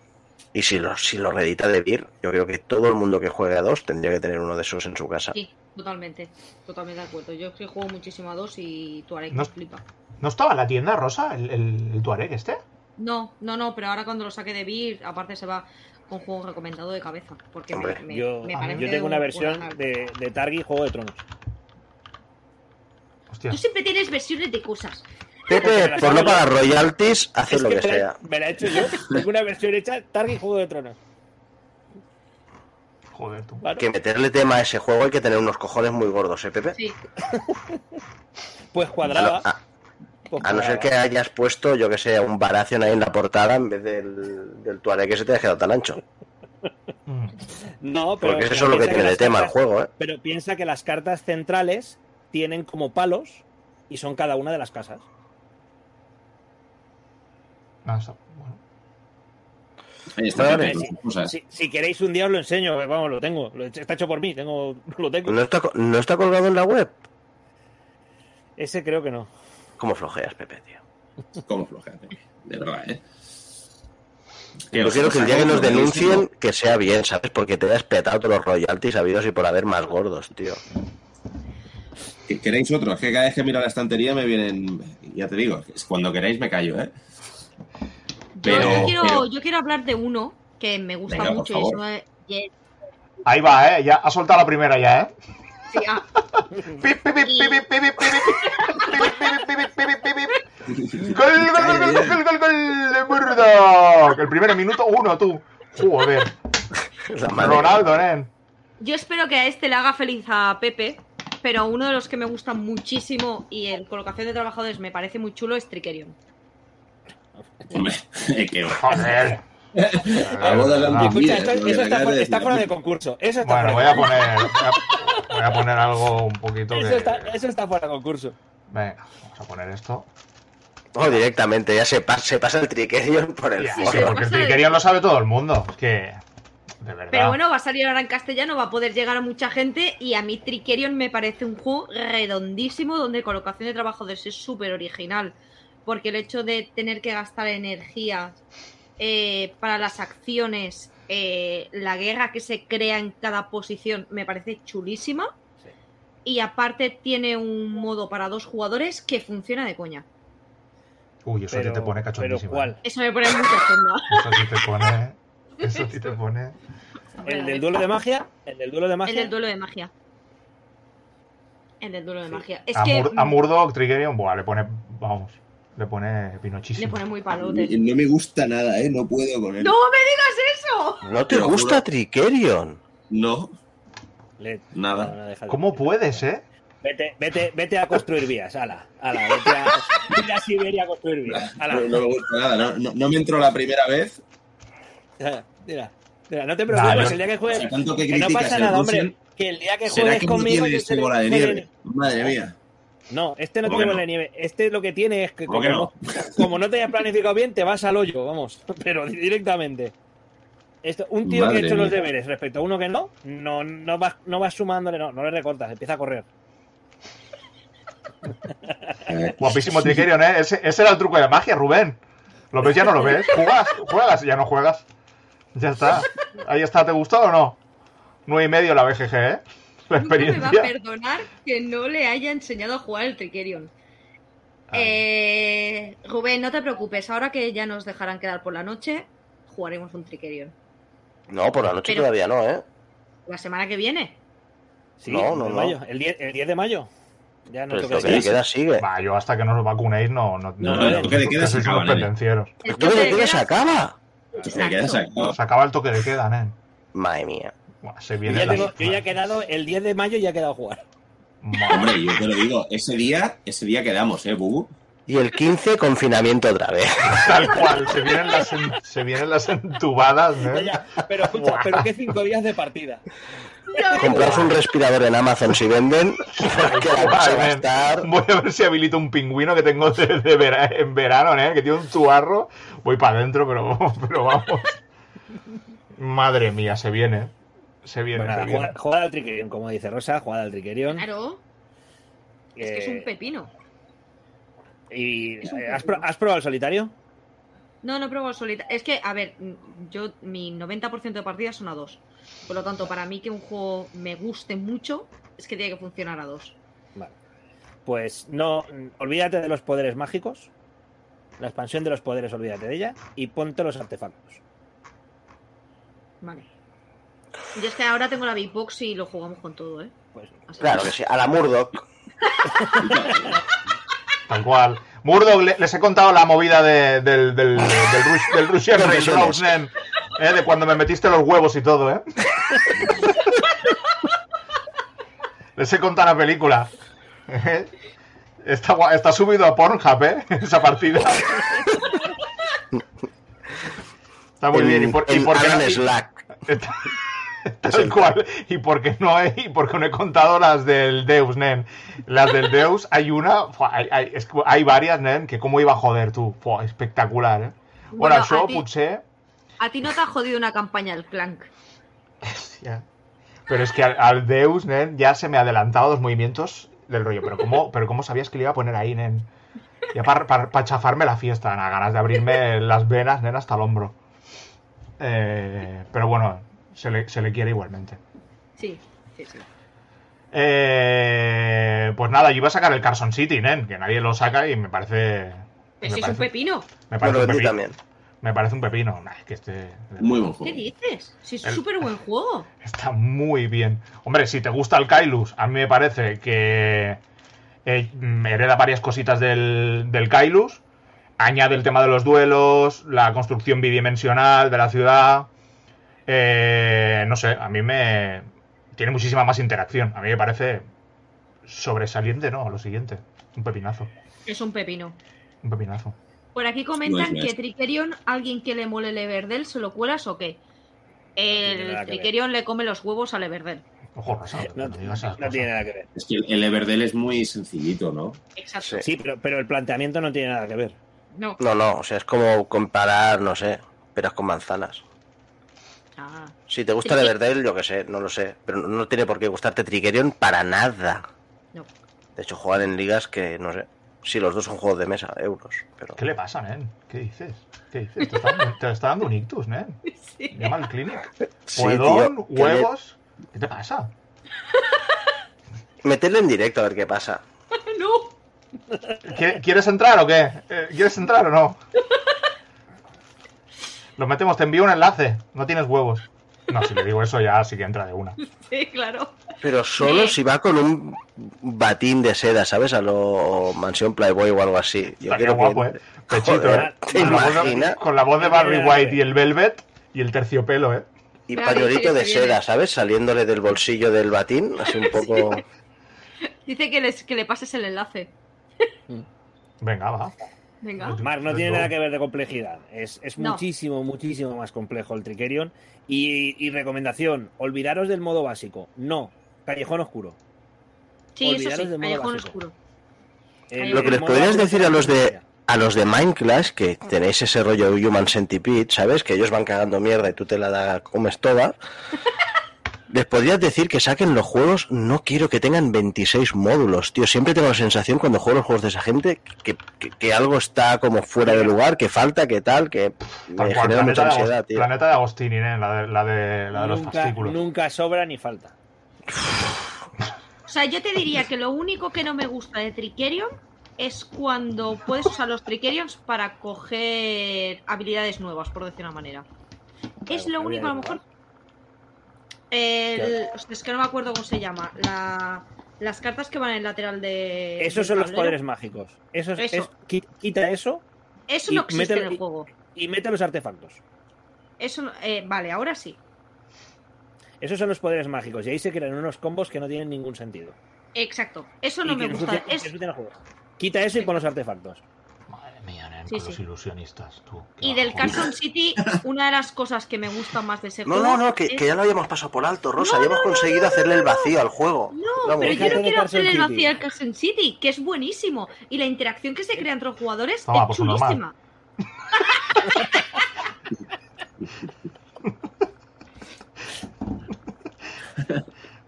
y si lo, si lo reedita de Beer, yo creo que todo el mundo que juegue a dos tendría que tener uno de esos en su casa. Sí, totalmente. Totalmente de acuerdo. Yo sí juego muchísimo a dos y Tuareg No- me flipa. ¿No estaba en la tienda, Rosa, el, el, el Tuareg este? No, no, no, pero ahora cuando lo saque de Beer, aparte se va con juego recomendado de cabeza. Porque me, Hombre. me- Yo, me yo parece yo tengo una un- versión una- de, de Targi Juego de Tronos. Hostia. Tú siempre tienes versiones de cosas. Pepe, por no pagar royalties, haces Es lo que que me la, sea. me la he hecho yo. [laughs] Tengo una versión hecha Targi Juego de Tronos. Joder, tú. Claro. Que meterle tema a ese juego hay que tener unos cojones muy gordos, ¿eh, Pepe? Sí. [laughs] Pues A no, cuadrada. a- pues a no ser que hayas puesto, yo que sé, un Baratheon ahí en la portada en vez del, del Tuareg que se te ha quedado tan ancho. Mm. No, pero. Porque es eso lo que tiene de tema el cartas- juego, ¿eh? Pero piensa que las cartas centrales tienen como palos y son cada una de las casas. No, está- bueno. Ahí está, Vale. vale, Si, cosas. si- si queréis un día os lo enseño, eh, vamos, lo tengo. Lo he hecho- Está hecho por mí, tengo, [laughs] lo tengo. ¿No está, co- ¿No está colgado en la web? Ese creo que no. ¿Cómo flojeas, Pepe, tío? ¿Cómo flojeate? De verdad, ¿eh? Yo quiero que el día que nos denuncien, que sea bien, ¿sabes? Porque te has petado todos los royalties habidos y por haber más gordos, tío. Queréis otro, es que cada vez que miro la estantería me vienen, ya te digo, es cuando queréis me callo, ¿eh? Pero, yo, yo, quiero, pero... yo quiero hablar de uno que me gusta Venga, mucho. Eso es. Ahí va, ¿eh? Ya, ha soltado la primera ya, ¿eh? El primer minuto uno, tú. Joder. Ronaldo, nen. Yo espero que a este le haga feliz a Pepe, pero uno de los que me gusta muchísimo y en colocación de trabajadores me parece muy chulo es Trickerion. Hombre, [laughs] que Joder. Está, fuera, de concurso. Eso está Bueno, voy a poner. voy a- poner algo un poquito Eso que. está, eso está fuera de concurso. Venga, vamos a poner esto. O directamente, ya se, pa- se pasa el triquerion por el forro. sí, porque el Trickerion lo sabe todo el mundo. Es que. De verdad. Pero bueno, va a salir ahora en castellano, va a poder llegar a mucha gente y a mí Trickerion me parece un juego redondísimo donde colocación de trabajadores es súper original. Porque el hecho de tener que gastar energía eh, para las acciones, eh, la guerra que se crea en cada posición me parece chulísima. Sí. Y aparte tiene un modo para dos jugadores que funciona de coña. Uy, eso a ti te pone pero cachondísimo. ¿eh? ¿cuál? Eso me pone mucha chonda. Eso a ti te pone. [laughs] Eso a ti te pone. ¿El del duelo de magia? ¿El del duelo de El magia? del duelo de magia. El del duelo de Sí. magia. Es a, que Mur- a Murdoch, Trickerion, buah, le pone. Vamos. Le pone le pinochísimo. pone muy palote. No me gusta nada, ¿eh? No puedo con él. ¡No me digas eso! ¿No te gusta juro. Trickerion? No, Le- Nada. no, no, deja de- ¿Cómo puedes, eh? Vete, vete, vete a construir vías, ala, ala, vete a, vete a Siberia a construir vías, [laughs] ala. no, no me gusta nada. No, no- no me entró la primera vez. Mira, mira, no te preocupes, el día que juegues, Si tanto que que no pasa el nada, hombre, que el día que ¿Será juegues que no conmigo... tiene este bola de nieve? Madre mía. No, este no ¿Cómo tiene bola de nieve, este lo que tiene es que ¿Cómo como, que no? [laughs] como no te hayas planificado bien, te vas al hoyo, vamos, [laughs] pero directamente. Esto, un tío Madre que ha hecho los deberes respecto a uno que no, no, no vas, no vas sumándole, no, no le recortas, empieza a correr. Eh, [laughs] Guapísimo Trickerion, ¿eh? Ese, ese era el truco de magia, Rubén. ¿Lo ves? Ya no lo ves. ¿Juegas? ¿Juegas? Ya no juegas. Ya está. Ahí está. ¿Te gustó o no? Nueve y medio la BGG, ¿eh? La Nunca me va a experiencia. perdonar que no le haya enseñado a jugar el Trickerion. Ay. Eh, Rubén, no te preocupes. Ahora que ya nos dejarán quedar por la noche, jugaremos un Trickerion. No, por la noche Pero- todavía no, ¿eh? La semana que viene. Sí, No, no, de no. mayo, el 10, el 10 de mayo. Ya no Pero el de decir. queda sigue. Va, yo hasta que no os vacunéis no... No, No, no, el toque de queda que se acaba. El ¿El toque de queda se queda- acaba? Se acaba el toque de queda, nen. Madre mía. Buah, se Yo viene ya, la- tengo- yo ya he quedado, el 10 de mayo ya he quedado a jugar. Madre. Hombre, yo te lo digo, ese día, ese día quedamos, ¿eh, Bubu? Y el 15, confinamiento otra vez. [laughs] Tal cual. Se vienen las, en- se vienen las entubadas, Ya, ¿eh? ya, Pero escucha, pero que 5 días de partida. [laughs] Comprarse un respirador en Amazon si venden. Porque la a. Voy a ver si habilito un pingüino que tengo de, de vera- en verano, ¿eh? Que tiene un tuarro. Voy para adentro, pero, [laughs] pero vamos. Madre mía, se viene. Se viene. Se viene. jugar al Trickerion, como dice Rosa, jugar al Trickerion. Claro, es que es un Eh, pepino. y, un ¿has, pepino. pro- has probado el solitario? No, no pruebo el solitario. Es que, a ver, yo mi 90% de partidas son a dos. Por lo tanto, para mí que un juego me guste mucho, es que tiene que funcionar a dos. Vale. Pues no, olvídate de los poderes mágicos. La expansión de los poderes, olvídate de ella. Y ponte los artefactos. Vale. Yo es que ahora tengo la Big Box y lo jugamos con todo, ¿eh? Pues Así Claro que sí, a la Murdoch. [laughs] Tal cual. Murdoch, le- les he contado la movida de- del, del, del, Rush- del [laughs] Russian ¿eh? De cuando me metiste los huevos y todo, ¿eh? les he contado la película. ¿eh? Está, está subido a Pornhub, ¿eh? Esa partida. Está muy en, bien. ¿Y por, y en por qué no- Slack. Está, [laughs] Tal cual. Y porque no he, y porque no he contado las del Deus, nen. Las del Deus, hay una, hay, hay, hay varias, nen, que cómo iba a joder tú. Fua, espectacular, eh. Bueno, Bueno, això ti- potser... A ti no te ha jodido una campaña el Clank. [laughs] Pero es que al, al Deus, nen, ya se me ha adelantado dos movimientos del rollo. Pero ¿cómo, pero cómo sabías que le iba a poner ahí, nen? Ya para chafarme la fiesta, nada, ganas de abrirme las venas, nen, hasta el hombro. Eh, pero bueno, se le, se le quiere igualmente. Sí, sí, sí. Eh, pues nada, yo iba a sacar el Carson City, nen, que nadie lo saca y me parece. Pero me si es un pepino. me parece lo un pepino. también. Me parece un pepino. Nah, es que este. Muy buen ¿Qué juego. dices? Si es El- súper buen [laughs] juego. Está muy bien. Hombre, si te gusta el Kailus, a mí me parece que eh, mm, hereda varias cositas del, del Kailus. Añade el tema de los duelos, la construcción bidimensional de la ciudad. Eh, no sé, a mí me. Tiene muchísima más interacción. A mí me parece sobresaliente, ¿no? Lo siguiente. Un pepinazo. Es un pepino. Un pepinazo. Por aquí No comentan es que. Trickerion, alguien que le mole el Everdell, ¿se lo cuelas o qué? El. Trickerion le come los huevos al Everdell. Ojo, No, no no tiene nada que ver. Es que el Everdell es muy sencillito, ¿no? Exacto. Sí. Sí, pero, pero el planteamiento no tiene nada que ver. No. No, no, o sea, es como comparar, no sé, peras con manzanas. Ah. Si te gusta el Everdell, yo qué sé, no lo sé. Pero no- no tiene por qué gustarte Trickerion para nada. No. De hecho, juegan en ligas que, no sé. Sí, los dos son juegos de mesa, euros. Pero... ¿Qué le pasa, nen? ¿Qué dices? ¿Qué dices? Te está, dando- te está dando un ictus, nen. [laughs] Sí. Llama al clinic. Sí, Puedón, tío, huevos. ¿Qué te pasa? [laughs] Meterle en directo a ver qué pasa. [laughs] No. ¿Qui- ¿Quieres entrar o qué? Eh, ¿Quieres entrar o no? Lo metemos, te envío un enlace. No tienes huevos. No, si le digo eso ya sí que entra de una. [laughs] Sí, claro. Pero solo Sí. si va con un batín de seda, ¿sabes? A lo Mansión Playboy o algo así. Yo Estaría quiero guapo, que... ¿eh? Pechito, Joder, ¿eh? ¿te Con la, voz de, imaginas? con la voz de No Barry White y el Velvet y el terciopelo, ¿eh? Y pañuelito de seda, ¿sabes? Saliéndole del bolsillo del batín, así un [laughs] poco... Dice que, les, que le pases el enlace. Venga, va. Venga. Mark, no Let's tiene nada que ver de complejidad. Es, es No. muchísimo, muchísimo más complejo el Trickerion. Y, y recomendación, olvidaros del modo básico. No, Callejón Oscuro. Sí, eso sí. del modo Callejón básico. oscuro. El- Lo que les podrías decir a los de a los de Minecraft que tenéis ese rollo Human Centipede, ¿sabes? Que ellos van cagando mierda y tú te la da- comes toda. Les podrías decir que saquen los juegos, no quiero que tengan 26 módulos, tío. Siempre tengo la sensación cuando juego los juegos de esa gente que, que- que algo está como fuera de lugar, que falta, que tal, que Tal me cual, genera mucha de ansiedad, Agos- tío. planeta de Agostini, ¿eh? La de, la de, la de los nunca, fascículos. nunca sobra ni falta. O sea, yo te diría que lo único que no me gusta de Trickerion es cuando puedes usar los Trickerions para coger habilidades nuevas, por decir una manera. es lo único, a lo mejor. El, es que no me acuerdo cómo se llama. La, las cartas que van en el lateral de. Esos son los poderes mágicos. Eso, es- Eso. es- qui- quita eso Eso y no existe en el juego. y mete los artefactos. Eso no- eh, vale, ahora sí. Esos son los poderes mágicos. Y ahí se crean unos combos que no tienen ningún sentido. Exacto. Eso no Y me gusta. Es. Quita eso y pon los artefactos. Sí, los ilusionistas, tú. y del. Carson City, una de las cosas que me gusta más de ese No, juego. no, no, que, es- que ya lo habíamos pasado por alto, Rosa. No, ya hemos no, conseguido no, hacerle el vacío al juego. No, Vamos. pero yo no quiero Carson hacer el City. vacío al Carson City, que es buenísimo. Y la interacción que se crea entre los jugadores Toma, es pues chulísima. [laughs]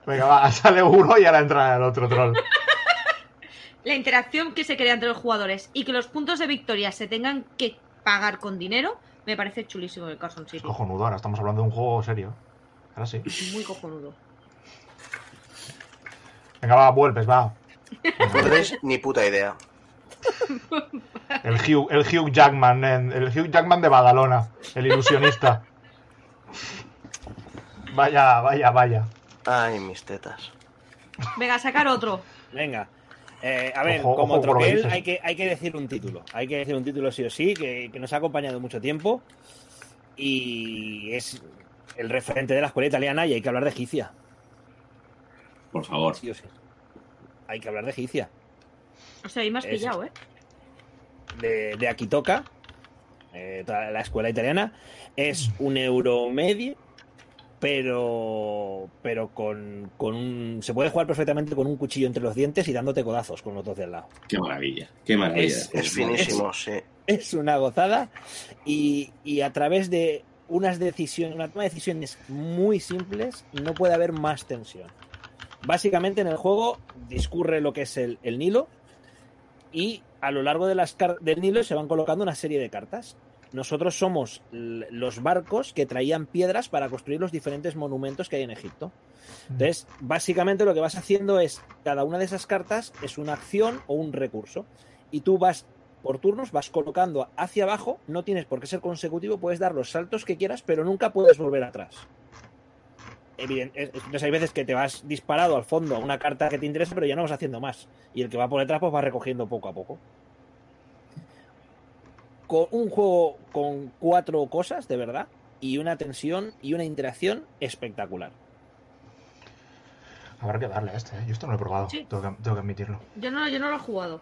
Venga, va, sale uno y ahora entra el otro troll. La interacción que se crea entre los jugadores y que los puntos de victoria se tengan que pagar con dinero, me parece chulísimo el Carson City. Cojonudo, ahora estamos hablando de un juego serio. Ahora sí. Muy cojonudo. Venga, va, vuelves, va. No tenéis ni puta idea. El Hugh, el Hugh Jackman, el Hugh Jackman de Badalona, el ilusionista. Vaya, vaya, vaya. Ay, mis tetas. Venga, sacar otro. Venga. Eh, a ver, Ojo, como ojo dices. hay que, hay que decir un título. Hay que decir un título sí o sí, que, que nos ha acompañado mucho tiempo. Y es el referente de la escuela italiana y hay que hablar de Gicia. Por favor. Sí o sí. Hay que hablar de Gicia. O sea, ahí me has pillado, ¿eh? De, de Akitoka, eh, toda la escuela italiana. Es un euro medio, pero pero con, con un se puede jugar perfectamente con un cuchillo entre los dientes y dándote codazos con los dos del lado. Qué maravilla, qué maravilla. Es- Es finísimo, sí. Es una gozada y, y a través de unas decisiones, una toma de decisiones muy simples, no puede haber más tensión. Básicamente en el juego discurre lo que es el, el Nilo y a lo largo de las del Nilo se van colocando una serie de cartas. Nosotros somos los barcos que traían piedras para construir los diferentes monumentos que hay en Egipto. Entonces, básicamente lo que vas haciendo es, cada una de esas cartas es una acción o un recurso. Y tú vas por turnos, vas colocando hacia abajo, no tienes por qué ser consecutivo, puedes dar los saltos que quieras, pero nunca puedes volver atrás. Entonces hay veces que te vas disparado al fondo a una carta que te interesa, pero ya no vas haciendo más. Y el que va por detrás, pues va recogiendo poco a poco. Con un juego con cuatro cosas, de verdad, y una tensión y una interacción espectacular. Habrá que darle a este, ¿eh? Yo esto no lo he probado, Sí. tengo, que, tengo que admitirlo. Yo no, yo no lo he jugado.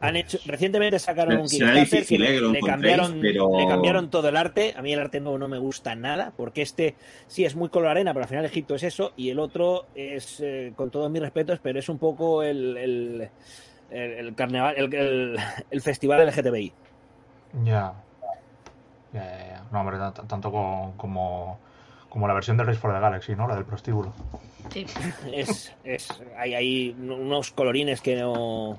Han hecho, recientemente sacaron un Kickstarter difícil, que le, cambiaron, pero- le cambiaron todo el arte. A mí el arte nuevo no me gusta nada, porque este sí es muy color arena, pero al final Egipto es eso, y el otro es, eh, con todos mis respetos, pero es un poco el, el, el- el carnaval, el, el- [laughs] el festival LGTBI. Ya. Ya, ya, ya. No, hombre, tanto co- como, como la versión del Race for the Galaxy, ¿no? La del prostíbulo. Sí. [laughs] Es, es, hay ahí unos colorines que no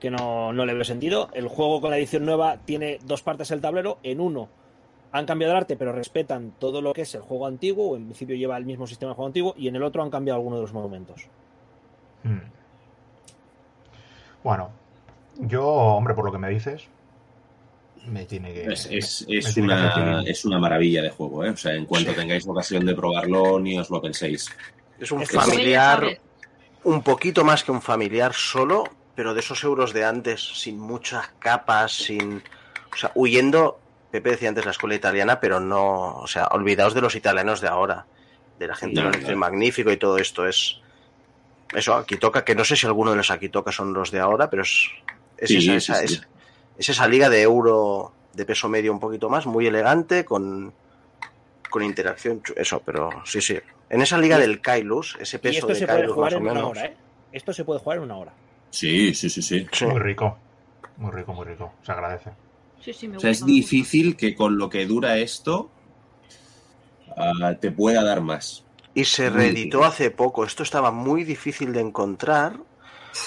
que no, no le veo sentido. El juego con la edición nueva tiene dos partes el tablero. En uno han cambiado el arte, pero respetan todo lo que es el juego antiguo, o en principio lleva el mismo sistema de juego antiguo, y en el otro han cambiado algunos de los monumentos. Hmm. Bueno, yo, hombre, por lo que me dices, me tiene que. Es, es, me es tiene que hacer una, es una maravilla de juego, ¿eh? O sea, en cuanto tengáis ocasión de probarlo, ni os lo penséis. Es un Es familiar, un poquito más que un familiar solo, pero de esos euros de antes, sin muchas capas, sin. O sea, huyendo. Pepe decía antes la escuela italiana, pero no. O sea, olvidaos de los italianos de ahora. De la gente no. magnífico y todo esto. Es. Eso, aquí toca, que no sé si alguno de los aquí toca son los de ahora, pero es. Es, Sí, esa, esa- sí. es- es esa liga de euro de peso medio un poquito más, muy elegante, con. Con interacción, eso, pero sí, sí. En esa liga del Kailus, ese Y peso esto de se puede Kailus jugar más o una menos. hora, ¿eh? Esto se puede jugar en una hora. Sí, sí, sí, sí. Sí. Muy rico. Muy rico, muy rico. Se agradece. Sí, sí, me O sea, es difícil que con lo que dura esto ah, te pueda dar más. Y se reeditó hace poco. Esto estaba muy difícil de encontrar.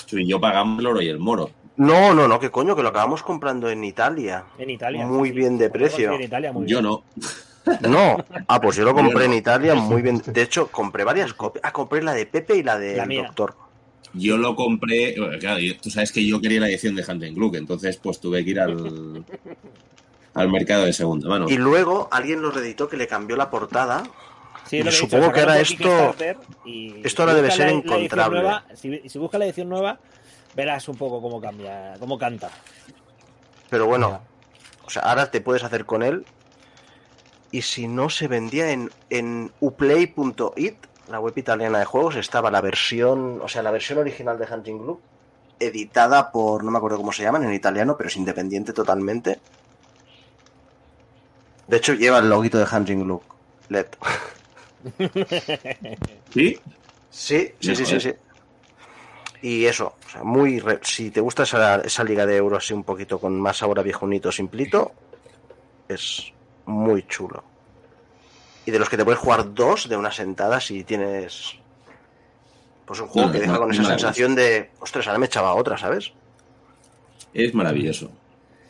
Tú y yo pagamos el oro y el moro. No, no, no, qué coño, que lo acabamos comprando en Italia. En Italia. Muy bien de precio. En Italia, muy Yo bien. no. No, ah, pues yo lo [laughs] compré en no. Italia muy bien. De hecho, compré varias copias. Ah, compré la de Pepe y la del mía. Doctor. Yo lo compré. bueno, Claro, tú sabes que yo quería la edición de Hunting Gluck, entonces pues tuve que ir al, [laughs] al mercado de segunda mano. Y luego alguien lo reeditó que le cambió la portada. Sí, Y dicho, supongo que ahora esto- y esto ahora debe ser la- la edición encontrable. nueva, si, si buscas la edición nueva, verás un poco cómo cambia, cómo canta. Pero bueno, o sea, ahora te puedes hacer con él. Y si no se vendía en, en uplay.it, la web italiana de juegos, estaba la versión, o sea, la versión original de Hunting Group, editada por, no me acuerdo cómo se llaman en italiano, pero es independiente totalmente. De hecho, lleva el loguito de Hunting Group. LED. [laughs] ¿Sí? Sí, sí, sí, sí, sí. Y eso, o sea, muy re- si te gusta esa, esa liga de euros así un poquito con más sabor a viejunito simplito, es muy chulo. Y de los que te puedes jugar dos de una sentada si tienes pues un juego No, que no, deja con esa sensación de, ostras, ahora me echaba otra, ¿sabes? Es maravilloso.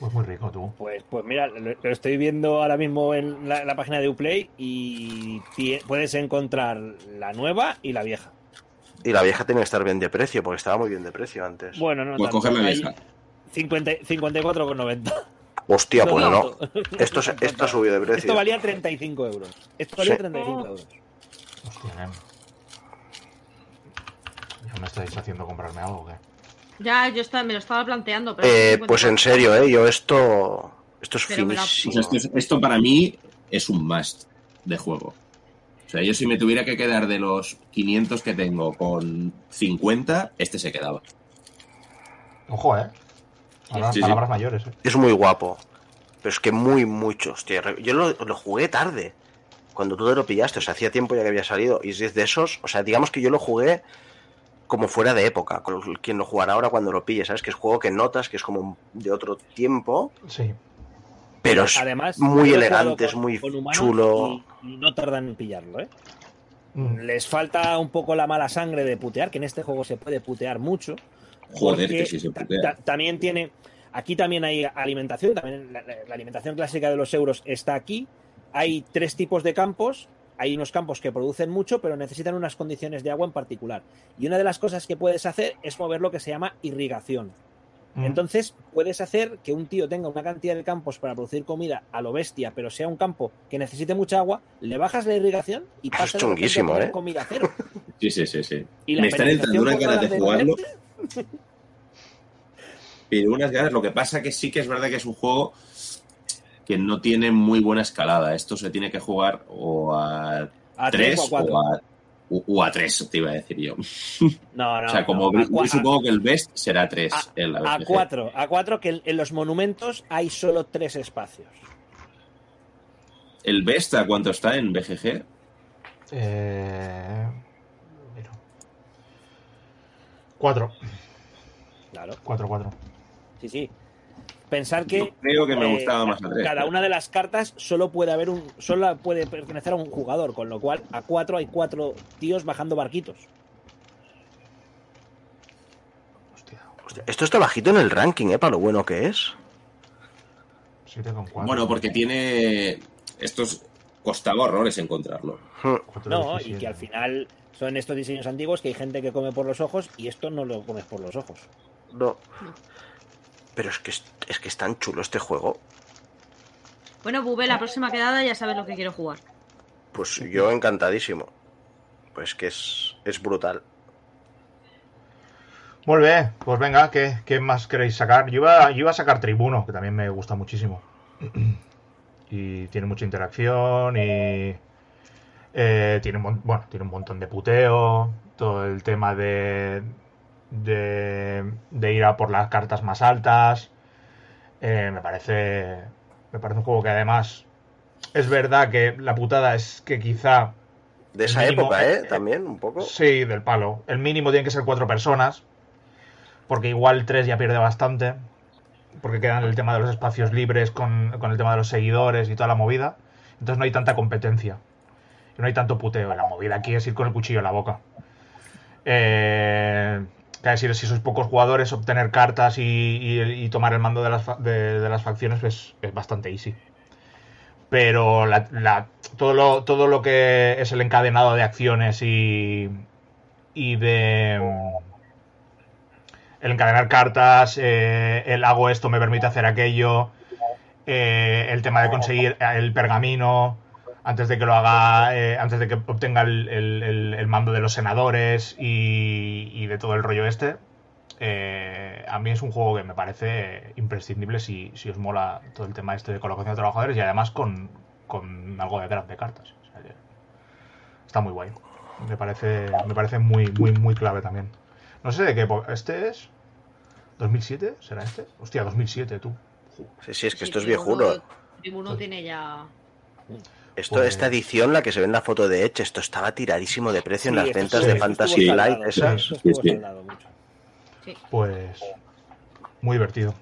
Pues muy rico, tú. Pues, pues mira, lo, lo estoy viendo ahora mismo en la, la página de Uplay y puedes encontrar la nueva y la vieja. Y la vieja tiene que estar bien de precio, porque estaba muy bien de precio antes. Bueno, no Pues tanto. coger la vieja. 50 54,90. Hostia, No pues no. Esto, esto ha subido de precio. Esto valía 35 euros. Esto valía Sí. 35 euros. Hostia, nen. ¿Ya me estáis haciendo comprarme algo o qué? Ya, yo estaba, me lo estaba planteando. Pero Eh, no pues en serio, ¿eh? Yo esto... Esto es Pero la- finísimo. esto, es- esto para mí es un must de juego. O sea, yo si me tuviera que quedar de los 500 que tengo con 50, este se quedaba. Ojo, ¿eh? Palabras, Sí, sí. palabras mayores, ¿eh? Es muy guapo. Pero es que muy, mucho. Hostia, re- yo lo, lo jugué tarde. cuando tú te lo pillaste, o sea, hacía tiempo ya que había salido, y es de esos, o sea, digamos que yo lo jugué como fuera de época, con quien lo jugará ahora cuando lo pille, ¿sabes? Que es juego que notas que es como de otro tiempo, Sí. pero es Además, muy elegante, es muy chulo. Y, y no tardan en pillarlo, ¿eh? Mm. Les falta un poco la mala sangre de putear, que en este juego se puede putear mucho. Joder, que sí se putea. ta- también tiene. Aquí también hay alimentación, también la, la- la alimentación clásica de los euros está aquí. Hay tres tipos de campos. Hay unos campos que producen mucho, pero necesitan unas condiciones de agua en particular. Y una de las cosas que puedes hacer es mover lo que se llama irrigación. Mm. Entonces, puedes hacer que un tío tenga una cantidad de campos para producir comida a lo bestia, pero sea un campo que necesite mucha agua, le bajas la irrigación y Eso es de a ¿eh? comida cero. [laughs] Sí, sí, sí, sí. Y Me están entrando unas ganas de de jugarlo. [laughs] Pero unas ganas, lo que pasa que sí que es verdad que es un juego que no tiene muy buena escalada. Esto se tiene que jugar o a A 3 tres o a cuatro. o a, o a 3, te iba a decir yo. [laughs] No, no. o sea, como no, a yo supongo que el best será 3 a- en la a. 4, a 4 que en- en los monumentos hay solo tres espacios. ¿El best a cuánto está en BGG? Eh... mira. Cuatro. Claro, Cuatro, cuatro. sí, sí. Pensar que Yo creo que me eh, gustaba más a 3. cada una de las cartas solo puede haber un solo puede pertenecer a un jugador, con lo cual a 4 hay cuatro tíos bajando barquitos. Hostia. Hostia, esto está bajito en el ranking, ¿eh? Para lo bueno que es. Cuatro. Bueno, porque tiene. Estos costaba horrores encontrarlo. Hmm. Cuatro, No, y que al final son estos diseños antiguos que hay gente que come por los ojos y esto no lo comes por los ojos. No. Pero es que es, es que es tan chulo este juego. Bueno, Bube, la próxima quedada ya sabes lo que quiero jugar. Pues yo encantadísimo. Pues que es, es brutal. Muy bien, pues venga, ¿qué, qué más queréis sacar? Yo iba, yo iba a sacar Tribuno, que también me gusta muchísimo. y tiene mucha interacción y eh, tiene, un, bueno, tiene un montón de puteo, todo el tema de, de, de ir a por las cartas más altas. Eh, me parece me parece un juego que además es verdad que la putada es que quizá De esa Mínimo, época, eh, ¿eh? También, un poco. Sí, del palo. El mínimo tiene que ser cuatro personas. Porque igual tres ya pierde bastante. Porque quedan el tema de los espacios libres con, con el tema de los seguidores y toda la movida. Entonces no hay tanta competencia. Y no hay tanto puteo. La movida aquí es ir con el cuchillo en la boca. Eh, que decir, si sois pocos jugadores, obtener cartas y, y- tomar el mando de las, de, las facciones es, es bastante easy. Pero la- la- todo, lo, todo lo que es el encadenado de acciones y, y de... El encadenar cartas, eh, el hago esto me permite hacer aquello, eh, el tema de conseguir el pergamino antes de que lo haga, eh, antes de que obtenga el, el- el- el mando de los senadores y, y de todo el rollo este. eh, a mí es un juego que me parece imprescindible si, si os mola todo el tema este de colocación de trabajadores y además con, con algo de grab de cartas. O sea que está muy guay. Me parece, me parece muy, muy, muy clave también. No sé de qué época. ¿Este es? ¿2007? ¿Será este? Hostia, 2007, tú. Sí, sí, es que Sí, esto es viejuno. Tribuno tiene ya. Esto, Pues- Esta edición, la que se ve en la foto de Edge, esto estaba tiradísimo de precio en las ventas sí, de Fantasy Flight esas. Pues muy divertido.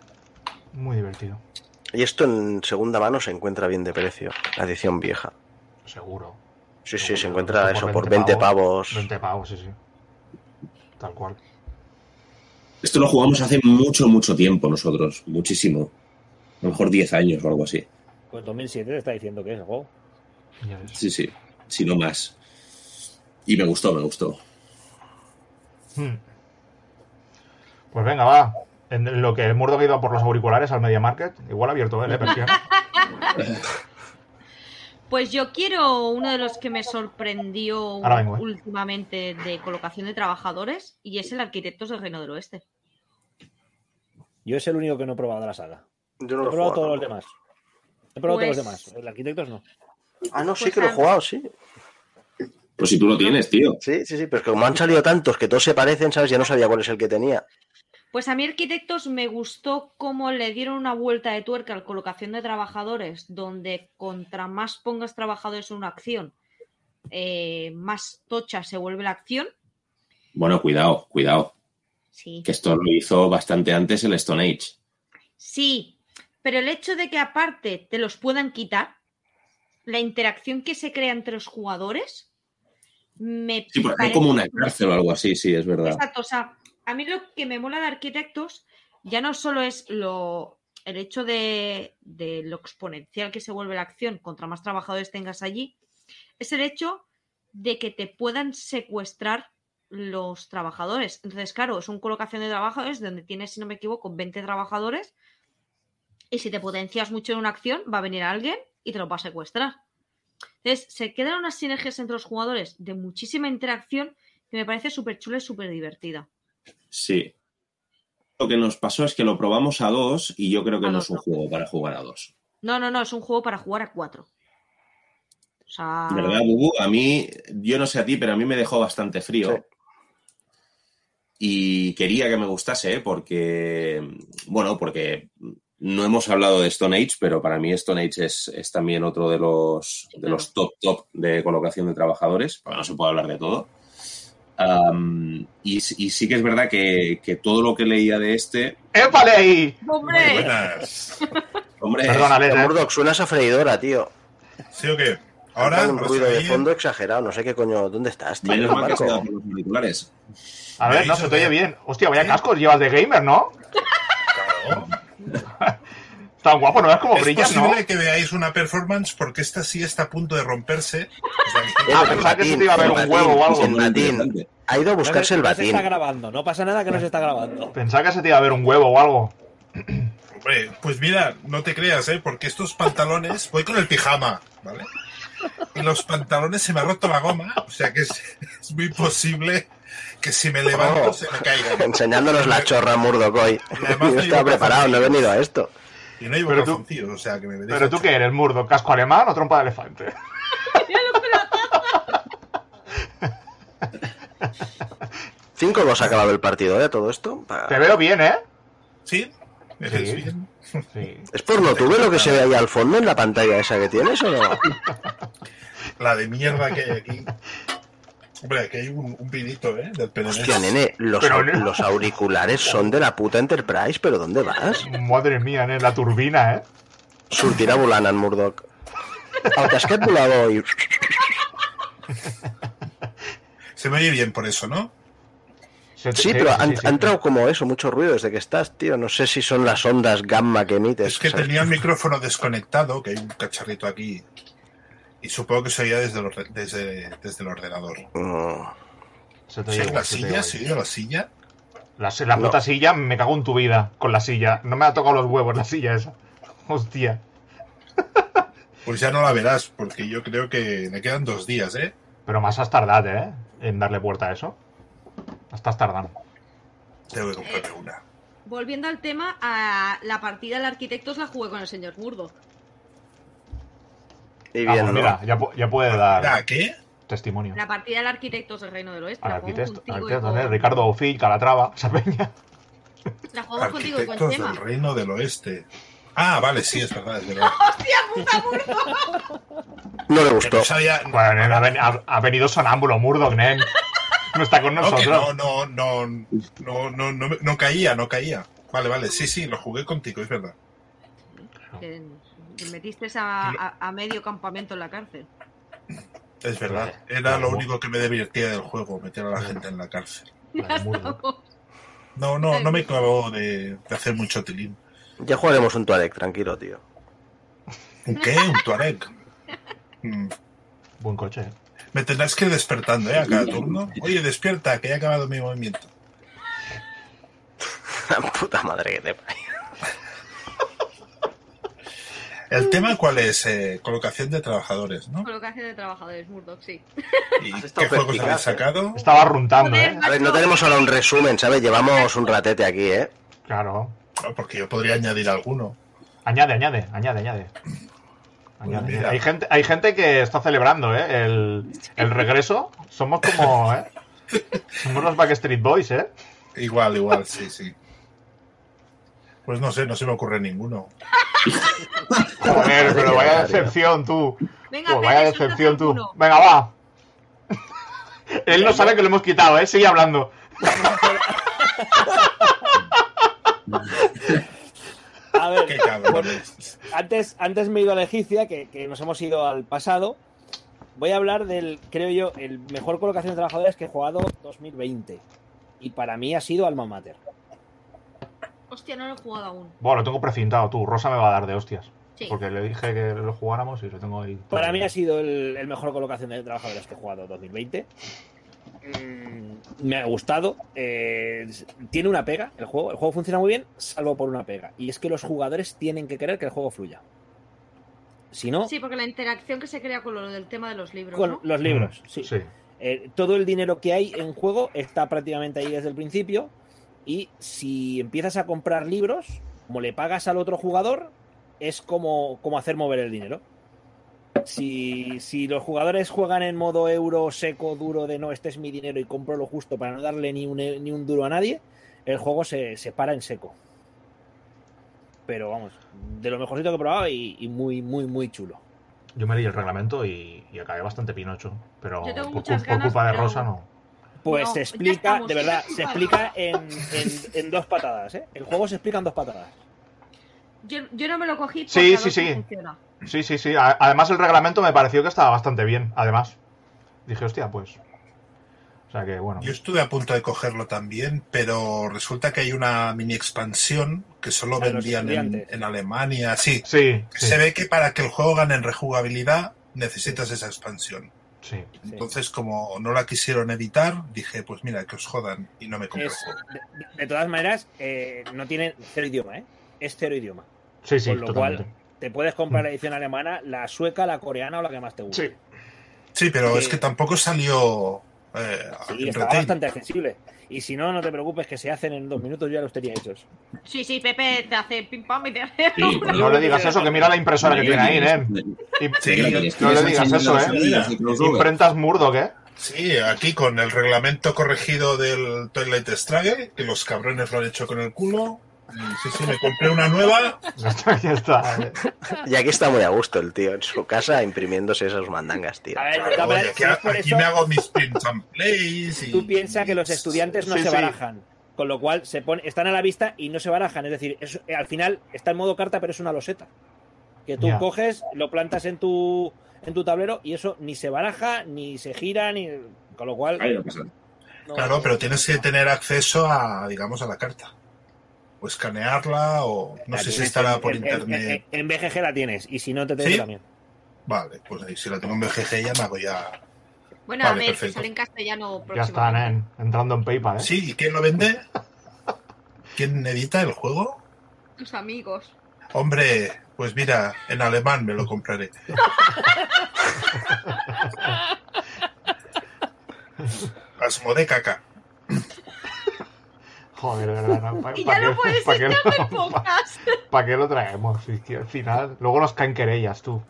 Muy divertido. Y esto en segunda mano se encuentra bien de precio, la edición vieja. Seguro. Sí, sí, se encuentra eso por 20 pavos. 20 pavos, sí, sí. Tal cual. Esto lo jugamos hace mucho, mucho tiempo nosotros. Muchísimo. A lo mejor 10 años o algo así. Pues 2007 te está diciendo que es el juego. Sí, sí. Si no más. Y me gustó, me gustó. Hmm. Pues venga, va. En lo que el Murdoch iba por los auriculares al Media Market, igual abierto él, ¿eh? [laughs] Pues yo quiero uno de los que me sorprendió vengo, ¿eh? últimamente de colocación de trabajadores y es el Arquitectos del Reino del Oeste. Yo es el único que no he probado de la saga. Yo no He probado todos los demás. He probado Pues- todos los demás. El arquitectos no. Ah, no, sí Pues que lo he a- jugado, sí. Pues si tú lo tienes, tío. Sí, sí, sí, pero es que como han salido tantos que todos se parecen, ¿sabes? Ya no sabía cuál es el que tenía. Pues a mí Arquitectos me gustó cómo le dieron una vuelta de tuerca a la colocación de trabajadores, donde contra más pongas trabajadores en una acción, eh, más tocha se vuelve la acción. Bueno, cuidado, cuidado. Sí. Que esto lo hizo bastante antes el Stone Age. Sí, pero el hecho de que aparte te los puedan quitar, la interacción que se crea entre los jugadores, me Sí, porque parece- como una cárcel o algo así, sí, es verdad. Exacto, o sea, a mí lo que me mola de arquitectos ya no solo es lo el hecho de, de lo exponencial que se vuelve la acción contra más trabajadores tengas allí, es el hecho de que te puedan secuestrar los trabajadores. Entonces, claro, es una colocación de trabajadores donde tienes, si no me equivoco, 20 trabajadores y si te potencias mucho en una acción, va a venir alguien y te lo va a secuestrar. Entonces, se quedan unas sinergias entre los jugadores de muchísima interacción que me parece súper chula y súper divertida. Sí. Lo que nos pasó es que lo probamos a dos y yo creo que A no dos es un no. juego para jugar a dos. No, no, no, es un juego para jugar a cuatro. O sea, ¿Verdad, Bubu? A mí, yo no sé a ti, pero a mí me dejó bastante frío. Sí. Y quería que me gustase, porque, bueno, porque no hemos hablado de Stone Age, pero para mí Stone Age es, es también otro de los, de los top top de colocación de trabajadores, porque no se puede hablar de todo. Y, y sí que es verdad que, que todo lo que leía de este, ¡Épale ahí! Muy ¡Hombre! buenas. [laughs] hombre, Perdona, Alex, ¿eh? Murdoch, suena esa freidora, tío. ¿Sí o qué? Ahora, un ruido de fondo exagerado. No sé qué coño. ¿Dónde estás, tío? menos mal que los auriculares. A ver, no, se te oye bien. Hostia, vaya cascos llevas de gamer, ¿no? Claro. [laughs] Tan guapo, ¿no Es brillas, no? posible que veáis una performance porque esta sí está a punto de romperse. O sea, que- Ah, pensaba que se batín, te iba a ver un batín, huevo o algo. El batín. Ha ido a buscarse el se- no se batín. está grabando, no pasa nada que no se está grabando. Pensaba que se te iba a ver un huevo o algo. [clears throat] Hombre, pues mira, no te creas, ¿eh? Porque estos pantalones, voy con el pijama, ¿vale? Y los pantalones se me ha roto la goma, o sea que es, es muy posible que si me levanto Oh. se me caigan. [laughs] Enseñándonos la chorra Murdoch hoy. Y [laughs] además Yo estaba preparado, no he venido a esto. Y no llevo Pero tú- calzoncillos, o sea que me Pero tú qué eres, Murdo, casco alemán o trompa de elefante. [laughs] Cinco dos ha acabado el partido, ¿eh? Todo esto. Te veo bien, ¿eh? ¿Sí? ¿Me ves Sí. bien? Sí. ¿Es por no tuve lo que se ve ahí al fondo en la pantalla esa que tienes o no? La de mierda que hay aquí. Hombre, aquí hay un, un vinito, ¿eh? Del PNL. Hostia, nene, los, Pero, au- nene. los auriculares son de la puta Enterprise, pero ¿dónde vas? Madre mía, ¿eh? la turbina, ¿eh? Sortirà volant en Murdoch. El casquet volador i... Se me oye bien por eso, ¿no? Sí, pero han, entrado como eso, mucho ruido desde que estás, tío. No sé si son las ondas gamma que emites. Es que ¿sabes? tenía el micrófono desconectado, que hay un cacharrito aquí. Y supongo que se oía desde el, desde, desde el ordenador. Se te ¿Sí, oye la igual, se te oye silla? igual. ¿Sí, la silla? La, la No. puta silla, me cago en tu vida con la silla. No me ha tocado los huevos la silla esa. [laughs] Hostia. [laughs] Pues ya no la verás, porque yo creo que me quedan dos días, ¿eh? Pero más has tardado, ¿eh? En darle puerta a eso. Estás tardando. Tengo que comprarme una. Volviendo al tema, a la partida del Arquitectos la jugué con el señor Murdo. Y Ah, bien, pues mira, ya, ya puede dar ¿La qué? testimonio. La partida del Arquitectos del Reino del Oeste. Al La jugamos arquitecto, contigo, y arquitecto, con... ¿eh? Ricardo Ofill, Calatrava, esa peña. [laughs] La jugamos contigo y con Chema. del Reino del Oeste. Ah, vale, sí, es verdad, es verdad. [laughs] ¡Hostia puta, Murdo! No le gustó. no sabía... Bueno, nen, ha, ven- ha- ha venido sonámbulo, Murdoch, nen. No está con nosotros. no, no, no, no, no, no, no caía, no caía. Vale, vale, sí, sí, lo jugué contigo, es verdad. Que metiste a, a- a medio campamento en la cárcel. Es verdad. Era lo único que me divertía del juego, meter a la gente en la cárcel. No, no, no me clavó de, de hacer mucho tilín. Ya jugaremos un Tuareg, tranquilo, tío. ¿Un qué? ¿Un Tuareg? Mm, Buen coche, ¿eh? Me tendrás que ir despertando, ¿eh? A cada turno. Oye, despierta, que he acabado mi movimiento. La [laughs] puta madre que te parió. El tema, ¿cuál es? Eh, colocación de trabajadores, ¿no? Colocación de trabajadores, Murdoch, sí. ¿Y Has estado qué juegos habéis ¿eh? sacado? Estaba runtando, ¿eh? A ver, no tenemos ahora un resumen, ¿sabes? Llevamos un ratete aquí, ¿eh? Claro. Porque yo podría añadir alguno. Añade, añade, añade, añade. Añade, mira. añade. Hay, gente, hay gente que está celebrando ¿eh? el, el regreso. Somos como. ¿eh? Somos los Backstreet Boys, ¿eh? Igual, igual, sí, sí. Pues no sé, no se me ocurre ninguno. [laughs] Joder, pero vaya decepción tú. Venga, Pues vaya decepción tú. Venga, va. Él no sabe que lo hemos quitado, ¿eh? Sigue hablando. A ver, Qué antes, antes me he ido a la egipcia, que, que nos hemos ido al pasado. Voy a hablar del, creo yo, el mejor colocación de trabajadores que he jugado 2020. Y para mí ha sido Alma Mater. Hostia, no lo he jugado aún. Bueno, lo tengo precintado tú. Rosa me va a dar de hostias. Sí. Porque le dije que lo jugáramos y lo tengo ahí. Para mí ha sido el, el mejor colocación de trabajadores que he jugado 2020. Mm, me ha gustado. eh, tiene una pega el juego. El juego funciona muy bien, salvo por una pega. Y es que los jugadores tienen que querer que el juego fluya. Si no, Sí, porque la interacción que se crea con lo del tema de los libros, con ¿no? los libros. Sí. Sí. Eh, todo el dinero que hay en juego está prácticamente ahí desde el principio. Y si empiezas a comprar libros, como le pagas al otro jugador, es como, como hacer mover el dinero. Si, si los jugadores juegan en modo euro seco, duro, de no, este es mi dinero y compro lo justo para no darle ni un, ni un duro a nadie, el juego se, se para en seco. Pero vamos, de lo mejorcito que he probado y, y muy, muy, muy chulo. Yo me leí el reglamento y, y acabé bastante pinocho. Pero por, culpa de Rosa no. Pues No, se explica, de verdad, [laughs] se explica en, en- en dos patadas, ¿eh? El juego se explica en dos patadas. Yo, yo no me lo cogí porque Sí, sí, sí. funciona. Sí, sí, sí. Además, el reglamento me pareció que estaba bastante bien. Además, dije, hostia, pues. O sea que, bueno. Yo estuve a punto de cogerlo también, pero resulta que hay una mini expansión que solo vendían en, en Alemania. Sí, Sí, sí, se ve que para que el juego gane en rejugabilidad necesitas esa expansión. sí. Entonces, como no la quisieron editar, dije, pues mira, que os jodan y no me compré el Es- juego. de, de todas maneras, eh, no tiene cero idioma, ¿eh? Es cero idioma. Sí, sí, Con lo totalmente. cual, te puedes comprar la edición alemana, la sueca, la coreana o la que más te guste. Sí. Sí, pero Sí. es que tampoco salió eh, Sí, está bastante accesible. Y si no, no te preocupes que se hacen en dos minutos, yo ya los tenía hechos. Sí, sí, Pepe te hace pim pam y te hace. Sí, No le digas eso, que mira la impresora que tiene ahí, ¿eh? Y- Sí, y- que tienes no le digas eso, ¿eh? Imprentas Murdoch, ¿eh? Sí, aquí con el reglamento corregido del Toilet Struggle, que los cabrones lo han hecho con el culo. Y Sí, sí, me compré una nueva. Ya [laughs] está, ya está. Y aquí está muy a gusto el tío, en su casa imprimiéndose esas mandangas, tío. A ver, Oye, maneras, aquí, si es por aquí eso, me hago mis print and plays. Y... tú piensas que los estudiantes no Sí, se sí. barajan. Con lo cual, se pone, están a la vista y no se barajan. Es decir, es- eh, al final está en modo carta, pero es una loseta. Que tú coges, lo plantas en tu, en tu tablero y eso ni se baraja, ni se gira, ni. Con lo cual. Ahí no pasa nada. no- Claro, pero tienes que tener acceso a, digamos, a la carta. O escanearla, o no la sé si estará en- por en- internet. En, en BGG la tienes, y si no te tengo ¿Sí? también. Vale, pues ahí, si la tengo en BGG ya me hago ya. Bueno, Vale, a ver, perfecto. sale en castellano Ya están, ¿eh? Entrando en PayPal, ¿eh? Sí, ¿y quién lo vende? ¿Quién edita el juego? Tus amigos. Hombre, pues mira, en alemán me lo compraré. [laughs] Asmode caca. Joder, de verdad. ¿no? ¿Pa- [laughs] Y pa' ya no puedes pa' de pocas. ¿Para qué lo traemos? Al final. Luego nos caen querellas, tú.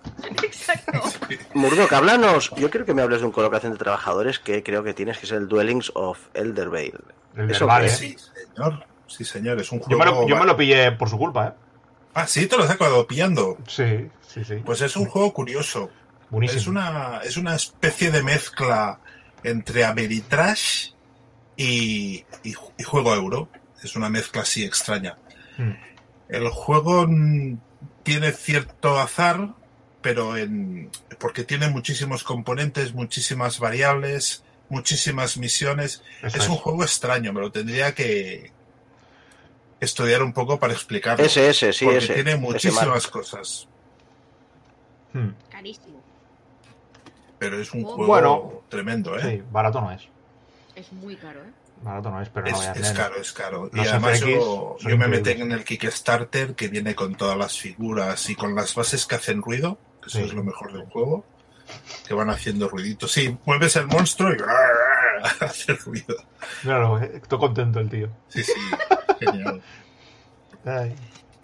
Exacto. [laughs] Murdoch, háblanos. Yo quiero que me hables de un colocación de trabajadores que creo que tienes, que es el Dwellings of Eldervale. El Eso vale, ¿eh? Sí, señor. Sí, señor, es un Yo juego. me, lo, yo me lo pillé por su culpa, ¿eh? Ah, sí, te lo has acabado pillando. Sí, sí, sí. Pues es un juego curioso. Buenísimo. Es una, es una especie de mezcla entre Ameritrash y, y, y juego euro. Es una mezcla así extraña. Mm. El juego mm, tiene cierto azar, pero en, porque tiene muchísimos componentes, muchísimas variables, muchísimas misiones. Es un juego extraño, me lo tendría que estudiar un poco para explicarlo. Ese, ese, sí, porque ese. tiene muchísimas cosas. Hmm. Carísimo. Pero es un juego Bueno. tremendo, ¿eh? Sí, barato no es. Es muy caro, ¿eh? Barato no es, pero Es, no voy a es hacer. caro, es caro. Los y además FX yo, yo me metí en el Kickstarter que viene con todas las figuras y con las bases que hacen ruido, que eso Sí. es lo mejor del juego, que van haciendo ruiditos. Sí, mueves el monstruo y [laughs] hace ruido. Claro, estoy contento el tío. Sí, sí, genial. Ay.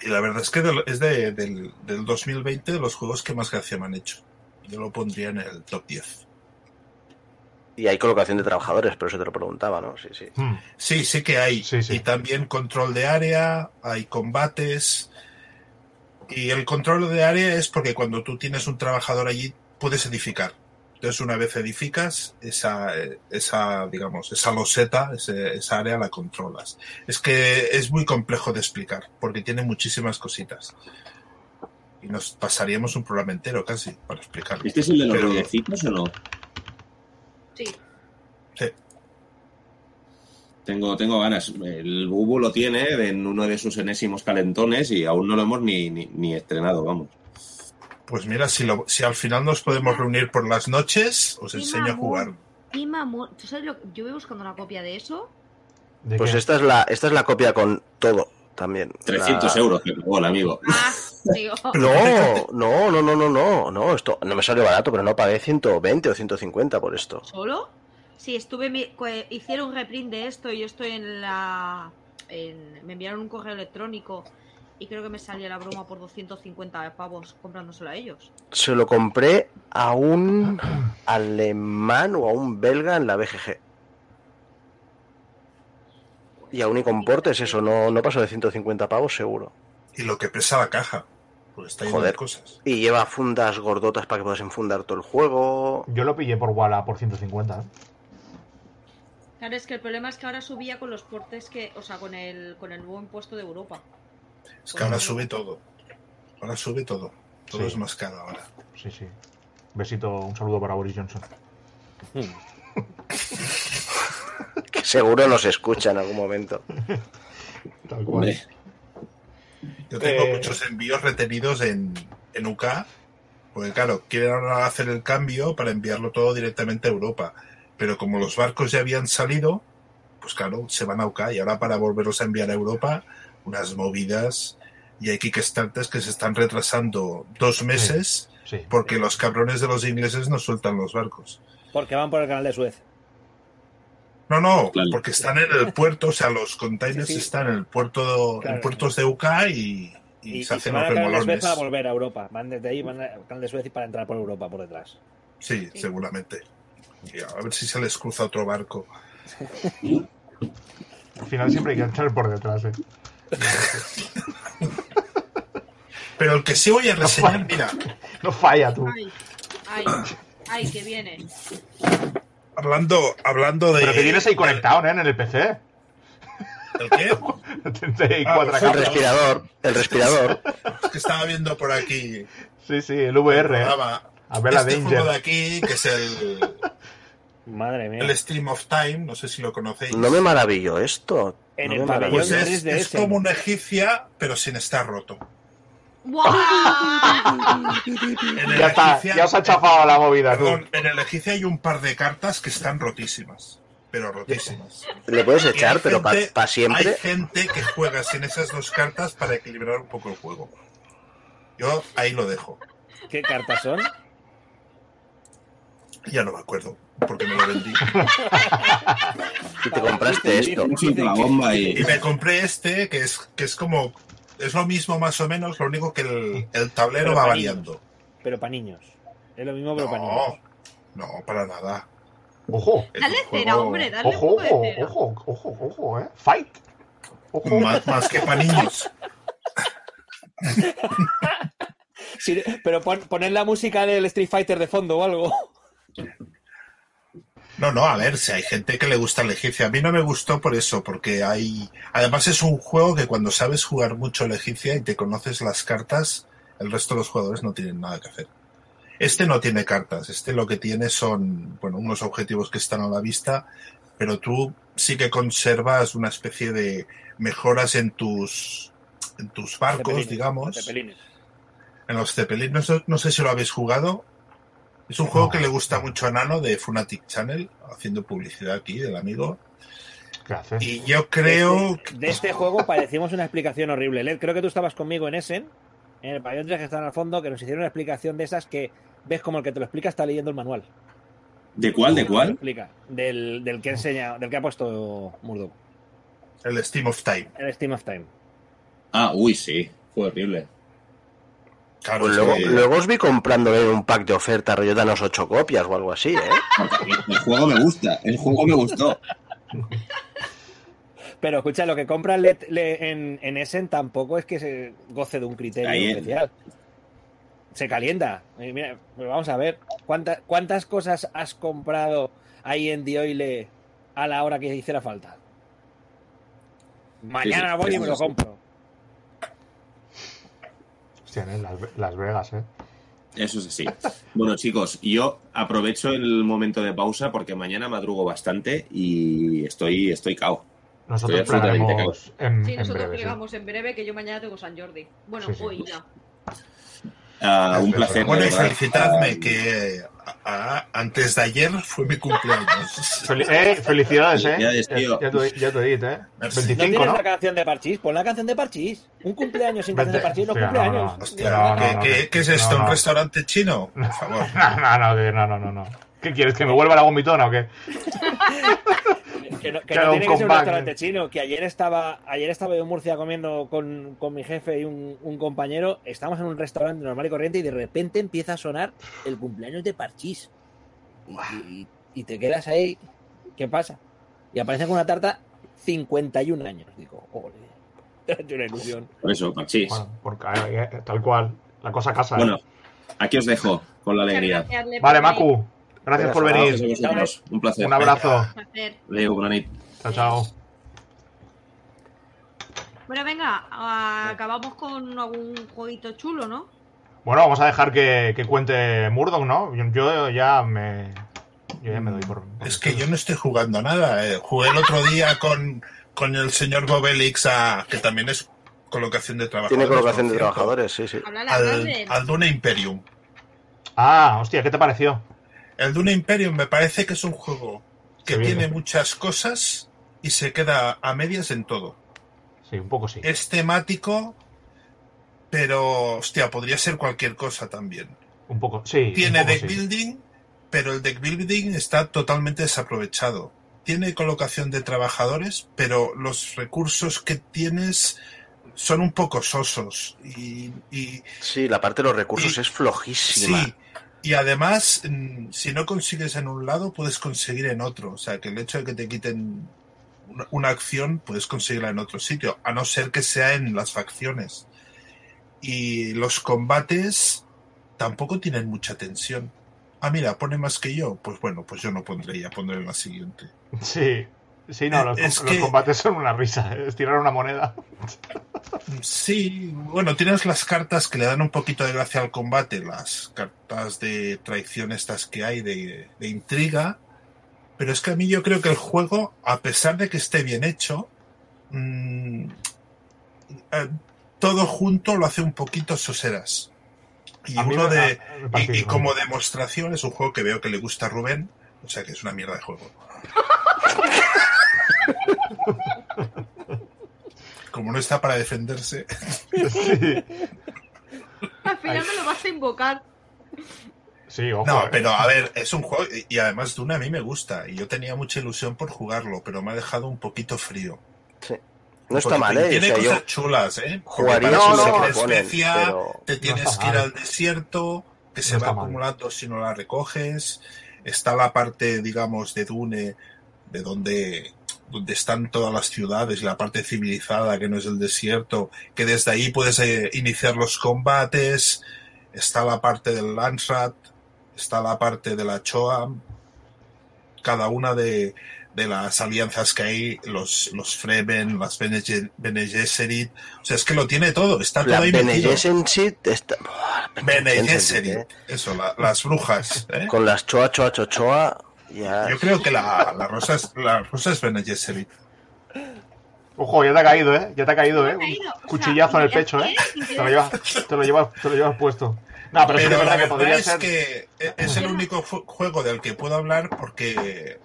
Y la verdad es que es de- del, del 2020 de los juegos que más gracia me han hecho. Yo lo pondría en el top 10. Y hay colocación de trabajadores, pero eso te lo preguntaba, ¿no? Sí, sí. Hmm. Sí, sí que hay. Sí, sí. Y también control de área, hay combates. Y el control de área es porque cuando tú tienes un trabajador allí, puedes edificar. Entonces, una vez edificas, esa, esa digamos, esa loseta, ese- esa área la controlas. Es que es muy complejo de explicar, porque tiene muchísimas cositas. Y nos pasaríamos un programa entero casi para explicarlo. ¿Este es el de los Pero- o no? Sí. Sí. Tengo, tengo ganas. El Bubu lo tiene en uno de sus enésimos calentones y aún no lo hemos ni, ni, ni estrenado, vamos. Pues mira, si, lo- si al final nos podemos reunir por las noches, os enseño a jugar. Y mamón, ¿tú sabes lo que- Yo voy buscando una copia de eso. ¿De Pues esta es la, esta es la copia con todo también. 300 La- euros que pagó el amigo. Ah, digo. No, no, no, no, no, no, no, esto no me salió barato, pero no pagué 120 o 150 por esto. ¿Solo? Sí, estuve. mi- Hicieron un reprint de esto y yo estoy en la. en- me enviaron un correo electrónico y creo que me salía la broma por 250 pavos comprándoselo a ellos. Se lo compré a un alemán o a un belga en la BGG. Y a un Icomportes eso, no, no pasó de 150 pavos seguro. Y lo que pesa la caja. Pues está lleno Joder. de cosas. Y lleva fundas gordotas para que puedas enfundar todo el juego. Yo lo pillé por Walla por 150. ¿eh? Claro, es que el problema es que ahora subía con los portes que. O sea, con el, con el nuevo impuesto de Europa. Es que ahora sube todo. Ahora sube todo. Todo Sí. es más caro ahora. Sí, sí. Besito, un saludo para Boris Johnson. [laughs] Que seguro nos escucha en algún momento. [laughs] Tal cual. Hombre, Yo tengo Eh. muchos envíos retenidos en, en UK. Porque claro, quieren ahora hacer el cambio para enviarlo todo directamente a Europa. Pero como los barcos ya habían salido, pues claro, se van a UK y ahora para volverlos a enviar a Europa, unas movidas y hay Kickstarters que se están retrasando dos meses Sí. porque los cabrones de los ingleses no sueltan los barcos. Porque van por el canal de Suez. No, no, Claro. porque están en el puerto, o sea, los containers Sí, sí. están en el puerto, Claro. en puertos de UK y, y Y, y se se hacen van de para volver a Europa. Van desde ahí, van de Suez y para entrar por Europa por detrás. Sí, Sí. seguramente. Y a ver si se les cruza otro barco. Al final siempre hay que entrar por detrás, ¿eh? Pero el que sí voy a reseñar, mira, No falla tú. Ay, ay, ay, que viene. Hablando, hablando de. Pero que tienes ahí conectado, ¿eh? En el PC. ¿El qué? [laughs] Ah, El respirador, el respirador. Es que estaba viendo por aquí Sí, sí, el VR. ¿eh? A ver la este Danger. juego de aquí, que es el, [laughs] Madre mía. el Stream of Time, no sé si lo conocéis. No me maravillo esto. En no el me pabellón Pues es, es como una egipcia, pero sin estar roto. El Ya está, ya os ha chafado la movida, tú. Perdón, en el egipcia hay un par de cartas que están rotísimas. Pero rotísimas. Le puedes echar, pero para gente- Hay siempre. gente que juega sin esas dos cartas para equilibrar un poco el juego. Yo ahí lo dejo. ¿Qué cartas son? Ya no me acuerdo, porque me lo vendí. Y te compraste esto. Y y. me compré este, que es, que es como. Es lo mismo más o menos, lo único que el, el tablero Pero va para variando. Pero para niños. Es lo mismo, pero para No, niños. no, para nada. Ojo, Dale cera, juego hombre, dale ojo, un poco ojo, de cera. ojo, ojo, ojo, ¿eh? Fight. Ojo. Más, más que para niños. [laughs] Sí, pero pon, poned la música del Street Fighter de fondo o algo. [laughs] No, no, a ver, si hay gente que le gusta el egipcio. A mí no me gustó por eso, porque hay. Además, es un juego que cuando sabes jugar mucho el egipcia y te conoces las cartas, el resto de los jugadores no tienen nada que hacer. Este no tiene cartas, este lo que tiene son, bueno, unos objetivos que están a la vista, pero tú sí que conservas una especie de mejoras en tus, en tus barcos, Cepelines, digamos, cepelines. en los Zeppelin. No, no sé si lo habéis jugado. Es un juego No. que le gusta mucho a Nano de Funatic Channel, haciendo publicidad aquí del amigo. ¿Qué haces? Y yo creo De este, de este juego parecimos una explicación horrible. Led, creo que tú estabas conmigo en Essen, en el pabellón 3 que están al fondo, que nos hicieron una explicación de esas que ves como el que te lo explica está leyendo el manual. ¿De cuál? ¿De cuál? explica. Del, del que enseña, del que ha puesto Murdoch. el Steam of Time. El Steam of Time. Ah, uy, sí. Fue horrible. Claro, Pues es luego, que- luego os vi comprándole un pack de oferta, rollo danos ocho copias o algo así, ¿eh? El juego me gusta, el juego me gustó. Pero escucha, lo que compra le- le- en, en Essen tampoco es que se goce de un criterio Ahí, especial. Se calienta. Eh, mira, pues vamos a ver. ¿cuántas, ¿Cuántas cosas has comprado ahí en Dioile a la hora que hiciera falta? Mañana sí, voy y me lo sí. compro. Hostia. Las, Vegas, ¿eh? Eso es así. Bueno, chicos, yo aprovecho el momento de pausa porque mañana madrugo bastante y estoy, estoy cao. Nosotros Estoy absolutamente en, Sí, en nosotros breve. sí. llegamos en breve, que yo mañana tengo San Jordi. Bueno, Sí, sí. hoy ya. Ah, un placer. Bueno, y verdad. felicitadme Ah, antes de ayer fue mi cumpleaños. Fel- eh, felicidades, ¿eh? Felicidades, tío. Ya, ya te, dicho, ¿eh? Merci. ¿No 25, tienes ¿no? la canción de Parchís? Pon la canción de Parchís. Un cumpleaños sin canción de Parchís, no Hostia, cumpleaños. no, no. Hostia, ¿qué, es esto? No, no. ¿Un restaurante chino? [laughs] Por favor. No, no, no, no, no, no, no. ¿Qué quieres? ¿Que me vuelva la gomitona o qué? [laughs] Que no, que tiene que ser un restaurante eh. chino. Que ayer estaba, ayer estaba yo en Murcia comiendo con, con mi jefe y un, un compañero. Estamos en un restaurante normal y corriente y de repente empieza a sonar el cumpleaños de Parchís. Y, y- y te quedas ahí. ¿Qué pasa? Y aparece con una tarta 51 años. Digo, ole. [laughs] Una ilusión. Por eso, Parchís. Bueno, porque, eh, tal cual. La cosa casa. ¿eh? Bueno, aquí os dejo con la alegría. Vale. Macu. Gracias por Gracias venir. Un placer. Un abrazo. Un placer. Leo, buena nit. Chao, chao. Bueno, venga, acabamos con algún jueguito chulo, ¿no? Bueno, vamos a dejar que, que cuente Murdoch, ¿no? Yo, yo ya me. Yo ya me doy por. por- Es que yo no estoy jugando a nada. eh. Jugué el otro día con, con el señor Bobelix, a, que también es colocación de trabajadores. Tiene colocación de trabajadores, sí, sí. Al, al Dune Imperium. Ah, hostia, ¿qué te pareció? El Dune Imperium me parece que es un juego que bien. tiene muchas cosas y se queda a medias en todo. Sí, un poco sí. Es temático, pero, hostia, podría ser cualquier cosa también. Un poco, sí. Tiene poco deck sí. building, pero el deck building está totalmente desaprovechado. Tiene colocación de trabajadores, pero los recursos que tienes son un poco sosos. Y, y- Sí, la parte de los recursos Y- es flojísima. sí, y además, mm, si no consigues en un lado, puedes conseguir en otro. O sea, que el hecho de que te quiten una, acción, puedes conseguirla en otro sitio, a no ser que sea en las facciones. Y los combates tampoco tienen mucha tensión. Ah, mira, pone más que yo. Pues bueno, pues yo no pondré, ya pondré la siguiente. Sí. Sí, no, los, Es los que- combates son una risa. ¿eh? Es tirar una moneda. Sí, bueno, tienes las cartas que le dan un poquito de gracia al combate, las cartas de traición estas que hay, de, de intriga, pero es que a mí yo creo que el juego, a pesar de que esté bien hecho, mm, eh, todo junto lo hace un poquito soseras. Y uno de, y, y como demostración es un juego que veo que le gusta a Rubén, o sea que es una mierda de juego. Como no está para defenderse. Sí, Al final me lo vas a invocar. sí ojo. No, eh. pero a ver, es un juego y- además Dune a mí me gusta y yo tenía mucha ilusión por jugarlo, pero me ha dejado un poquito frío. Sí. No está Porque mal, ¿eh? O Tiene sea, yo cosas chulas, ¿eh? Jugaría la proponen, especia, pero- te tienes está que ir al desierto, que se No va está mal. acumulando si no la recoges. Está la parte, digamos, de Dune, de donde, donde están todas las ciudades y la parte civilizada, que no es el desierto, que desde ahí puedes eh, iniciar los combates. Está la parte del Landsat, está la parte de la Choa. Cada una de, de las alianzas que hay, los, los Fremen, las Bene Bene Gesserit. O sea, es que lo tiene todo, está todo la ahí Bene. Gesserit está... Bene Gesserit, Gesserit, ¿eh? eso, la- las brujas. ¿eh? Con las choa, choa, choa, choa, Yo creo que la, la rosa es, la rosa es Bene Gesserit. Ojo, ya te ha caído, ¿eh? Ya te ha caído, ¿eh? O Un cuchillazo sea, en el ya pecho, ¿eh? Te lo llevas, te lo llevas, te lo llevas puesto. No, pero, es la verdad que verdad podría es ser. que e- es el único juego del que puedo hablar porque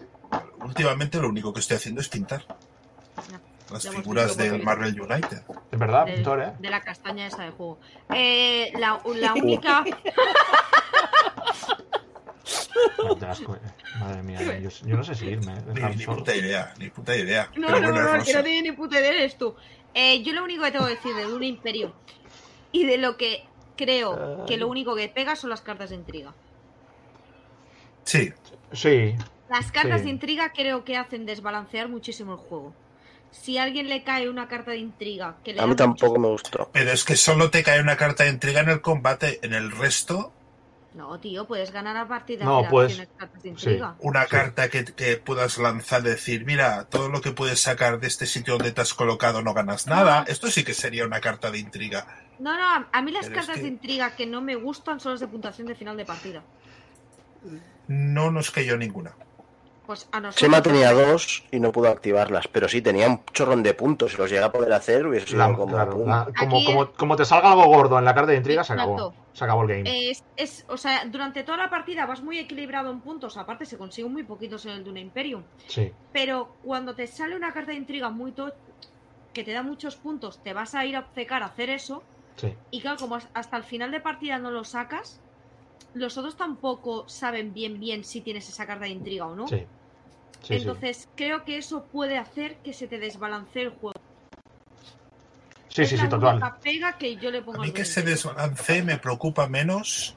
últimamente lo único que estoy haciendo es pintar las figuras del. Marvel United. Es verdad, del- pintor, ¿eh? de la castaña esa de juego. Eh, la, la única. [laughs] No, te asco. Madre mía, [laughs] yo, yo no sé si irme. Ni, ni puta idea, ni puta idea. No, Pero no, bueno, no, el que no tiene ni puta idea eres tú. Eh, yo lo único que tengo que decir de Dune Imperio y de lo que creo que lo único que pega son las cartas de intriga. Sí, Sí, Las cartas Sí. de intriga creo que hacen desbalancear muchísimo el juego. Si a alguien le cae una carta de intriga que le A mí tampoco me gustó. pero es que solo te cae una carta de intriga en el combate. En el resto, No, tío, puedes ganar a partir de No, pues, cartas de intriga. una Sí. carta que, que puedas lanzar, decir, mira, todo lo que puedes sacar de este sitio donde te has colocado no ganas nada. Esto sí que sería una carta de intriga. No, no, a- mí las Pero es cartas que- de intriga que no me gustan son las de puntuación de final de partida. No nos cayó ninguna. Pues a nosotros. Chema tenía dos y no pudo activarlas, pero sí tenía un chorrón de puntos. Si los llega a poder hacer, hubiese sido como. claro, la- como, Aquí como, te salga algo gordo en la carta de intriga, se acabó. Se acabó el game. Es, es- o sea, durante toda la partida vas muy equilibrado en puntos. Aparte, se consiguen muy poquitos en el Dune Imperium. Sí. Pero cuando te sale una carta de intriga muy to que te da muchos puntos, te vas a ir a obcecar a hacer eso. Sí. Y claro, como has- hasta el final de partida no lo sacas, los otros tampoco saben bien bien si tienes esa carta de intriga o no. Sí. Sí, sí. Entonces, creo que eso puede hacer que se te desbalancee el juego. Sí, Es sí, la sí, total. pega que yo le A mí que se desbalance me preocupa menos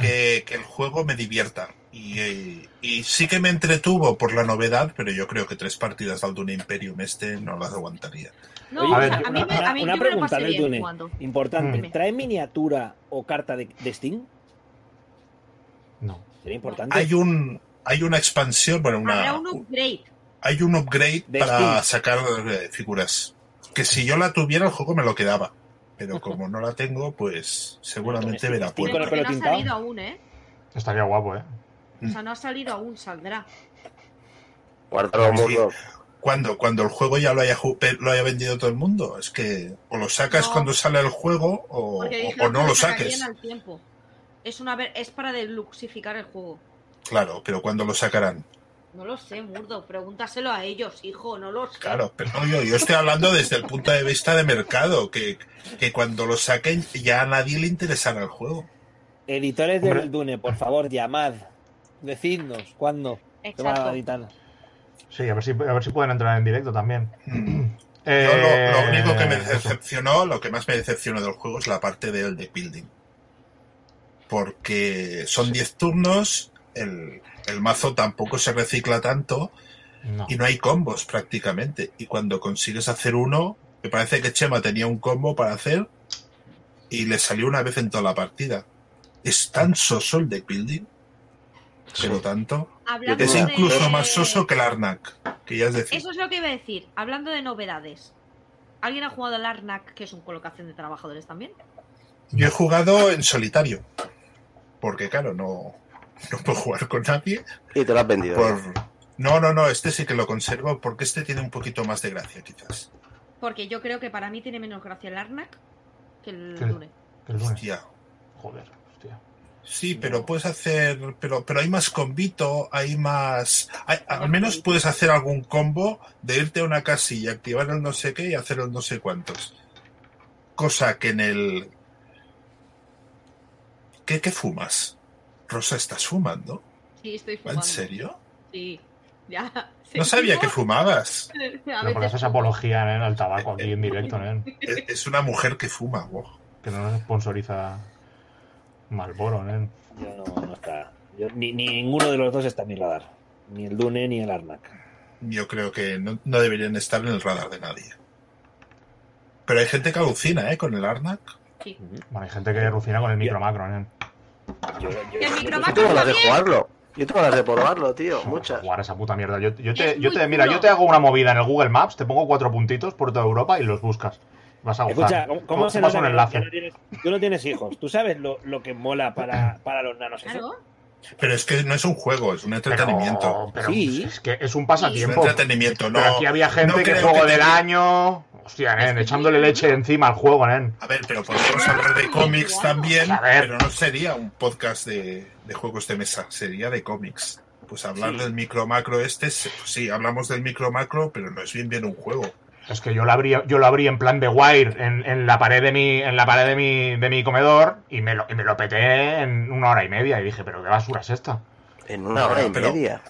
que, que el juego me divierta. Y, y sí que me entretuvo por la novedad, pero yo creo que tres partidas al Dune Imperium este no las aguantaría. No, Oye, a ver, a mí, me- a mí una yo me lo pregunta pasé del bien Dune. jugando. Importante. Mm. ¿Trae miniatura o carta de, de Steam? No. Sería importante. Hay un hay una expansión, bueno, Habrá una, un upgrade. hay un upgrade De para Steam. sacar eh, figuras. Que si yo la tuviera, el juego me lo quedaba. Pero como no la tengo, pues seguramente me la puedo. no ha salido aún, ¿eh? Estaría guapo, ¿eh? O sea, no ha salido aún, saldrá. Guárdalo, Sí. Murdoch. Cuando, cuando el juego ya lo haya, lo haya vendido todo el mundo. Es que o lo sacas No. cuando sale el juego o, o- no lo saques. al tiempo. Es, una ver- es para deluxificar el juego. Claro, pero cuando lo sacarán. No lo sé, Murdo. Pregúntaselo a ellos, hijo. No lo sé. Claro, pero no, yo, yo estoy hablando desde el punto de vista de mercado, que, que cuando lo saquen ya a nadie le interesará el juego. Editores Hombre. del Dune, por favor, llamad. Decidnos cuándo se va a Exacto. editar. Sí, a ver si, a ver si pueden entrar en directo también. Eh, [clears throat] Yo lo, lo único que me decepcionó, lo que más me decepcionó del juego es la parte del deck building. Porque son 10 turnos, el, el mazo tampoco se recicla tanto No. y no hay combos prácticamente. Y cuando consigues hacer uno, me parece que Chema tenía un combo para hacer y le salió una vez en toda la partida. Es tan soso el deck building, pero tanto. Hablando Es Yo de- incluso más soso que el Arnak, que ya es decir. Eso es lo que iba a decir. Hablando de novedades. ¿Alguien ha jugado al Arnak, que es un colocación de trabajadores también? Yo he jugado en solitario, porque claro, no, no puedo jugar con nadie. Y te lo has vendido. Por... No, no, no, este sí que lo conservo porque este tiene un poquito más de gracia, quizás. Porque yo creo que para mí tiene menos gracia el Arnak que el Dune. Hostia. Joder, hostia. Sí, pero puedes hacer, pero, pero hay más combito, hay más, hay- al menos puedes hacer algún combo de irte a una casilla, activar el no sé qué y hacer el no sé cuántos. Cosa que en el... ¿Qué, qué fumas? Rosa, ¿estás fumando? Sí, estoy ¿Va fumando. ¿En serio? Sí. Ya. [laughs] No sabía que fumabas. [laughs] A No, pero veces haces fumo. apología ¿eh? al tabaco aquí en directo, ¿eh? Es es una mujer que fuma. wow. Que no nos sponsoriza Malboro, ¿eh? Yo no, no está. Yo- ni, ni ninguno de los dos está en mi radar. Ni el Dune ni el Arnak. Yo creo que no, no deberían estar en el radar de nadie. Pero hay gente que alucina, ¿eh? Con el Arnak. Sí. Bueno, hay gente que alucina con el micro macro, ¿eh? Yo, yo- ¿Y el yo- tengo ganas de jugarlo. Yo tengo ganas de probarlo, tío. Muchas. Jugar esa puta mierda. Yo, yo te, yo mira, yo te hago una movida en el Google Maps, te pongo cuatro puntitos por toda Europa y los buscas. Vas a gozar. Escucha, ¿cómo, cómo se nota un enlace. que no tienes, tú no tienes hijos? ¿Tú sabes lo, lo que mola para, para los nanos? Claro. Pero es que no es un juego, es un entretenimiento. Pero, pero Sí. es que es un Es un pasatiempo. entretenimiento, no. Pero aquí había gente no que juego que del te- año. Hostia, nen, echándole leche encima al juego, nen. A ver, pero podríamos hablar de cómics también, A ver. pero no sería un podcast de, de juegos de mesa, sería de cómics. Pues hablar Sí. del micro macro este, pues sí, hablamos del micro macro, pero no es bien bien un juego. Es que yo lo abrí, yo lo abrí en plan de wire en, en la pared de mi, en la pared de mi, de mi comedor y me lo, y me lo peté en una hora y media y dije, pero qué basura es esta. En una hora y Pero- media.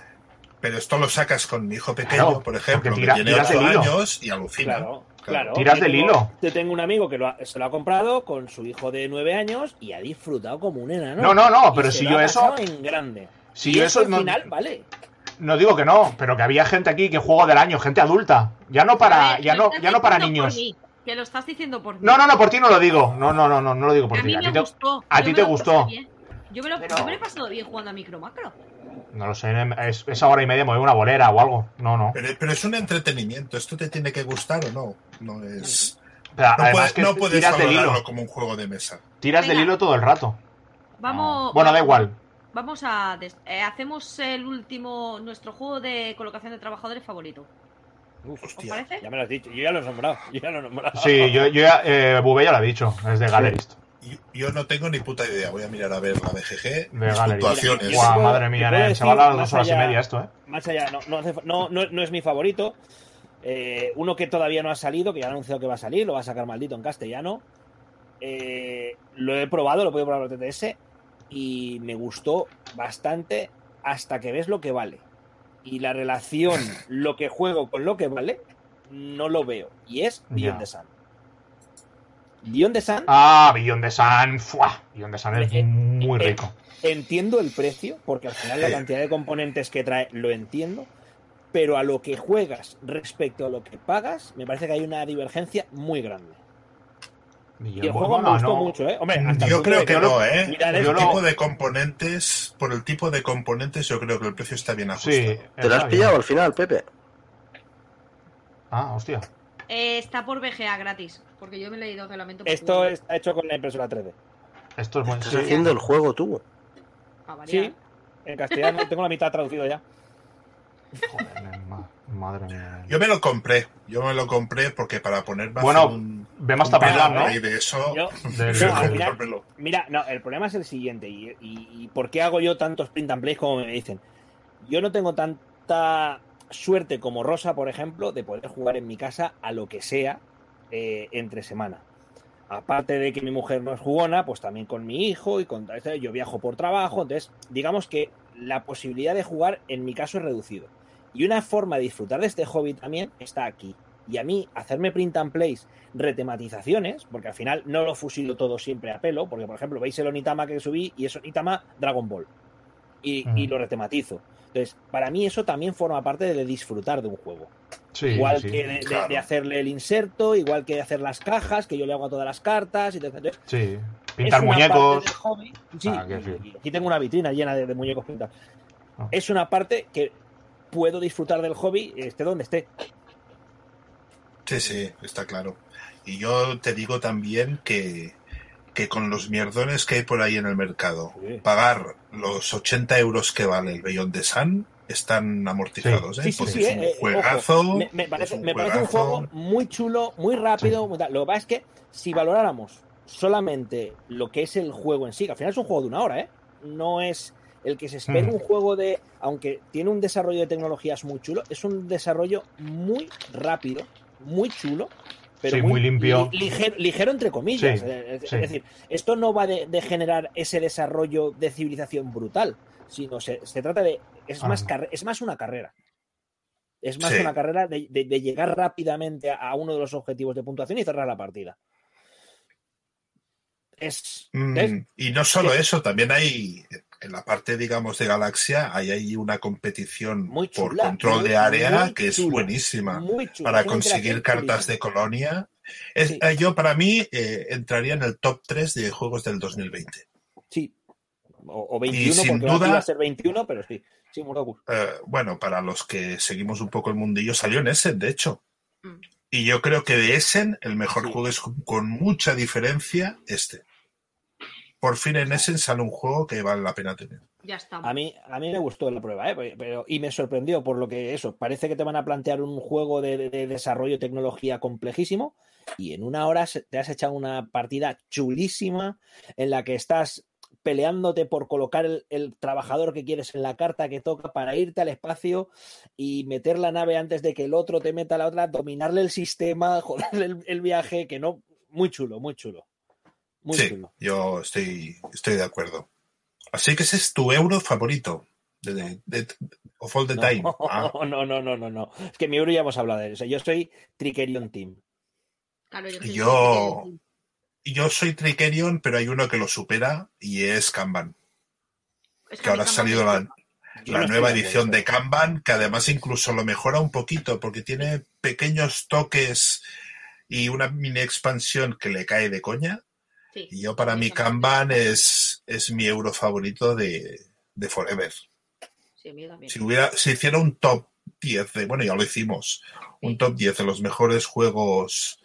Pero esto lo sacas con mi hijo pequeño, Claro, por ejemplo, tira- que tiene tiras 8 el hilo. años y alucina. Claro. Claro. Tiras del tengo- hilo. Yo tengo un amigo que lo ha- se lo ha comprado con su hijo de nueve años y ha disfrutado como un enano. No, no, no, Y pero se si lo yo ha eso- en grande. Si Y yo eso no- final, vale. No digo que no, pero que había gente aquí que juego del año, gente adulta. Ya no para, ver, ya no, ya no para niños. que lo estás diciendo por mí. No, no, no, por ti no lo digo. No, no, no, no, no lo digo por ti. A ti te, gustó. a Yo ti me te lo gustó. pasé bien. Yo me, lo, Pero- yo me lo he pasado bien jugando a micro macro. No lo sé, es, esa hora y media me voy a una bolera o algo. No, no. Pero, pero es un entretenimiento. ¿Esto te tiene que gustar o no? No es. Pero No, además puedes, que no puedes tiras del hilo. como un juego de mesa. Tiras del hilo todo el rato. Vamos. Bueno, da igual. Vamos a. des- eh, hacemos el último. Nuestro juego de colocación de trabajadores favorito. Uf, ¿Os Hostia. parece? ya me lo has dicho. Yo ya lo he nombrado. Yo [laughs] ya lo he nombrado. Sí, yo, yo ya, eh, Bube ya lo ha dicho, es de Galerist. Yo no tengo ni puta idea. Voy a mirar a ver la BGG, puntuaciones. Mira, Guau, puedo- madre mía, nen, se va a dos horas y media esto, ¿eh? Más allá, no, no, hace no, es mi favorito. Eh, uno que todavía no ha salido, que ya ha anunciado que va a salir, lo va a sacar maldito en castellano. Eh, lo he probado, lo he podido probar en TTS y me gustó bastante hasta que ves lo que vale. Y la relación, lo que juego con lo que vale, no lo veo. Y es Beyond Ya. the Sun. Beyond the Sun, Ah, Beyond the Sun. ¡fua! Beyond the Sun es Eh, muy eh, rico. entiendo el precio, porque al final la cantidad de componentes que trae lo entiendo, pero a lo que juegas respecto a lo que pagas, me parece que hay una divergencia muy grande. Y el juego me Bueno, gustó no. mucho, ¿eh? Hombre, hasta el Yo creo que no, ¿eh? Por el tipo de componentes, por el tipo de componentes, yo creo que el precio está bien ajustado. Sí. ¿Te lo has pillado al final, Pepe? Ah, hostia. Eh, está por BGA gratis. Porque yo me he leído reglamento. por Esto está hecho con la impresora 3D. Esto es bueno. Estás sí. haciendo el juego tú. Sí, en castellano [laughs] tengo la mitad traducido ya. Joder, madre mía. Yo me lo compré. Yo me lo compré porque para ponerme a Bueno, un, ve más un ¿no? ahí de eso, Yo-. [laughs] Mira, no, el problema es el siguiente. Y, y- y por qué hago yo tantos print and plays como me dicen? Yo no tengo tanta suerte como Rosa, por ejemplo, de poder jugar en mi casa a lo que sea eh, entre semana. Aparte de que mi mujer no es jugona, pues también con mi hijo y con yo viajo por trabajo, entonces digamos que la posibilidad de jugar en mi caso es reducido. Y una forma de disfrutar de este hobby también está aquí. Y a mí, hacerme print and plays, retematizaciones, porque al final no lo fusilo todo siempre a pelo, porque por ejemplo, veis el Onitama que subí y es Onitama Dragon Ball. Y, lo retematizo. Entonces, para mí eso también forma parte de disfrutar de un juego. Sí, igual sí. que de, de- claro. de hacerle el inserto, igual que de hacer las cajas, que yo le hago a todas las cartas. Y. Entonces, Sí. es Pintar una muñecos. hobby. Sí, Ah, y- aquí tengo una vitrina llena de, de muñecos pintados. Ah. Es una parte que puedo disfrutar del hobby, esté donde esté. Sí, sí, está claro. Y yo te digo también que, que con los mierdones que hay por ahí en el mercado, Sí. pagar los 80 euros que vale el Beyond the Sun están amortizados, ¿eh? Sí, es eh, un eh, juegazo. ojo, me, me parece, es un me parece un juego muy chulo, muy rápido. muy. Lo que pasa es que si valoráramos solamente lo que es el juego en sí, que al final es un juego de una hora, ¿eh? No es el que se espera Mm. un juego de, aunque tiene un desarrollo de tecnologías muy chulo, es un desarrollo muy rápido, muy chulo. Pero Sí, muy limpio. li- ligero, ligero entre comillas. Sí, Eh, es, sí. es decir, esto no va de, de generar ese desarrollo de civilización brutal, sino se, se trata de. Es Ah. más, es más una carrera. Es más una carrera de, de- de llegar rápidamente a, a uno de los objetivos de puntuación y cerrar la partida. Es. Mm, y no solo eso, también hay, en la parte, digamos, de Galaxia, hay ahí una competición Muy por control muy- de área que es chula, buenísima. Para conseguir cartas de colonia. Es, Sí. eh, yo, para mí, eh, entraría en el top 3 de juegos del 2020. Sí. O, o 21, sin porque duda- iba a ser 21, pero sí. Sí. Eh, bueno, para los que seguimos un poco el mundillo, salió en Essen, de hecho. Mm. Y yo creo que de Essen, el mejor Sí. juego es con mucha diferencia este. Por fin en Essen sale un juego que vale la pena tener. Ya está. A mí, a mí me gustó la prueba, ¿eh? pero, y me sorprendió por lo que eso, parece que te van a plantear un juego de, de- de desarrollo de tecnología complejísimo y en una hora te has echado una partida chulísima en la que estás peleándote por colocar el, el trabajador que quieres en la carta que toca para irte al espacio y meter la nave antes de que el otro te meta la otra, dominarle el sistema, [laughs] joderle el, el viaje, que no, muy chulo, muy chulo. Muy sí, chulo. yo estoy, estoy de acuerdo. Así que ese es tu euro favorito de, de- de- of all the No, time. [laughs] Ah, no, no, no, no, no. Es que mi euro ya hemos hablado de eso. Yo soy Trickerion Team. Claro, yo, Y soy yo- Trickerion. Soy Trikerion, pero hay uno que lo supera y es Kanban. Es Que ahora ha salido la, la nueva edición acuerdo. de Kanban, que además incluso lo mejora un poquito, porque tiene pequeños toques y una mini expansión que le cae de coña. Sí. Y yo para mí. Kanban es, es mi euro favorito de, de Forever. Sí. Si hubiera, si hiciera un top 10 de, bueno, ya lo hicimos, un top 10 de los mejores juegos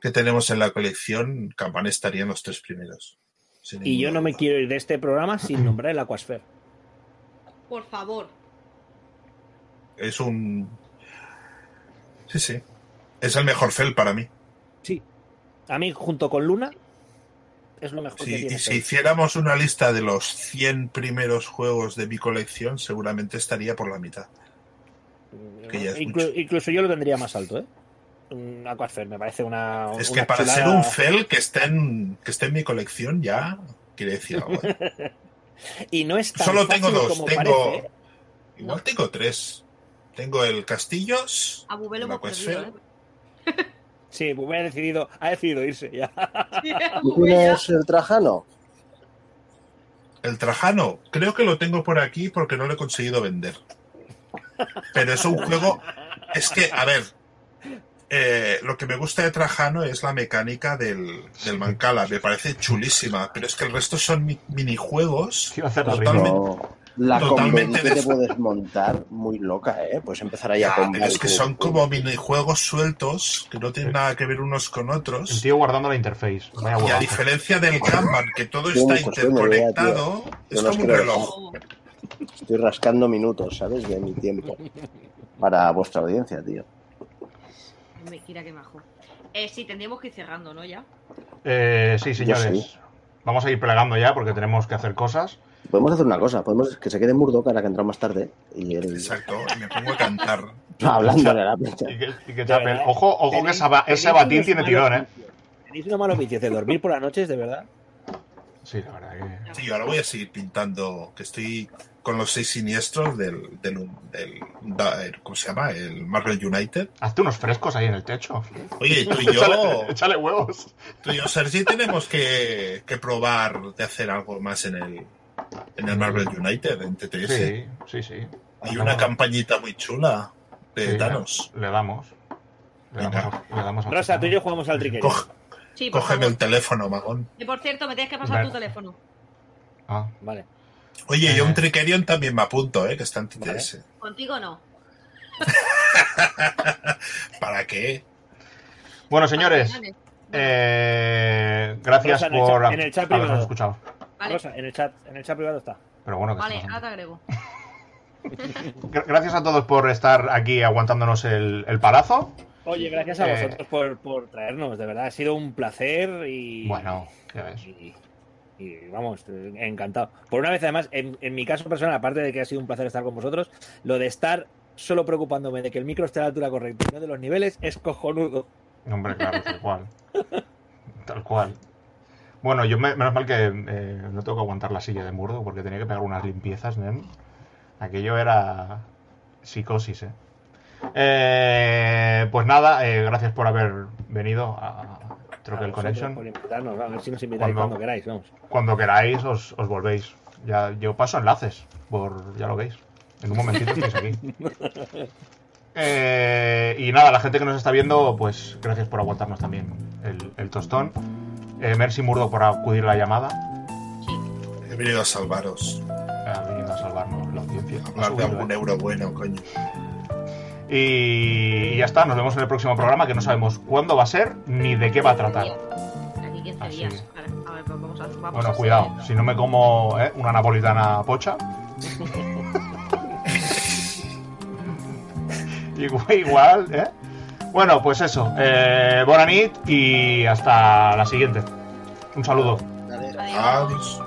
que tenemos en la colección, Kanban estaría en los tres primeros. Y yo no me quiero ir de este programa sin [clears throat] nombrar el Aquasphere. Por favor. Es un. Sí, sí. Es el mejor Fel para mí. Sí. A mí, junto con Luna, es lo mejor que Sí, tiene. y si hiciéramos una lista de los 100 primeros juegos de mi colección, seguramente estaría por la mitad. que ya es Inclu- mucho. incluso yo lo tendría más alto, ¿eh? Un Aquasphere me parece una. es una que para chulada. ser un Fel que esté en, que esté en mi colección ya quiere decir algo. ¿eh? [laughs] Y no es tan Solo tengo fácil dos. como Tengo. parece, ¿eh? Igual No. tengo tres. Tengo el Castillos. A perdido, ¿eh? Sí, pues ha decidido, ha decidido irse ya. Sí, [laughs] a ¿Tú Bubé tienes el Trajano? El Trajano, creo que lo tengo por aquí porque no lo he conseguido vender. Pero es un juego. Es que, a ver, eh, lo que me gusta de Trajano es la mecánica del, del Mancala. Me parece chulísima, pero es que el resto son mi- minijuegos. Iba a hacer la Totalmente. No. La Totalmente convención que te puedes montar, muy loca, ¿eh? Puedes empezar ahí a pero es que son como minijuegos sueltos que no tienen nada que ver unos con El otros. tío guardando la interface. Vaya Y a diferencia del Kanban, que todo está interconectado, es no como un reloj. Estoy rascando minutos, ¿sabes? De mi tiempo. Para vuestra audiencia, tío. Me- Mira qué majo. Eh, sí, tendríamos que ir cerrando, ¿no? Ya. Eh, sí, señores. sí. Vamos a ir plegando ya porque tenemos que hacer cosas. Podemos hacer una cosa, podemos que se quede Murdoch ahora que entra más tarde y él Exacto, y me pongo a cantar. [laughs] hablándole a la plancha. [laughs] Y que, y que De chape. verdad, Ojo, ojo que esa ese batín tiene tirón, ¿eh? Tenéis una mala vicio de dormir por las noches, de verdad. Sí, la verdad que. Sí, ahora voy a seguir pintando, que estoy con los seis siniestros del, del, del- da- el- ¿cómo se llama? El Marvel United. Hazte unos frescos ahí en el techo. Oye, tú y [laughs] échale, yo, échale huevos. tú y yo, Sergi, tenemos que, que probar de hacer algo más en el, en el Marvel United, en TTS. Sí, sí, sí. Hay una campañita muy chula de Sí, Thanos. Le damos. Le damos, le damos al Rosa, tú y yo jugamos al triquero. Coge- Sí, por cógeme el teléfono, Magón. Y por cierto, me tienes que pasar Vale. tu teléfono. Ah, Vale. Oye, yo Eh. un Trickerion también me apunto, ¿eh? Que está en TTS. Contigo no. [laughs] ¿Para qué? Bueno, señores, Vale. eh, gracias Rosa, en el por chat- en el chat habernos escuchado. Vale, Rosa, en el chat, en el chat privado está. Pero bueno, que vale, ahora te agrego. [laughs] Gra- Gracias a todos por estar aquí aguantándonos el, el palazo. Oye, gracias a Eh. vosotros por, por traernos, de verdad. Ha sido un placer y. Bueno, ya ves. Y, y, vamos, encantado. Por una vez, además, en, en mi caso personal, aparte de que ha sido un placer estar con vosotros, lo de estar solo preocupándome de que el micro esté a la altura correcta y no de los niveles es cojonudo. Hombre, claro, tal cual. [laughs] Tal cual. Bueno, yo me- menos mal que eh, no tengo que aguantar la silla de murdo porque tenía que pegar unas limpiezas, nen. Aquello era psicosis, ¿eh? Eh, pues nada, eh, gracias por haber venido a Troquel A Connection. Por invitarnos, a ver si nos invitáis Cuando- cuando queráis, vamos. Cuando queráis os, os volvéis. Ya, yo paso enlaces, por ya lo veis. En un momentito estáis aquí. [laughs] Eh, y nada, la gente que nos está viendo, pues gracias por aguantarnos también el, el tostón. Eh, Mercy Murdo por acudir a la llamada. Sí. He venido a salvaros. Ha venido a salvarnos la audiencia. A hablar de algún eh. euro bueno, coño. Y ya está, nos vemos en el próximo programa que no sabemos cuándo va a ser ni de qué va a tratar. Aquí 15 Así. días. Vale, a ver, pues vamos a, vamos Bueno, a cuidado, si no me como eh, una napolitana pocha. [laughs] [laughs] igual, igual, ¿eh? Bueno, pues eso. Eh, Bonanit y hasta la siguiente. Un saludo. Dale. Adiós. Adiós.